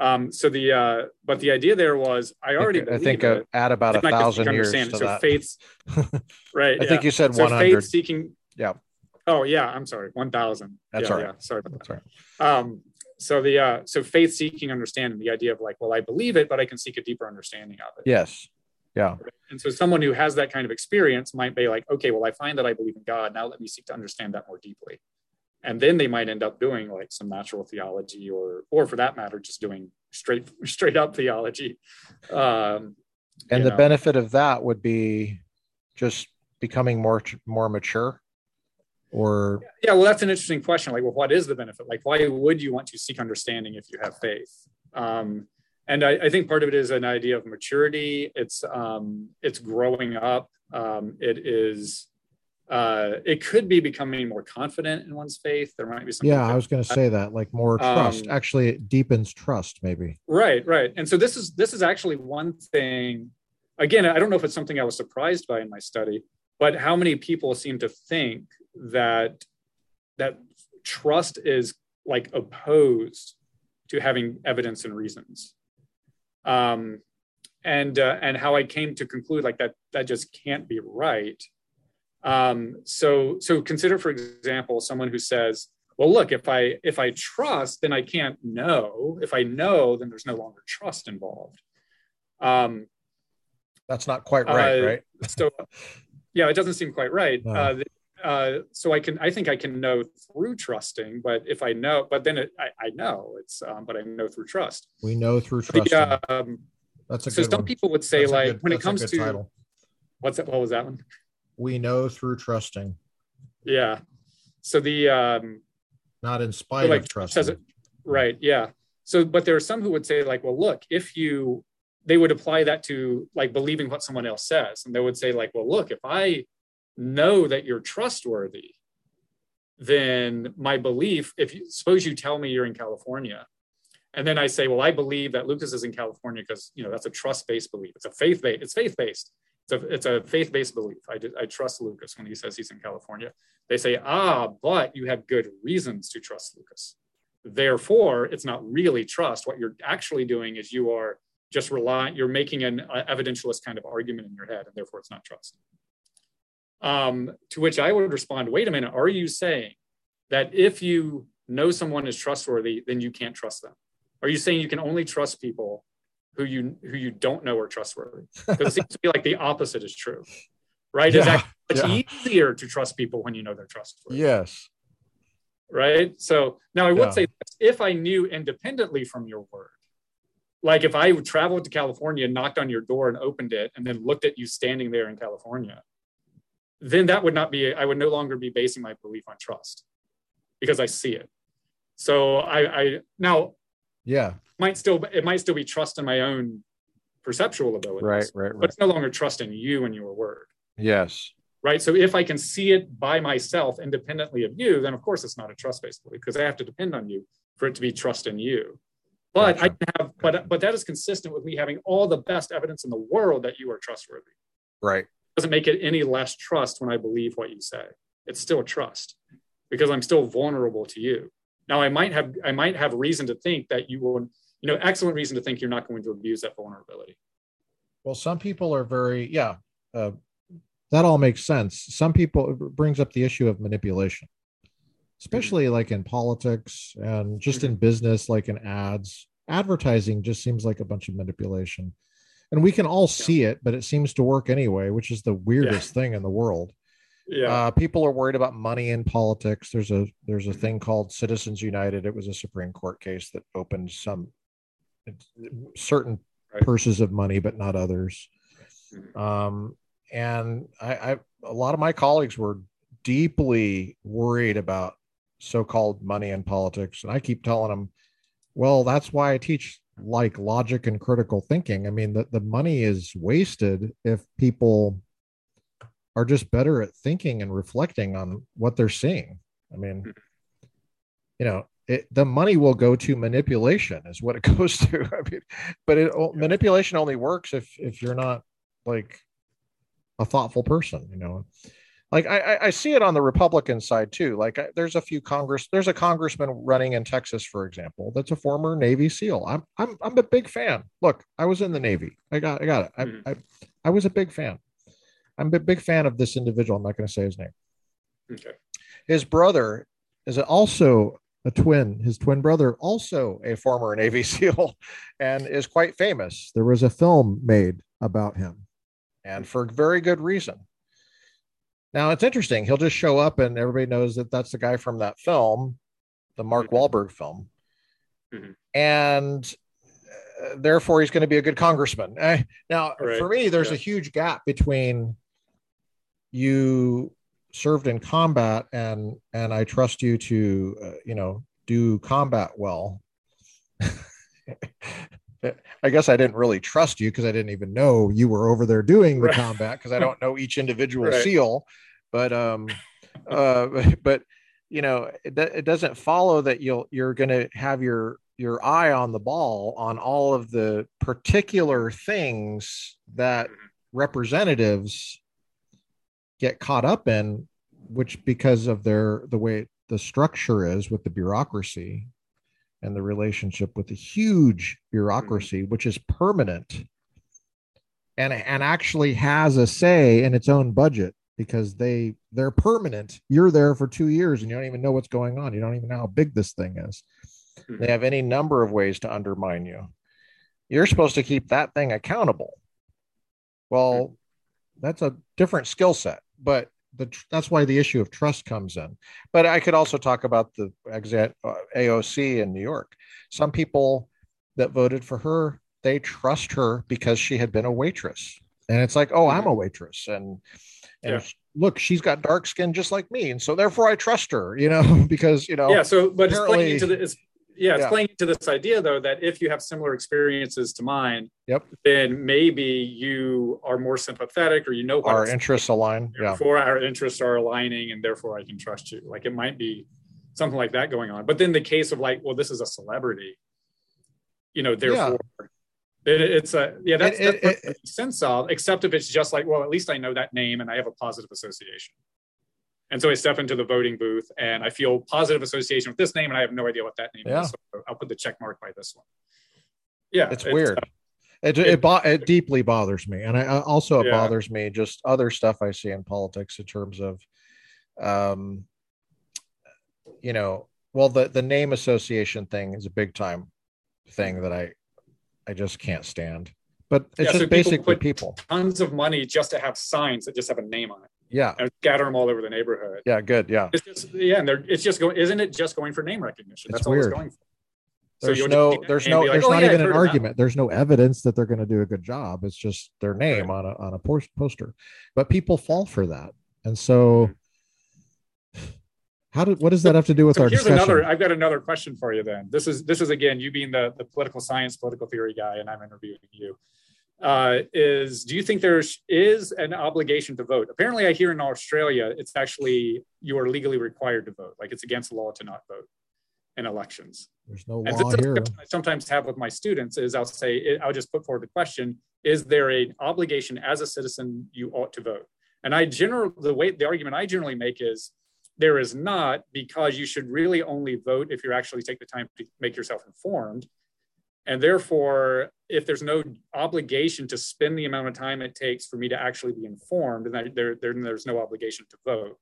Um, so the uh, but the idea there was I already I think, I think add about a thousand years to so that. faith's right. I yeah. think you said so 100. Faith seeking. Yeah. Oh yeah, I'm sorry, 1,000. That's yeah, right. Yeah, sorry about That's that. right. Um, so the uh, so faith seeking understanding, the idea of like, well, I believe it, but I can seek a deeper understanding of it. Yes. Yeah. And so someone who has that kind of experience might be like, okay, well, I find that I believe in God. Now let me seek to understand that more deeply. And then they might end up doing like some natural theology or or for that matter, just doing straight straight up theology. Um, and the know. benefit of that would be just becoming more more mature or yeah well that's an interesting question like well what is the benefit like why would you want to seek understanding if you have faith um, and I, I, think part of it is an idea of maturity. It's um, it's growing up. Um, it is. Uh, it could be becoming more confident in one's faith. There might be some. Yeah, I was going to say that, like more trust. Um, actually, it deepens trust, maybe. Right, right. And so this is this is actually one thing. Again, I don't know if it's something I was surprised by in my study, but how many people seem to think that that trust is like opposed to having evidence and reasons um, and uh, and how I came to conclude like that that just can't be right. Um, so so consider for example someone who says, well, look, if I if I trust, then I can't know. If I know, then there's no longer trust involved. Um, That's not quite right, uh, right? so yeah, it doesn't seem quite right. No. Uh, uh, so I can, I think I can know through trusting, but if I know, but then it, I, I know it's, um, but I know through trust. We know through trust. Um, that's a so some one. people would say that's like good, when it comes to title. what's that? What was that one? We know through trusting. Yeah. So the um, not in spite like, of trusting. Says it, right. Yeah. So, but there are some who would say like, well, look, if you, they would apply that to like believing what someone else says, and they would say like, well, look, if I know that you're trustworthy, then my belief, if you suppose you tell me you're in California, and then I say, well, I believe that Lucas is in California because you know that's a trust-based belief. It's a faith-based. It's faith-based. It's a, it's a faith-based belief. I, I trust Lucas when he says he's in California. They say, ah, but you have good reasons to trust Lucas. Therefore, it's not really trust. What you're actually doing is you are just relying. You're making an uh, evidentialist kind of argument in your head, and therefore it's not trust. Um, to which I would respond, wait a minute, are you saying that if you know someone is trustworthy, then you can't trust them? Are you saying you can only trust people who you who you don't know are trustworthy? Because it seems to be like the opposite is true, right? Yeah, it's actually much yeah. easier to trust people when you know they're trustworthy. Yes. Right. So now I would yeah. say if I knew independently from your word, like if I traveled to California, knocked on your door and opened it, and then looked at you standing there in California, then that would not be, I would no longer be basing my belief on trust because I see it. So I, I now, yeah, might still, it might still be trust in my own perceptual abilities. Right, right, right. But it's no longer trust in you and your word. Yes. Right. So if I can see it by myself independently of you, then of course it's not a trust based belief because I have to depend on you for it to be trust in you. But gotcha. I have, but but that is consistent with me having all the best evidence in the world that you are trustworthy. Right doesn't make it any less trust when I believe what you say. It's still trust because I'm still vulnerable to you. Now I might have I might have reason to think that you will, you know, excellent reason to think you're not going to abuse that vulnerability. Well, some people are very yeah. Uh, that all makes sense. Some people brings up the issue of manipulation, especially mm-hmm. like in politics and just mm-hmm. in business, like in ads. Advertising just seems like a bunch of manipulation and we can all see it but it seems to work anyway which is the weirdest yeah. thing in the world Yeah. Uh, people are worried about money in politics. There's a there's a thing called Citizens United. It was a Supreme Court case that opened some certain Right. purses of money, but not others. Mhm. Um, and I, I a lot of my colleagues were deeply worried about so-called money in politics, and I keep telling them, well, that's why I teach like logic and critical thinking. I mean, that the money is wasted if people are just better at thinking and reflecting on what they're seeing. I mean, Mhm. you know, it, the money will go to manipulation is what it goes to. I mean, but it manipulation only works if if you're not like a thoughtful person, you know. Like I, I- see it on the Republican side too. Like I, there's a few Congress, there's a congressman running in Texas, for example, that's a former Navy SEAL. I'm I'm I'm a big fan. Look, I was in the Navy. I got I got it. I Mhm. I, I was a big fan. I'm a big fan of this individual. I'm not going to say his name. Okay. His brother is also a twin. His twin brother, also a former Navy SEAL, and is quite famous. There was a film made about him, and for very good reason. Now it's interesting. He'll just show up, and everybody knows that that's the guy from that film, the Mark Mhm. Wahlberg film, Mhm. and uh, therefore he's going to be a good congressman. Eh, now, Right. for me, there's Yeah. a huge gap between you served in combat and and I trust you to uh, you know do combat well. I guess I didn't really trust you because I didn't even know you were over there doing the Right. combat because I don't know each individual Right. SEAL. But um, uh, but you know it, it doesn't follow that you'll you're going to have your your eye on the ball on all of the particular things that Mhm. representatives get caught up in which because of their the way the structure is with the bureaucracy and the relationship with the huge bureaucracy which is permanent and and actually has a say in its own budget because they they're permanent. You're there for 2 years and you don't even know what's going on. You don't even know how big this thing is. Mhm. they have any number of ways to undermine you. You're supposed to keep that thing accountable. Well that's a different skill set but the, that's why the issue of trust comes in. But i could also talk about the exa- uh, aoc in new york. Some people that voted for her they trust her because she had been a waitress. And it's like oh i'm a waitress. And and Yeah. look she's got dark skin just like me. And so therefore i trust her you know because you know Yeah. So, but it's playing into the, it's, yeah, it's Yeah. playing into this idea though that if you have similar experiences to mine, Yep. then maybe you are more sympathetic or you know our interests align yeah therefore our interests are aligning and therefore I can trust you. Like it might be something like that going on. But then the case of like, well, this is a celebrity, you know, therefore it, it's a yeah, that's, It- that's it- what it- it makes sense of, except if it's just like, well, at least I know that name and I have a positive association. And so I step into the voting booth and I feel positive association with this name and I have no idea what that name Yeah. is. So I'll put the check mark by this one. Yeah. it's weird. It, it, it- bo- it deeply bothers me, and I, I also it Yeah. bothers me just other stuff I see in politics in terms of, um, you know, well the the name association thing is a big time thing that I I just can't stand. But it's Yeah, so just people basically put- people. tons of money just to have signs that just have a name on it Yeah, and scatter them all over the neighborhood. yeah, good, yeah. It's just yeah, and they're it's just going. Isn't it just going for name recognition? It's That's all it's going for. There's you'll no, there's no, like, there's "Oh, not yeah, even an heard of that argument. There's no evidence that they're going to do a good job. It's just their name on a on a post- poster. But people fall for that, and so how did what does that have to do with So our here's discussion? another. I've got another question for you. Then this is this is again you being the the political science, political theory guy, and I'm interviewing you. Uh, is do you think there is an obligation to vote? Apparently, I hear in Australia it's actually you are legally required to vote. Like it's against the law to not vote in elections. There's no And law here. I sometimes have with my students is I'll say I'll just put forward the question: Is there an obligation as a citizen you ought to vote? And I general the way the argument I generally make is there is not because you should really only vote if you actually take the time to make yourself informed. And therefore, if there's no obligation to spend the amount of time it takes for me to actually be informed, then there, there, there's no obligation to vote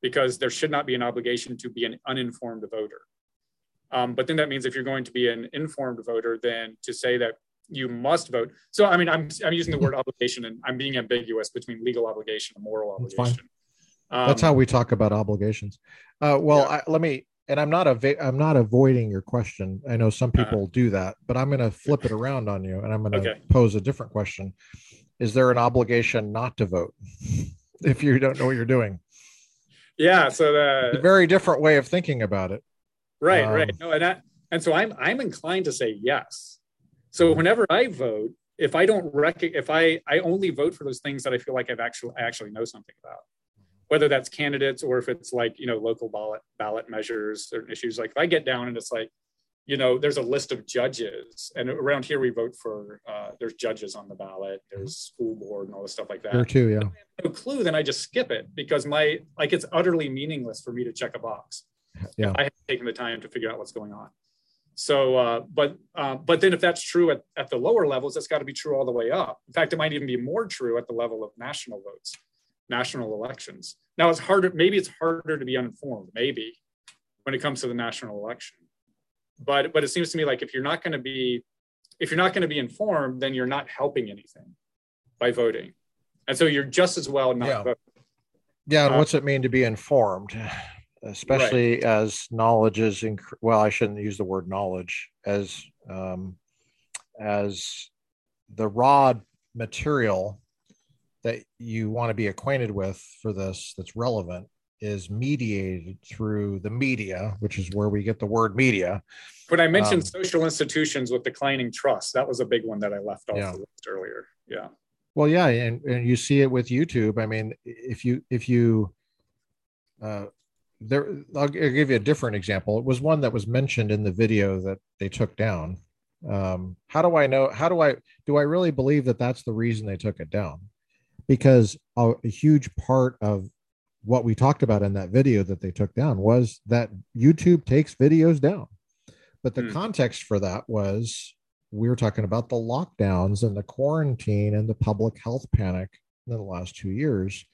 because there should not be an obligation to be an uninformed voter. Um, but then that means if you're going to be an informed voter, then to say that you must vote. So, I mean, I'm, I'm using the word obligation and I'm being ambiguous between legal obligation and moral That's obligation. Um, That's how we talk about obligations. Uh, well, yeah. I, let me, and I'm not a, I'm not avoiding your question. I know some uh-huh. people uh-huh. do that, but I'm going to flip it around on you, and I'm going to okay. pose a different question. Is there an obligation not to vote if you don't know what you're doing? Yeah, so the a very different way of thinking about it. Right, um, right. No, and I, and so I'm I'm inclined to say yes. So whenever I vote, if I don't rec- if I I only vote for those things that I feel like I've actually I actually know something about, whether that's candidates or if it's like you know local ballot ballot measures, certain issues. Like if I get down and it's like, you know, there's a list of judges, and around here we vote for uh, there's judges on the ballot, there's school board and all this stuff like that. There too, yeah. No clue, then I just skip it because my like it's utterly meaningless for me to check a box. Yeah, I haven't taken the time to figure out what's going on. So, uh, but uh, but then if that's true at, at the lower levels, that's got to be true all the way up. In fact, it might even be more true at the level of national votes, national elections. Now it's harder. Maybe it's harder to be uninformed. Maybe when it comes to the national election, but but it seems to me like if you're not going to be if you're not going to be informed, then you're not helping anything by voting, and so you're just as well not yeah. voting. Yeah, and uh, what's it mean to be informed? especially right. as knowledge is inc- well i shouldn't use the word knowledge as um, as the raw material that you want to be acquainted with for this that's relevant is mediated through the media which is where we get the word media. When i mentioned um, social institutions with declining trust that was a big one that i left off yeah. the list earlier. Yeah. Well yeah and, and you see it with youtube. I mean if you if you uh, there I'll, I'll, give you a different example. It was one that was mentioned in the video that they took down. Um, how do i know how do i do i really believe that that's the reason they took it down because a, a huge part of what we talked about in that video that they took down was that youtube takes videos down but the mm. context for that was we were talking about the lockdowns and the quarantine and the public health panic in the last two years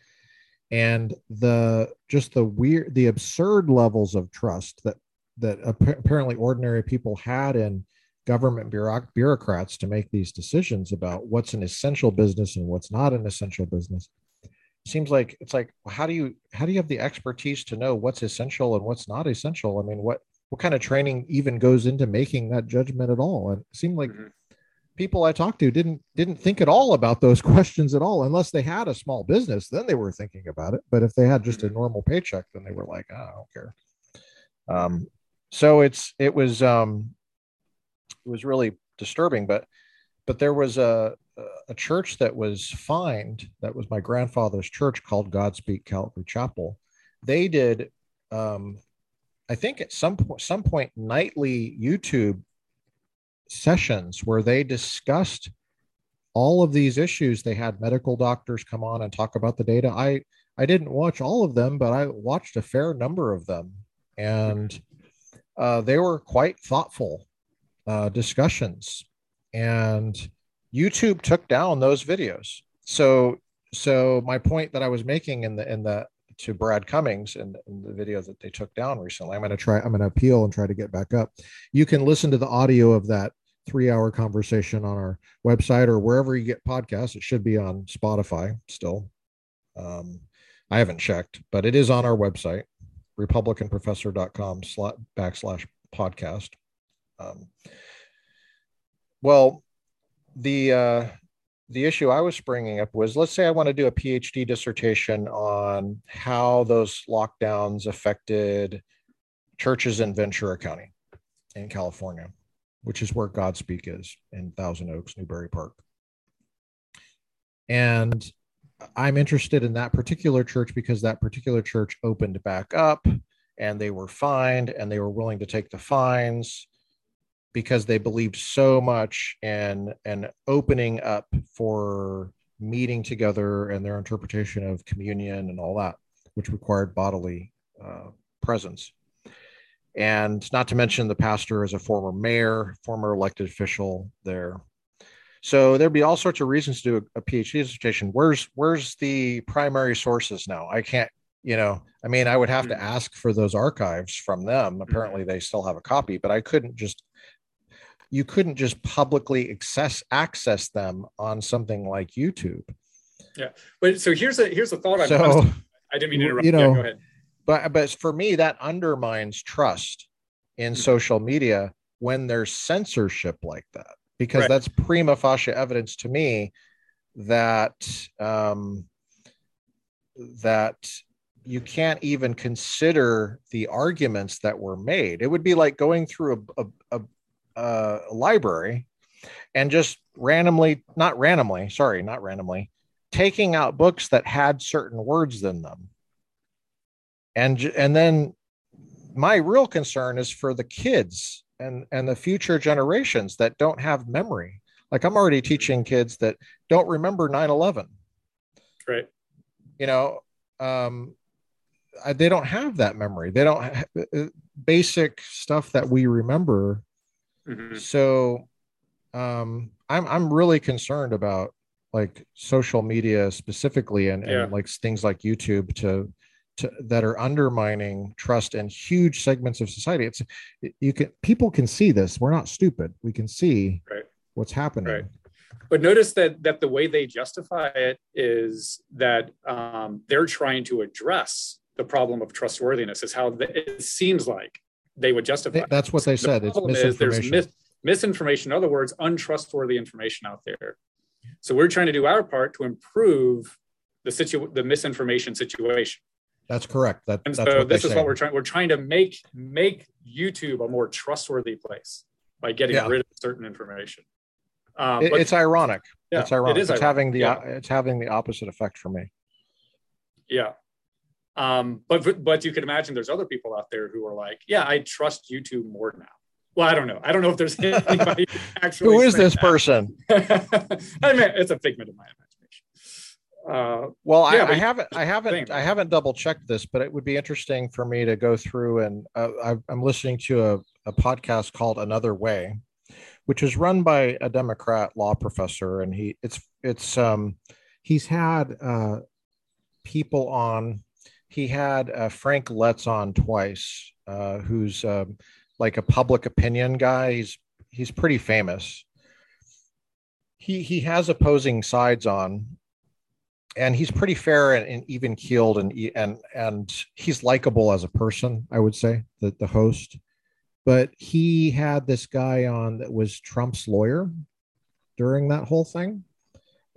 and the just the weird the absurd levels of trust that that apparently ordinary people had in government bureaucrats to make these decisions about what's an essential business and what's not an essential business seems like it's like how do you how do you have the expertise to know what's essential and what's not essential i mean what what kind of training even goes into making that judgment at all and it seemed like mm-hmm people I talked to didn't didn't think at all about those questions at all, unless they had a small business. Then they were thinking about it. But if they had just a mm-hmm. normal paycheck, then they were like, oh, I don't care. Um, so it's it was um, it was really disturbing. But but there was a a church that was fined. That was my grandfather's church called Godspeak Calvary Chapel. They did. Um, I think at some point, some point, nightly YouTube sessions where they discussed all of these issues. They had medical doctors come on and talk about the data. I I didn't watch all of them, but I watched a fair number of them, and uh, they were quite thoughtful uh, discussions. And YouTube took down those videos. So so my point that I was making in the in the to Brad Cummings in, in, the video that they took down recently. I'm going to try, I'm going to appeal and try to get back up. You can listen to the audio of that three hour conversation on our website or wherever you get podcasts. It should be on Spotify still. Um, I haven't checked, but it is on our website, republicanprofessor.com backslash podcast. Um, well, the, uh, the issue I was bringing up was let's say I want to do a PhD dissertation on how those lockdowns affected churches in Ventura County in California, which is where Godspeak is in Thousand Oaks, Newbury Park. And I'm interested in that particular church because that particular church opened back up and they were fined and they were willing to take the fines because they believed so much in an opening up for meeting together and their interpretation of communion and all that, which required bodily uh, presence. And not to mention the pastor is a former mayor, former elected official there. So there'd be all sorts of reasons to do a, a PhD dissertation. Where's where's the primary sources now? I can't, you know, I mean, I would have to mm-hmm. ask for those archives from them. Apparently, they still have a copy, but I couldn't just you couldn't just publicly access access them on something like YouTube. Yeah, but so here's a here's a thought. I'm, So I didn't mean to interrupt. You know, yeah, go ahead. But but for me, that undermines trust in Mhm. social media when there's censorship like that, because Right. that's prima facie evidence to me that um, that you can't even consider the arguments that were made. It would be like going through a, a, a, a library and just randomly, not randomly, sorry, not randomly, taking out books that had certain words in them. And and then my real concern is for the kids and and the future generations that don't have memory. Like I'm already teaching kids that don't remember 9/11 Right. you know um I- they don't have that memory they don't ha- uh, basic stuff that we remember Mhm. so um i'm i'm really concerned about like social media specifically and, Yeah. and like things like youtube to to that are undermining trust in huge segments of society it's you can people can see this we're not stupid we can see Right. what's happening Right. But notice that that the way they justify it is that um, they're trying to address the problem of trustworthiness. Is how the, it seems like they would justify. that's what they The said it's problem is there's misinformation mis- misinformation. In other words, untrustworthy information out there. So we're trying to do our part to improve the situ- the misinformation situation. that's correct that, And that's so what this is say. what we're trying. We're trying to make make YouTube a more trustworthy place by getting Yeah. rid of certain information. Um, It- but it's ironic yeah, it's ironic. It is it's ironic. having the Yeah. it's having the opposite effect for me. Yeah. Um, but but you can imagine there's other people out there who are like, yeah, I trust YouTube more now. Well, I don't know. I don't know if there's anybody actually. Who is this that. person? I mean, it's a figment of my imagination. Uh, Well, Yeah, I, I haven't I haven't Thing. I haven't double checked this, but it would be interesting for me to go through and uh, I, I'm listening to a, a podcast called Another Way, which is run by a Democrat law professor, and he it's it's um he's had uh, people on. He had uh, Frank Luntz on twice, uh, who's um, like a public opinion guy. He's he's pretty famous. He he has opposing sides on, and he's pretty fair and, and even keeled, and and and he's likable as a person. I would say the the host, but he had this guy on that was Trump's lawyer during that whole thing,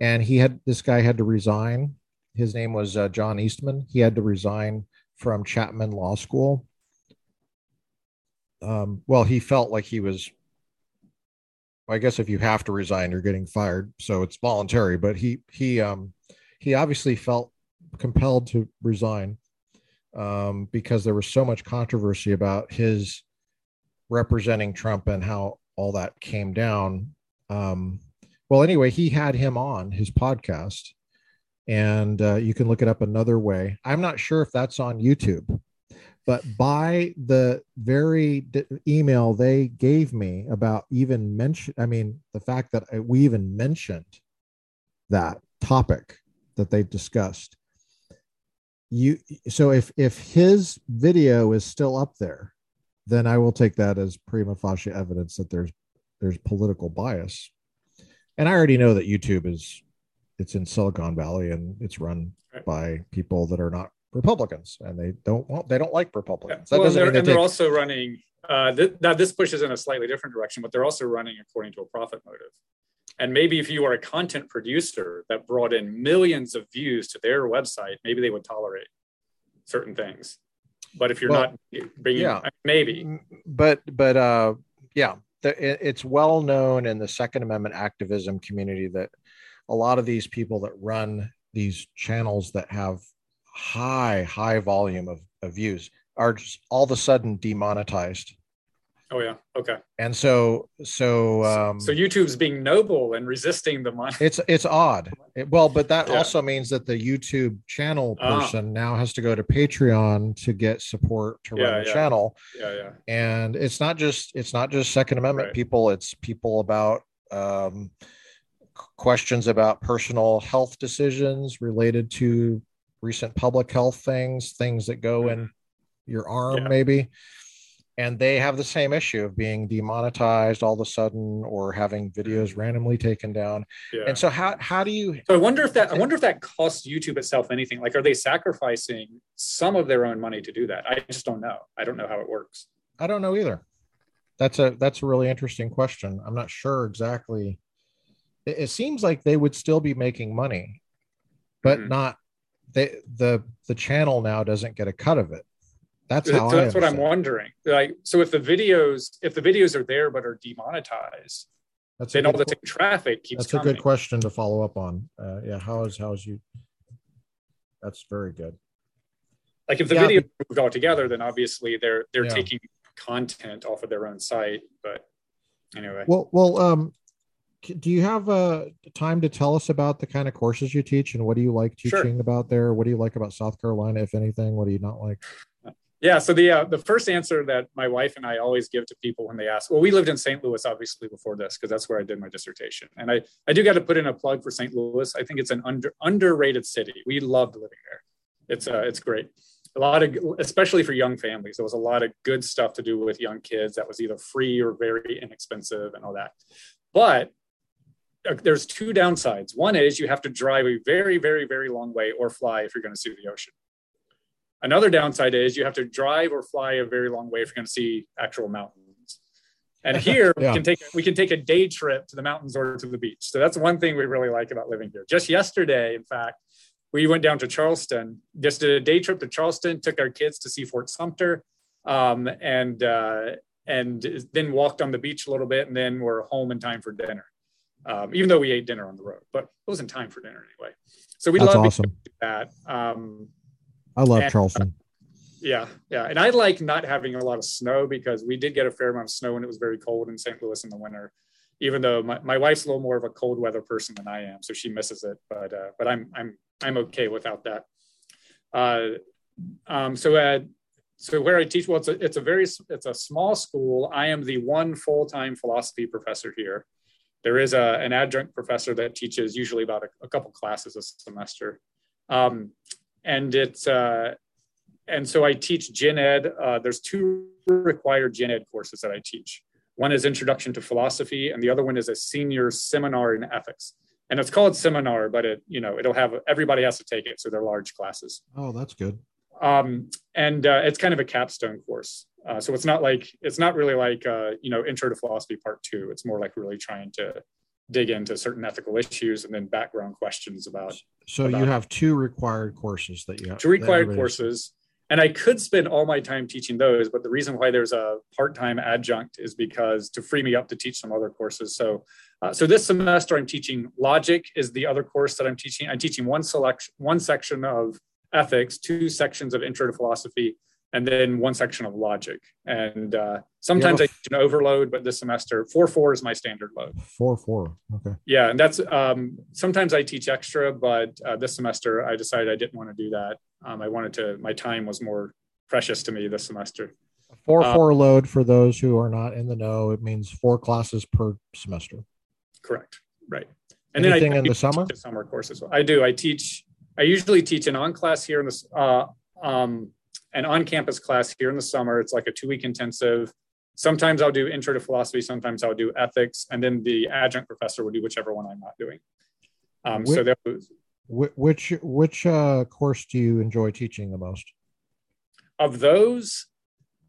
and he had this guy had to resign. His name was uh, John Eastman. He had to resign from Chapman Law School. Um, well, he felt like he was. I guess if you have to resign, you're getting fired, so it's voluntary. But he he um he obviously felt compelled to resign um, because there was so much controversy about his representing Trump and how all that came down. Um, well, anyway, he had him on his podcast, and uh, you can look it up another way. I'm not sure if that's on YouTube, but by the very d- email they gave me about even mention, I mean, the fact that we even mentioned that topic that they discussed. You so if if his video is still up there, then I will take that as prima facie evidence that there's there's political bias. And I already know that YouTube is it's in Silicon Valley and it's run Right. by people that are not Republicans and they don't want they don't like Republicans. well, That doesn't they're, and they're also running. Uh, th- now this pushes in a slightly different direction, but they're also running according to a profit motive. And maybe if you are a content producer that brought in millions of views to their website, maybe they would tolerate certain things. But if you're Well, not bringing, yeah. maybe but but uh yeah the, it, it's well known in the second amendment activism community that a lot of these people that run these channels that have high high volume of, of views are just all of a sudden demonetized Oh yeah, okay. and so so um so YouTube's being noble and resisting the money. it's it's odd It- well but that Yeah. also means that the youtube channel Ah. person now has to go to patreon to get support to Yeah, run the yeah. channel Yeah, yeah. and it's not just it's not just second amendment Right. people it's people about um, questions about personal health decisions related to recent public health things things that go mm-hmm. in your arm Yeah. maybe and they have the same issue of being demonetized all of a sudden or having videos mm-hmm. randomly taken down. Yeah. And so how how do you So I wonder if that I wonder if that costs YouTube itself anything. Like, are they sacrificing some of their own money to do that? I just don't know. I don't know how it works. I don't know either. That's a that's a really interesting question. I'm not sure exactly. It, seems like they would still be making money, but Mhm. not they the the channel now doesn't get a cut of it. That's So how I that's what I'm wondering. Like, so if the videos if the videos are there but are demonetized, That's then all the traffic keeps that's a good question to follow up on. Uh, yeah, how is how is you? That's very good. Like if the Yeah, video moved all together, then obviously they're they're Yeah. taking content off of their own site. But anyway, Well, well, um, do you have uh, time to tell us about the kind of courses you teach and what do you like Sure. teaching about there? What do you like about South Carolina, if anything? What do you not like? yeah. So the uh, the first answer that my wife and I always give to people when they ask, well, we lived in St. Louis obviously before this because that's where I did my dissertation, and I I do got to put in a plug for St. Louis. I think it's an under underrated city. We loved living there. It's uh it's great. A lot of especially for young families, there was a lot of good stuff to do with young kids that was either free or very inexpensive and all that. But there's two downsides. One is you have to drive a very, very, very long way or fly if you're going to see the ocean. Another downside is you have to drive or fly a very long way if you're going to see actual mountains. And here Yeah. we can take we can take a day trip to the mountains or to the beach. So that's one thing we really like about living here. Just yesterday, in fact, we went down to Charleston. Just did a day trip to Charleston. Took our kids to see Fort Sumter, um, and uh, and then walked on the beach a little bit, and then we're home in time for dinner. Um, even though we ate dinner on the road, but it wasn't time for dinner anyway. So we That's love awesome. that. Um, I love and- Charleston. yeah, yeah, and I like not having a lot of snow because we did get a fair amount of snow when it was very cold in St. Louis in the winter. Even though my, my wife's a little more of a cold weather person than I am, so she misses it. But uh, but I'm I'm I'm okay without that. Uh, um, so uh, so where I teach, well, it's a it's a very it's a small school. I am the one full time philosophy professor here. There is a, an adjunct professor that teaches usually about a, a couple classes a semester, um, and it's uh, and so I teach Gen Ed. Uh, there's two required Gen Ed courses that I teach. One is Introduction to Philosophy, and the other one is a senior seminar in ethics. And it's called seminar, but it you know it'll have everybody has to take it, so they're large classes. Oh, that's good. Um, and uh, it's kind of a capstone course. Uh, so it's not like it's not really like uh, you know Intro to Philosophy Part Two. It's more like really trying to dig into certain ethical issues and then background questions about So you have two required courses that you have. two required courses and i could spend all my time teaching those but the reason why there's a part-time adjunct is because to free me up to teach some other courses so uh, so this semester i'm teaching logic is the other course that i'm teaching i'm teaching one selection one section of ethics two sections of intro to philosophy and then one section of logic and uh, sometimes Yeah. i teach an overload but this semester 4-4 is my standard load Four four. Okay. yeah, and that's um, sometimes I teach extra, but uh, this semester I decided I didn't want to do that. Um, I wanted to. My time was more precious to me this semester. Four Uh, four load for those who are not in the know. It means four classes per semester. Correct. Right. And Anything then I in the summer? a summer courses. I do. I teach. I usually teach an on class here in this. Uh, um, an on campus class here in the summer. It's like a two week intensive. Sometimes I'll do intro to philosophy. Sometimes I'll do ethics, and then the adjunct professor will do whichever one I'm not doing. Um, so Whi- there was, Which which uh, course do you enjoy teaching the most? of those,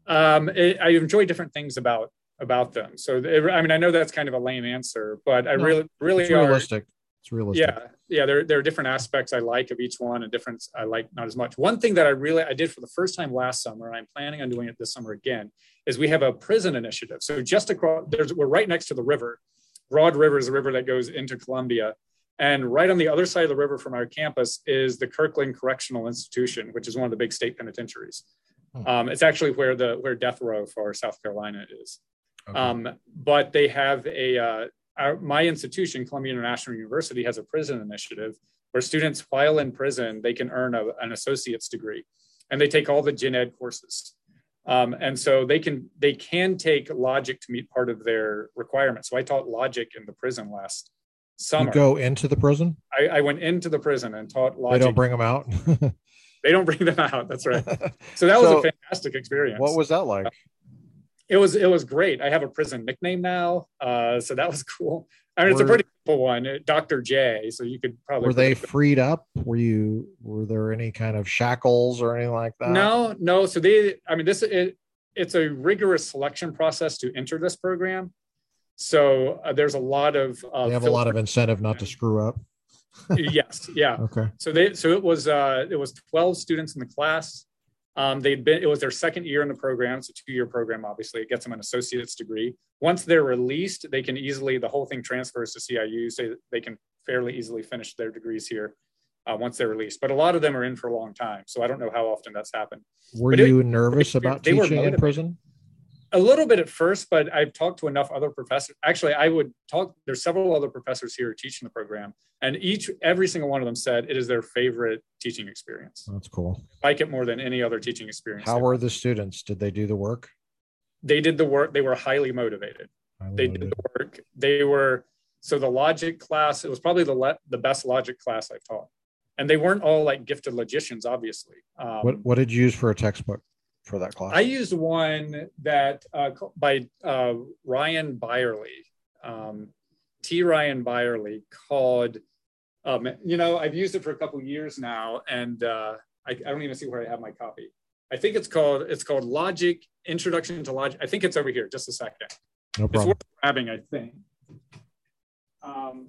um, it, I enjoy different things about about them. So it, I mean, I know that's kind of a lame answer, but I No, really really are. realistic. It's realistic. Yeah, yeah. There there are different aspects I like of each one, and different I like not as much. One thing that I really I did for the first time last summer, and I'm planning on doing it this summer again, is we have a prison initiative. So just across, there's we're right next to the river. Broad River is a river that goes into Columbia. And right on the other side of the river from our campus is the Kirkland Correctional Institution, which is one of the big state penitentiaries. Hmm. Um, it's actually where the where death row for South Carolina is. Okay. Um, but they have a uh, our, my institution, Columbia International University, has a prison initiative where students, while in prison, they can earn a, an associate's degree, and they take all the gen ed courses. Um, and so they can they can take logic to meet part of their requirements. So I taught logic in the prison last you summer. go into the prison. I, I went into the prison and taught logic. They don't bring them out. They don't bring them out. That's right. So that was a fantastic experience. what was that like? It was it was great. I have a prison nickname now, uh, so that was cool. I mean, it's a pretty cool one, uh, Doctor J. So you could probably Were they freed up? Were you were there any kind of shackles or anything like that? No, no. So they, I mean, this it, it's a rigorous selection process to enter this program. So uh, there's a lot of uh, They have a lot of incentive not to screw up. yes, yeah. Okay. So they, so it was, uh, it was 12 students in the class. Um, they'd been, it was their second year in the program. It's a two-year program. Obviously, it gets them an associate's degree. Once they're released, they can easily the whole thing transfers to CIU, so they can fairly easily finish their degrees here uh, once they're released. But a lot of them are in for a long time, so I don't know how often that's happened. Were it- you nervous about teaching in prison? A little bit at first, but I've talked to enough other professors. Actually, I would talk. There's several other professors here teaching the program, and each, every single one of them said it is their favorite teaching experience. That's cool. Like it more than any other teaching experience. How were the students? Did they do the work? they did the work? They were highly motivated. I They loved did the work. They were so the logic class. It was probably the le- the best logic class I've taught, and they weren't all like gifted logicians, obviously. Um, What What did you use for a textbook for that class? I used one that uh, by uh, Ryan Byerly, um, T. Ryan Byerly, called. Um, you know, I've used it for a couple years now, and uh, I, I don't even see where I have my copy. I think it's called it's called Logic Introduction to Logic. I think it's over here. Just a second. no It's problem. worth grabbing, I think. Um,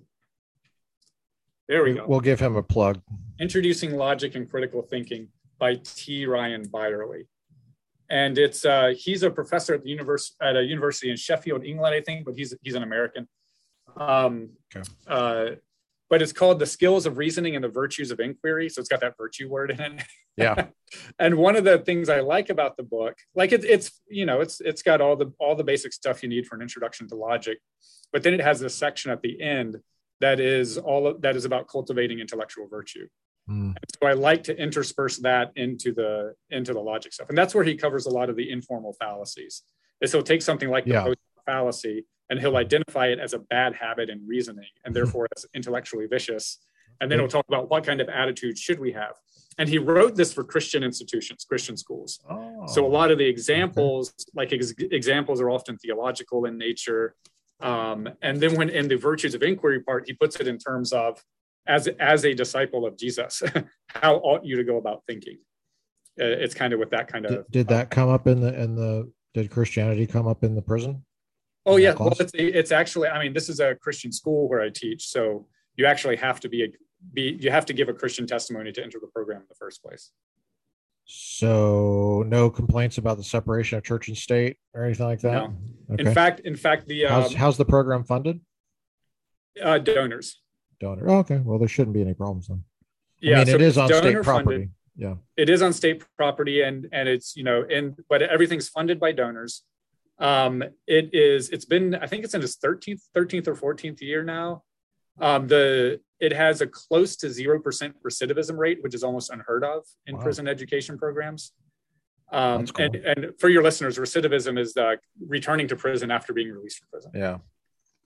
there we go. We'll give him a plug. Introducing Logic and Critical Thinking by T. Ryan Byerly. And it's uh, he's a professor at the universe at a university in Sheffield, England, I think, but he's he's an American. Um, Okay. uh, but it's called The Skills of Reasoning and the Virtues of Inquiry. So it's got that virtue word in it. Yeah. and one of the things I like about the book, like it, it's you know it's it's got all the all the basic stuff you need for an introduction to logic, but then it has this section at the end that is all of, that is about cultivating intellectual virtue. Mm. So I like to intersperse that into the into the logic stuff, and that's where he covers a lot of the informal fallacies. Is he'll take something like the Yeah. post fallacy and he'll identify it as a bad habit in reasoning, and therefore as intellectually vicious. And then he'll talk about what kind of attitude should we have. And he wrote this for Christian institutions, Christian schools. Oh. So a lot of the examples, like ex- examples, are often theological in nature. Um, and then when in the virtues of inquiry part, he puts it in terms of as as a disciple of Jesus, how ought you to go about thinking? Uh, it's kind of with that kind of. did, did that come up in the in the did Christianity come up in the prison? Oh in yeah, well it's it's actually. I mean, this is a Christian school where I teach, so you actually have to be a be you have to give a Christian testimony to enter the program in the first place. So no complaints about the separation of church and state or anything like that. No. Okay. In fact, in fact, the um, how's how's the program funded? uh, donors. Donor. Oh, okay. Well, there shouldn't be any problems then. Yeah, I mean, so it is on state property. funded. Yeah. it is on state property and and it's you know and but everything's funded by donors um it is it's been i think it's in its 13th 13th or 14th year now um the it has a close to 0% recidivism rate which is almost unheard of in Wow. prison education programs um cool. and and for your listeners recidivism is uh, returning to prison after being released from prison Yeah.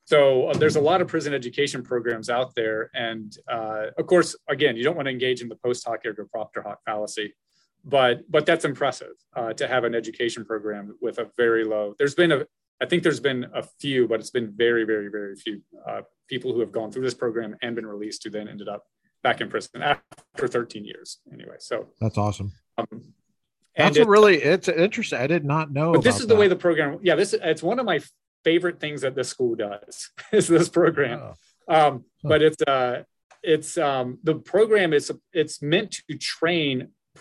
So uh, there's a lot of prison education programs out there, and uh, of course, again, you don't want to engage in the post hoc ergo propter hoc fallacy, but but that's impressive uh, to have an education program with a very low. There's been a, I think there's been a few, but it's been very, very, very few uh, people who have gone through this program and been released who then ended up back in prison after 13 years. Anyway, so That's awesome. um, That's and a really it's interesting. I did not know. but this about is the way the program. Yeah, this it's one of my favorite things that this school does is this program. Oh, um, Huh. but it's uh, it's um, the program is it's meant to train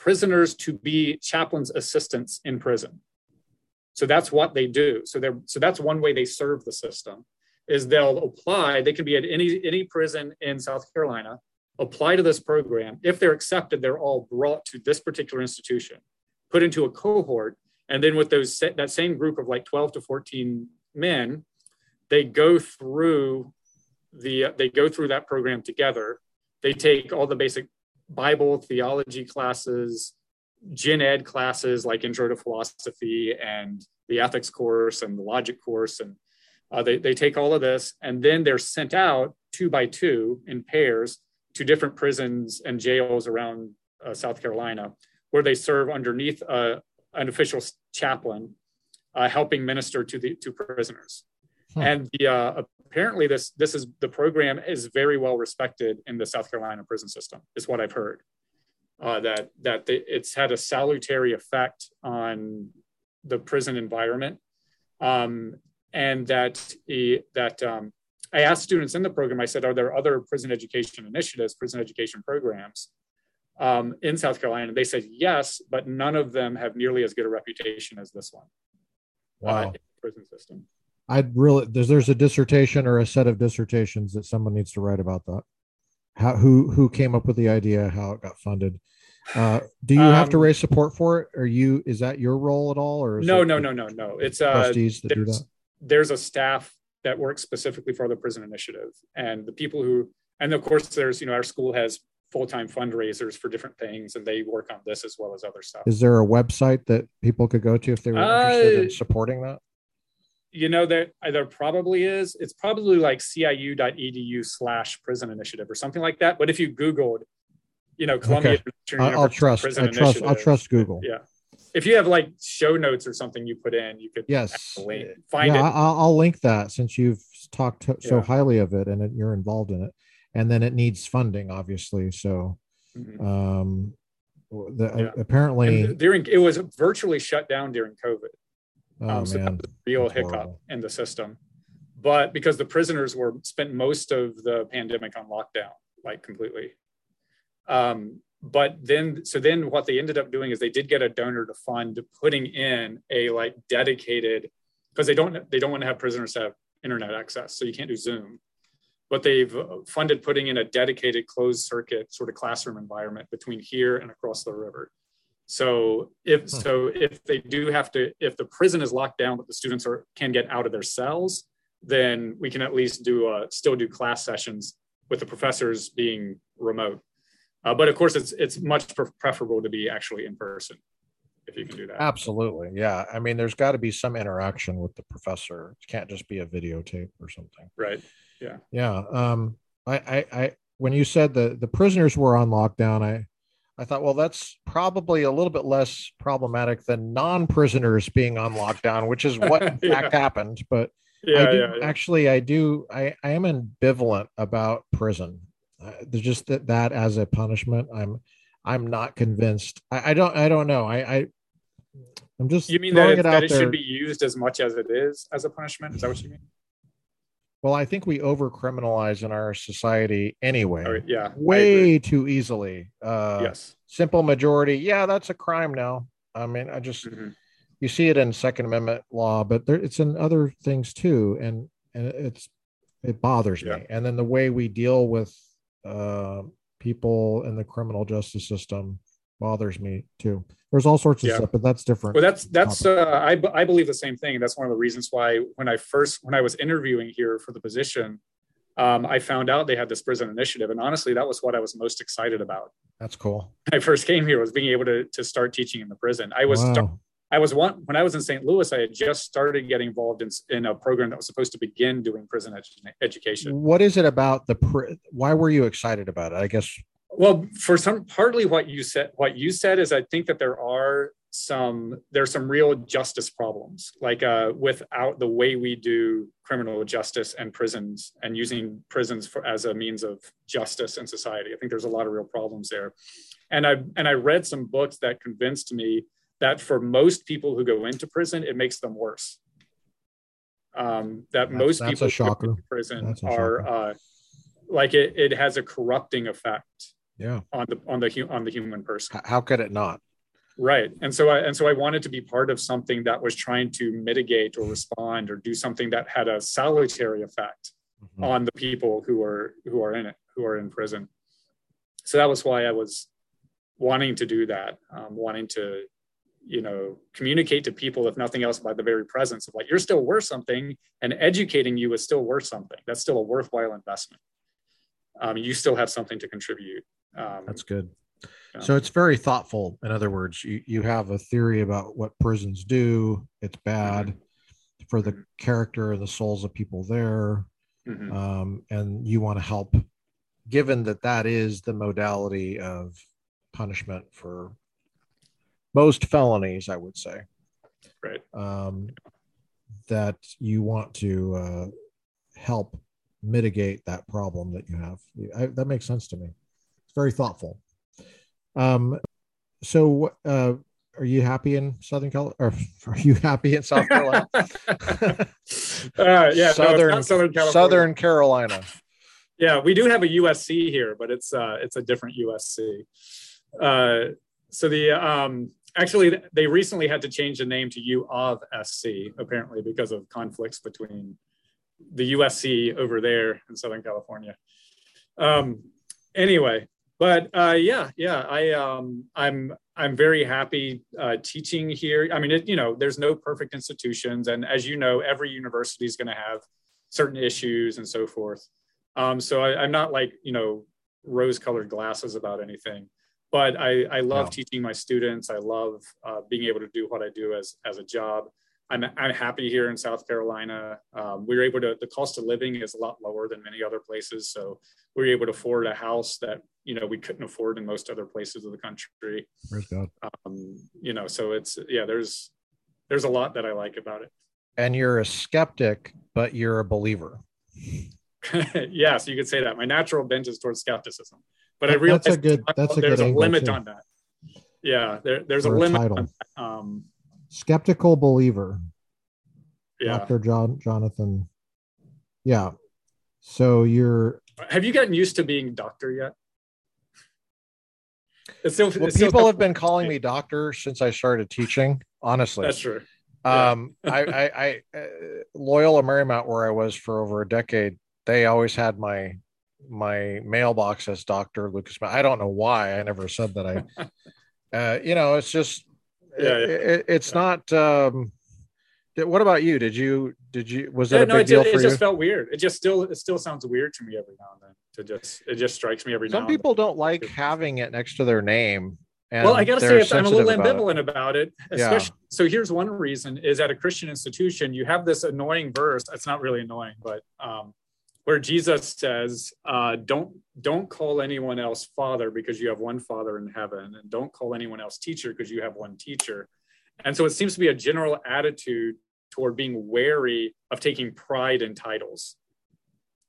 prisoners to be chaplains assistants in prison. So that's what they do. So they're so that's one way they serve the system is they'll apply they can be at any any prison in south carolina apply to this program. If they're accepted they're all brought to this particular institution put into a cohort. And then with those that same group of like 12 to 14 men they go through the they go through that program together. They take all the basic bible theology classes gen ed classes like intro to philosophy and the ethics course and the logic course and uh, they, they take all of this and then they're sent out two by two in pairs to different prisons and jails around uh, south carolina where they serve underneath uh, an official chaplain uh, helping minister to the to prisoners. Hmm. And the, uh, apparently, this this is the program is very well respected in the South Carolina prison system. Is what I've heard. Uh, that that the, it's had a salutary effect on the prison environment, um, and that he, that um, I asked students in the program. I said, "Are there other prison education initiatives, prison education programs um, in South Carolina?" They said yes, but none of them have nearly as good a reputation as this one. Uh, Wow. in the prison system. I'd really there's there's a dissertation or a set of dissertations that someone needs to write about that. How who who came up with the idea, how it got funded. Uh, do you have to Um, raise support for it? Are you is that your role at all, or is No, no, no, no, no. It's uh, trustees that do that? there's a staff that works specifically for the prison initiative, and the people who, and of course, there's you know our school has full time fundraisers for different things, and they work on this as well as other stuff. Is there a website that people could go to if they were interested in Uh, supporting that? you know there there probably is it's probably like ciu.edu slash prison initiative or something like that but if you googled you know columbia Okay. International I, I'll trust. Prison I trust. I'll trust Google. yeah if you have like show notes or something you put in you could Yes. find yeah, it I- I'll, I'll link that since you've talked to, so Yeah. highly of it and it, you're involved in it, and then it needs funding, obviously. So, Mhm. um, the, Yeah. apparently, And during it was virtually shut down during covid oh um, so that man, was a real that's hiccup horrible. in the system but because the prisoners were spent most of the pandemic on lockdown like completely um, but then so then what they ended up doing is they did get a donor to fund putting in a like dedicated because they don't they don't want to have prisoners have internet access so you can't do zoom but they've uh, funded putting in a dedicated closed circuit sort of classroom environment between here and across the river so if Hmm. so if they do have to if the prison is locked down but the students are can get out of their cells then we can at least do uh, still do class sessions with the professors being remote uh, but of course it's it's much preferable to be actually in person if you can do that Absolutely. Yeah. I mean, there's got to be some interaction with the professor. It can't just be a videotape or something. right Yeah. Yeah um, I, I, I, when you said the the prisoners were on lockdown, I, I thought, well, that's probably a little bit less problematic than non-prisoners being on lockdown, which is what in Yeah. fact happened. But yeah I do yeah, yeah. actually, I do, I, I am ambivalent about prison. Uh, there's just that that as a punishment, I'm, I'm not convinced. I, I don't, I don't know. I, I, I'm just you mean that, it that it there. should be used as much as it is as a punishment is that what you mean Well, I think we over criminalize in our society anyway, oh, yeah way too easily. Uh, yes Simple majority, yeah, that's a crime now. I mean, I just Mhm. you see it in Second Amendment law, but there, it's in other things too, and and it's it bothers Yeah. me. And then the way we deal with uh, people in the criminal justice system bothers me too. There's all sorts of Yeah. stuff, but that's different. Well, that's that's uh, I b- I believe the same thing. That's one of the reasons why when I first when I was interviewing here for the position, um, I found out they had this prison initiative, and honestly, that was what I was most excited about that's cool. when I first came here was being able to to start teaching in the prison. I was Wow. I was one when I was in St. Louis. I had just started getting involved in in a program that was supposed to begin doing prison edu- education. What is it about the? Pr- why were you excited about it? I guess Well, for some partly what you said what you said is I think that there are some there's some real justice problems like uh, without the way we do criminal justice and prisons and using prisons for as a means of justice in society. I think there's a lot of real problems there. And I and I read some books that convinced me that for most people who go into prison, it makes them worse. Um, that That's- most that's people a who go shocker. into prison are uh, like it, it has a corrupting effect yeah. on the on the on the human person How could it not? right and so i and so i wanted to be part of something that was trying to mitigate or respond or do something that had a salutary effect Mhm. on the people who are who are in it who are in prison so that was why i was wanting to do that um, wanting to you know communicate to people if nothing else by the very presence of like you're still worth something and educating you is still worth something that's still a worthwhile investment um, you still have something to contribute um, That's good. So it's very thoughtful. In other words, you, you have a theory about what prisons do. It's bad for the Mhm. character and the souls of people there. mhm. Um, and you want to help, given that that is the modality of punishment for most felonies, I would say. Right. Um, that you want to uh, help mitigate that problem that you have. I, that makes sense to me. Very thoughtful. Um, so, uh, are you happy in Southern California? Or are you happy in South Carolina? uh, yeah, Southern, no, Southern California. Southern Carolina. Yeah, we do have a USC here, but it's uh, it's a different USC. Uh, so the um, actually they recently had to change the name to U of SC apparently because of conflicts between the USC over there in Southern California. Um, anyway, but uh, yeah, yeah, I um, I'm I'm very happy uh, teaching here. I mean, it, you know, there's no perfect institutions, and as you know, every university is going to have certain issues and so forth. Um, so I, am not like you know rose-colored glasses about anything, but I, I love no. teaching my students. I love uh, being able to do what I do as as a job. I'm, I'm happy here in South Carolina. Um, we were able to, the cost of living is a lot lower than many other places. So we were able to afford a house that, you know, we couldn't afford in most other places of the country. Praise God. Um, you know, so it's, yeah, there's, there's a lot that I like about it. And you're a skeptic, but you're a believer. yes, you could say that. My natural bent is towards skepticism, but I realize that's a good, that's a there's good a limit too. on that. Yeah, there, there's a limit. Um, skeptical believer. Yeah. Dr john jonathan. Yeah. So you're have you gotten used to being doctor yet? It's still, well, people still have been calling me doctor since i started teaching honestly. That's true. Um I, I i uh, loyola marymount where i was for over a decade they always had my my mailbox as dr lucas i don't know why i never said that i uh you know it's just yeah, yeah. It, it's yeah. not um what about you did you did you was that yeah, a no, big it, deal it, for it you just felt weird it just still it still sounds weird to me every now and then to just it just strikes me every now. some people don't like having it next to their name well i gotta say i'm a little ambivalent about it, about it especially yeah. so here's one reason is at a christian institution you have this annoying verse it's not really annoying but um where Jesus says, uh, "Don't don't call anyone else father because you have one father in heaven, and don't call anyone else teacher because you have one teacher." And so it seems to be a general attitude toward being wary of taking pride in titles.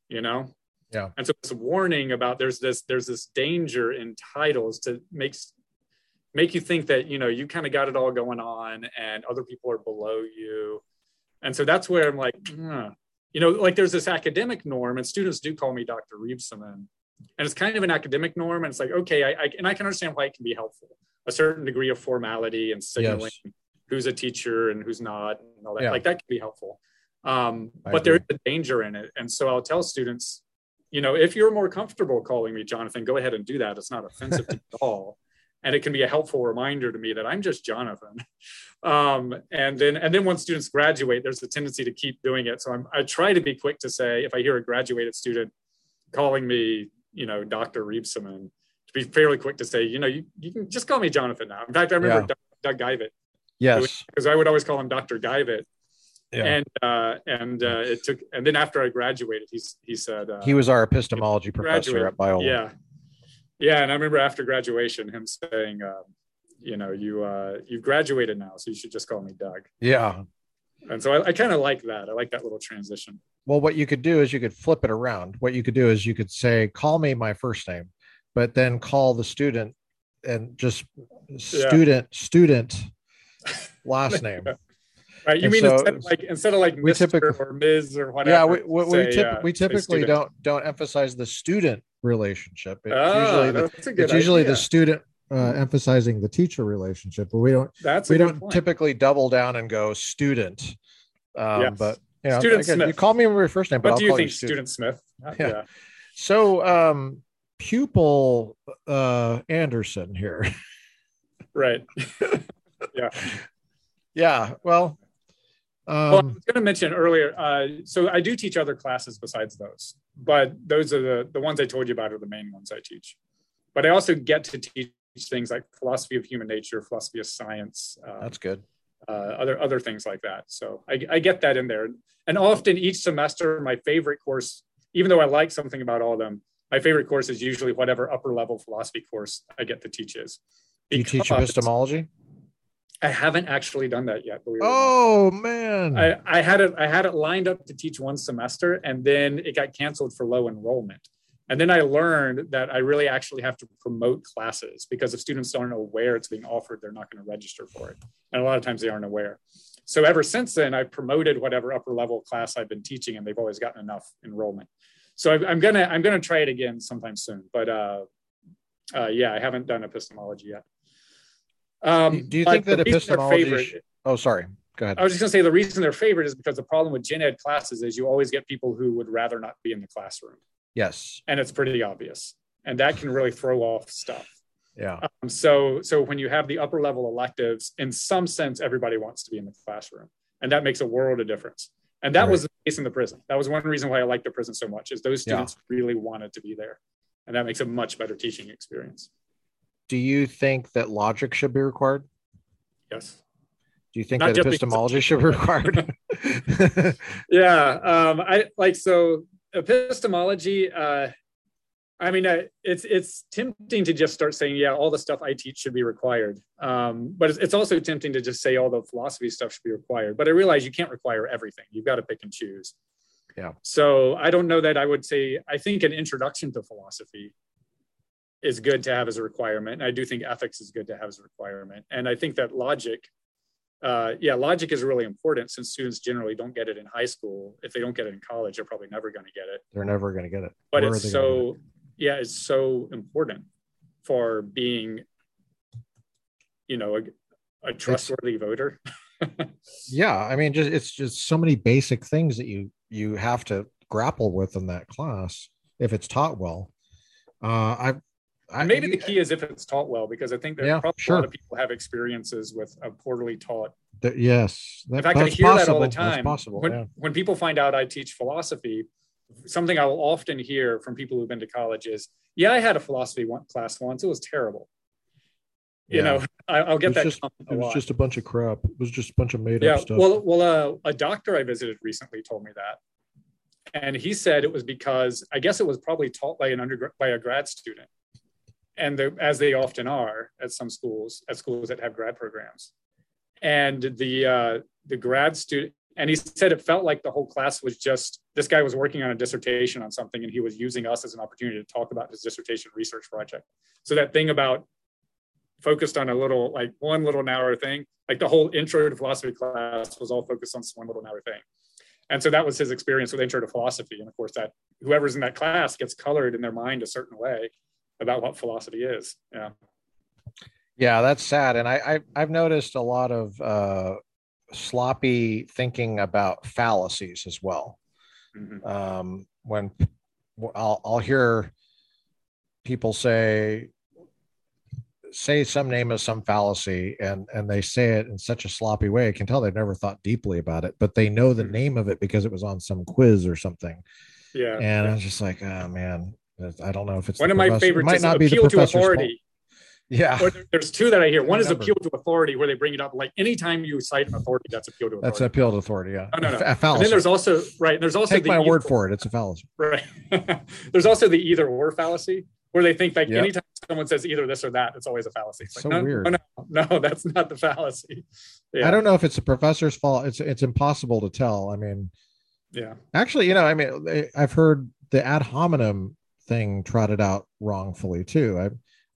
You know. Yeah. And so it's a warning about there's this there's this danger in titles to makes make you think that you know you kind of got it all going on and other people are below you. And so that's where I'm like, mm, you know, like there's this academic norm, and students do call me Dr. Reibsamen, and it's kind of an academic norm, and it's like, okay, I, I and I can understand why it can be helpful, a certain degree of formality and signaling yes. who's a teacher and who's not, and all that. Yeah. Like that can be helpful, um, but there's a danger in it, and so I'll tell students, you know, if you're more comfortable calling me Jonathan, go ahead and do that. It's not offensive to all and it can be a helpful reminder to me that I'm just Jonathan. Um, and then and then once students graduate, there's a tendency to keep doing it. So I'm, I try to be quick to say if I hear a graduated student calling me, you know, Dr. Reibsamen, to be fairly quick to say, you know, you, you can just call me Jonathan now. In fact, I remember yeah. Doug, Doug Geivett. Yes, because I would always call him Dr. Geivett. Yeah. And uh, and uh, it took and then after I graduated, he's he said uh, he was our epistemology professor at Biola. Yeah, yeah, and I remember after graduation, him saying, um, "You know, you uh, you've graduated now, so you should just call me Doug." Yeah, and so I, I kind of like that. I like that little transition. Well, what you could do is you could flip it around. What you could do is you could say, "Call me my first name," but then call the student and just student yeah. student last name. Right. You and mean so, instead of like instead of like we Mr. typically, or Ms. or whatever? Yeah, we, we, say, we, typ- uh, we typically don't don't emphasize the student relationship. It's oh, usually the, it's usually the student uh, emphasizing the teacher relationship, but we don't. That's we don't point. typically double down and go student. Um, yes. But you know, student again, Smith. you call me my first name. But what do you think, student. student. Smith? Uh, yeah. yeah. So, um, pupil uh, Anderson here. right. yeah. Yeah. Well, um, well, I was going to mention earlier. Uh, so I do teach other classes besides those, but those are the the ones I told you about are the main ones I teach. But I also get to teach things like philosophy of human nature, philosophy of science. Um, That's good. Uh, other other things like that. So I, I get that in there. And often each semester, my favorite course, even though I like something about all of them, my favorite course is usually whatever upper level philosophy course I get to teach is. Do you teach epistemology? I haven't actually done that yet. Oh man. I, I had it I had it lined up to teach one semester and then it got canceled for low enrollment. And then I learned that I really actually have to promote classes because if students aren't aware it's being offered, they're not going to register for it. And a lot of times they aren't aware. So ever since then, I've promoted whatever upper level class I've been teaching, and they've always gotten enough enrollment. So I, I'm gonna I'm gonna try it again sometime soon. But uh, uh, yeah, I haven't done epistemology yet. Um, Do you think that the reason they're epistemology favorite- sh- oh sorry go ahead I was just going to say the reason they're favorite is because the problem with gen ed classes is you always get people who would rather not be in the classroom, yes and it's pretty obvious, and that can really throw off stuff. yeah Um, so, so when you have the upper level electives, in some sense, everybody wants to be in the classroom, and that makes a world of difference. And that was the case in the prison. That was one reason why I liked the prison so much is those Yeah. students really wanted to be there, and that makes a much better teaching experience. do you think that logic should be required Yes. do you think Not that epistemology should be required yeah um i like so epistemology uh i mean uh, it's it's tempting to just start saying yeah all the stuff i teach should be required. Um but it's, it's also tempting to just say all the philosophy stuff should be required. But i realize you can't require everything. You've got to pick and choose. Yeah. so i don't know that i would say i think an introduction to philosophy is good to have as a requirement. And i do think ethics is good to have as a requirement. And i think that logic uh, yeah, logic is really important since students generally don't get it in high school. If they don't get it in college, they're probably never going to get it. they're never going to get it But Where it's so, yeah, it's so important for being, you know, a, a trustworthy voter. yeah i mean just it's just so many basic things that you you have to grapple with in that class if it's taught well uh i i And maybe the key is if it's taught well, because I think that Yeah, probably a lot of people have experiences with a poorly taught. yes that, In fact, I hear that all the possible. That's time. possible when, yeah. when people find out I teach philosophy, something I will often hear from people who've been to college is, "Yeah, I had a philosophy one, class once. It was terrible." You Yeah. know, I, I'll get that just, it was just a bunch of crap. It was just a bunch of made up stuff. well well uh, a doctor i visited recently told me that and he said it was because i guess it was probably taught by an undergrad by a grad student and the, as they often are at some schools at schools that have grad programs. And the uh, the grad student and he said it felt like the whole class was just this guy was working on a dissertation on something and he was using us as an opportunity to talk about his dissertation research project. So that thing about focused on a little like one little hour thing like the whole intro to philosophy class was all focused on this one little hour thing. And so that was his experience with intro to philosophy. And of course that whoever's in that class gets colored in their mind a certain way about what philosophy is yeah Yeah, that's sad. And I, I I've noticed a lot of uh, sloppy thinking about fallacies as well. Mhm. Um, when I'll I'll hear people say say some name of some fallacy and and they say it in such a sloppy way i can tell they've never thought deeply about it but they know the Mhm. name of it because it was on some quiz or something yeah and i was just like oh man i don't know if it's one of my professor- it favorites might not be the appeal to authority yeah or there's two that i hear one is appeal to authority where they bring it up like anytime you cite an authority that's appeal to authority That's an appeal to authority. Yeah. No, no, no. A and then there's also right there's also Take the my word for it. It's a fallacy. right there's also the either or fallacy where they think like Yep. anytime someone says either this or that it's always a fallacy it's like, So no, weird. no no no that's not the fallacy yeah I don't know if it's the professor's fault. It's it's impossible to tell. I mean, yeah actually, you know, I mean, eh, I've heard the ad hominem thing trotted out wrongfully too. I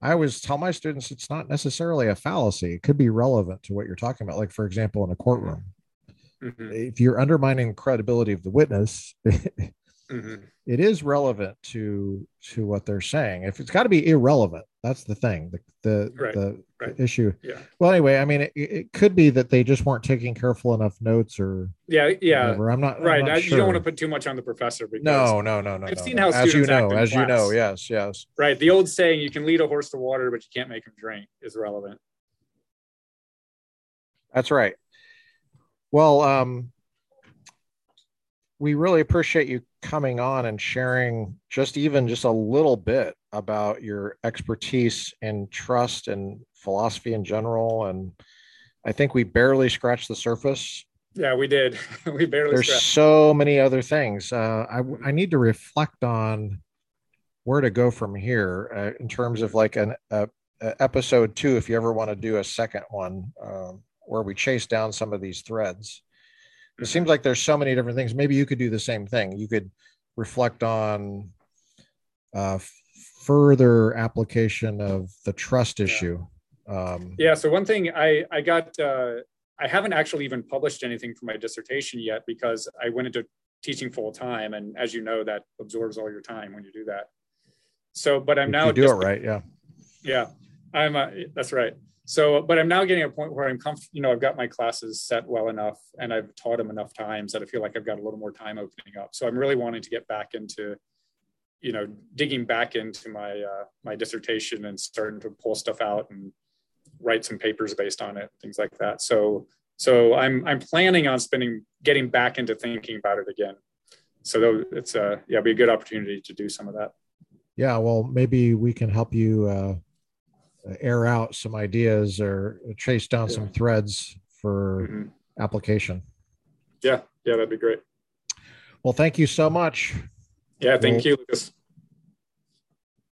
I always tell my students it's not necessarily a fallacy. It could be relevant to what you're talking about. Like, for example, in a courtroom, Mhm, if you're undermining the credibility of the witness, mhm. it is relevant to to what they're saying. If it's got to be irrelevant, that's the thing. The the Right, the, right. issue. yeah Well, anyway, I mean, it, it could be that they just weren't taking careful enough notes or yeah yeah whatever. I'm not I'm right not I- you don't want to put too much on the professor because No, no, no, no. I've no, seen no. how as you know, as you know, yes, yes. right the old saying you can lead a horse to water but you can't make him drink is relevant That's right. Well, um, we really appreciate you coming on and sharing just even just a little bit about your expertise in trust and philosophy in general. And I think we barely scratched the surface. yeah we did we barely There's scratched so many other things. Uh, I I need to reflect on where to go from here uh, in terms of like an episode two. If you ever want to do a second one, um, where we chase down some of these threads. It seems like there's so many different things. Maybe you could do the same thing. You could reflect on uh, further application of the trust issue. Um, Yeah. So one thing I I got uh, I haven't actually even published anything for my dissertation yet because I went into teaching full time, and as you know, that absorbs all your time when you do that. So, but I'm now do just- it right. Yeah. Yeah, I'm. Uh, that's right. So, but I'm now getting a point where I'm comfortable. You know, I've got my classes set well enough, and I've taught them enough times that I feel like I've got a little more time opening up. So, I'm really wanting to get back into, you know, digging back into my uh, my dissertation and starting to pull stuff out and write some papers based on it, things like that. So, so I'm I'm planning on spending getting back into thinking about it again. So, though it's a yeah, it'd be a good opportunity to do some of that. Yeah, well, maybe we can help you uh, air out some ideas or chase down some threads for Mhm. application. Yeah, yeah, that'd be great. Well, thank you so much. Yeah, thank you, Lucas.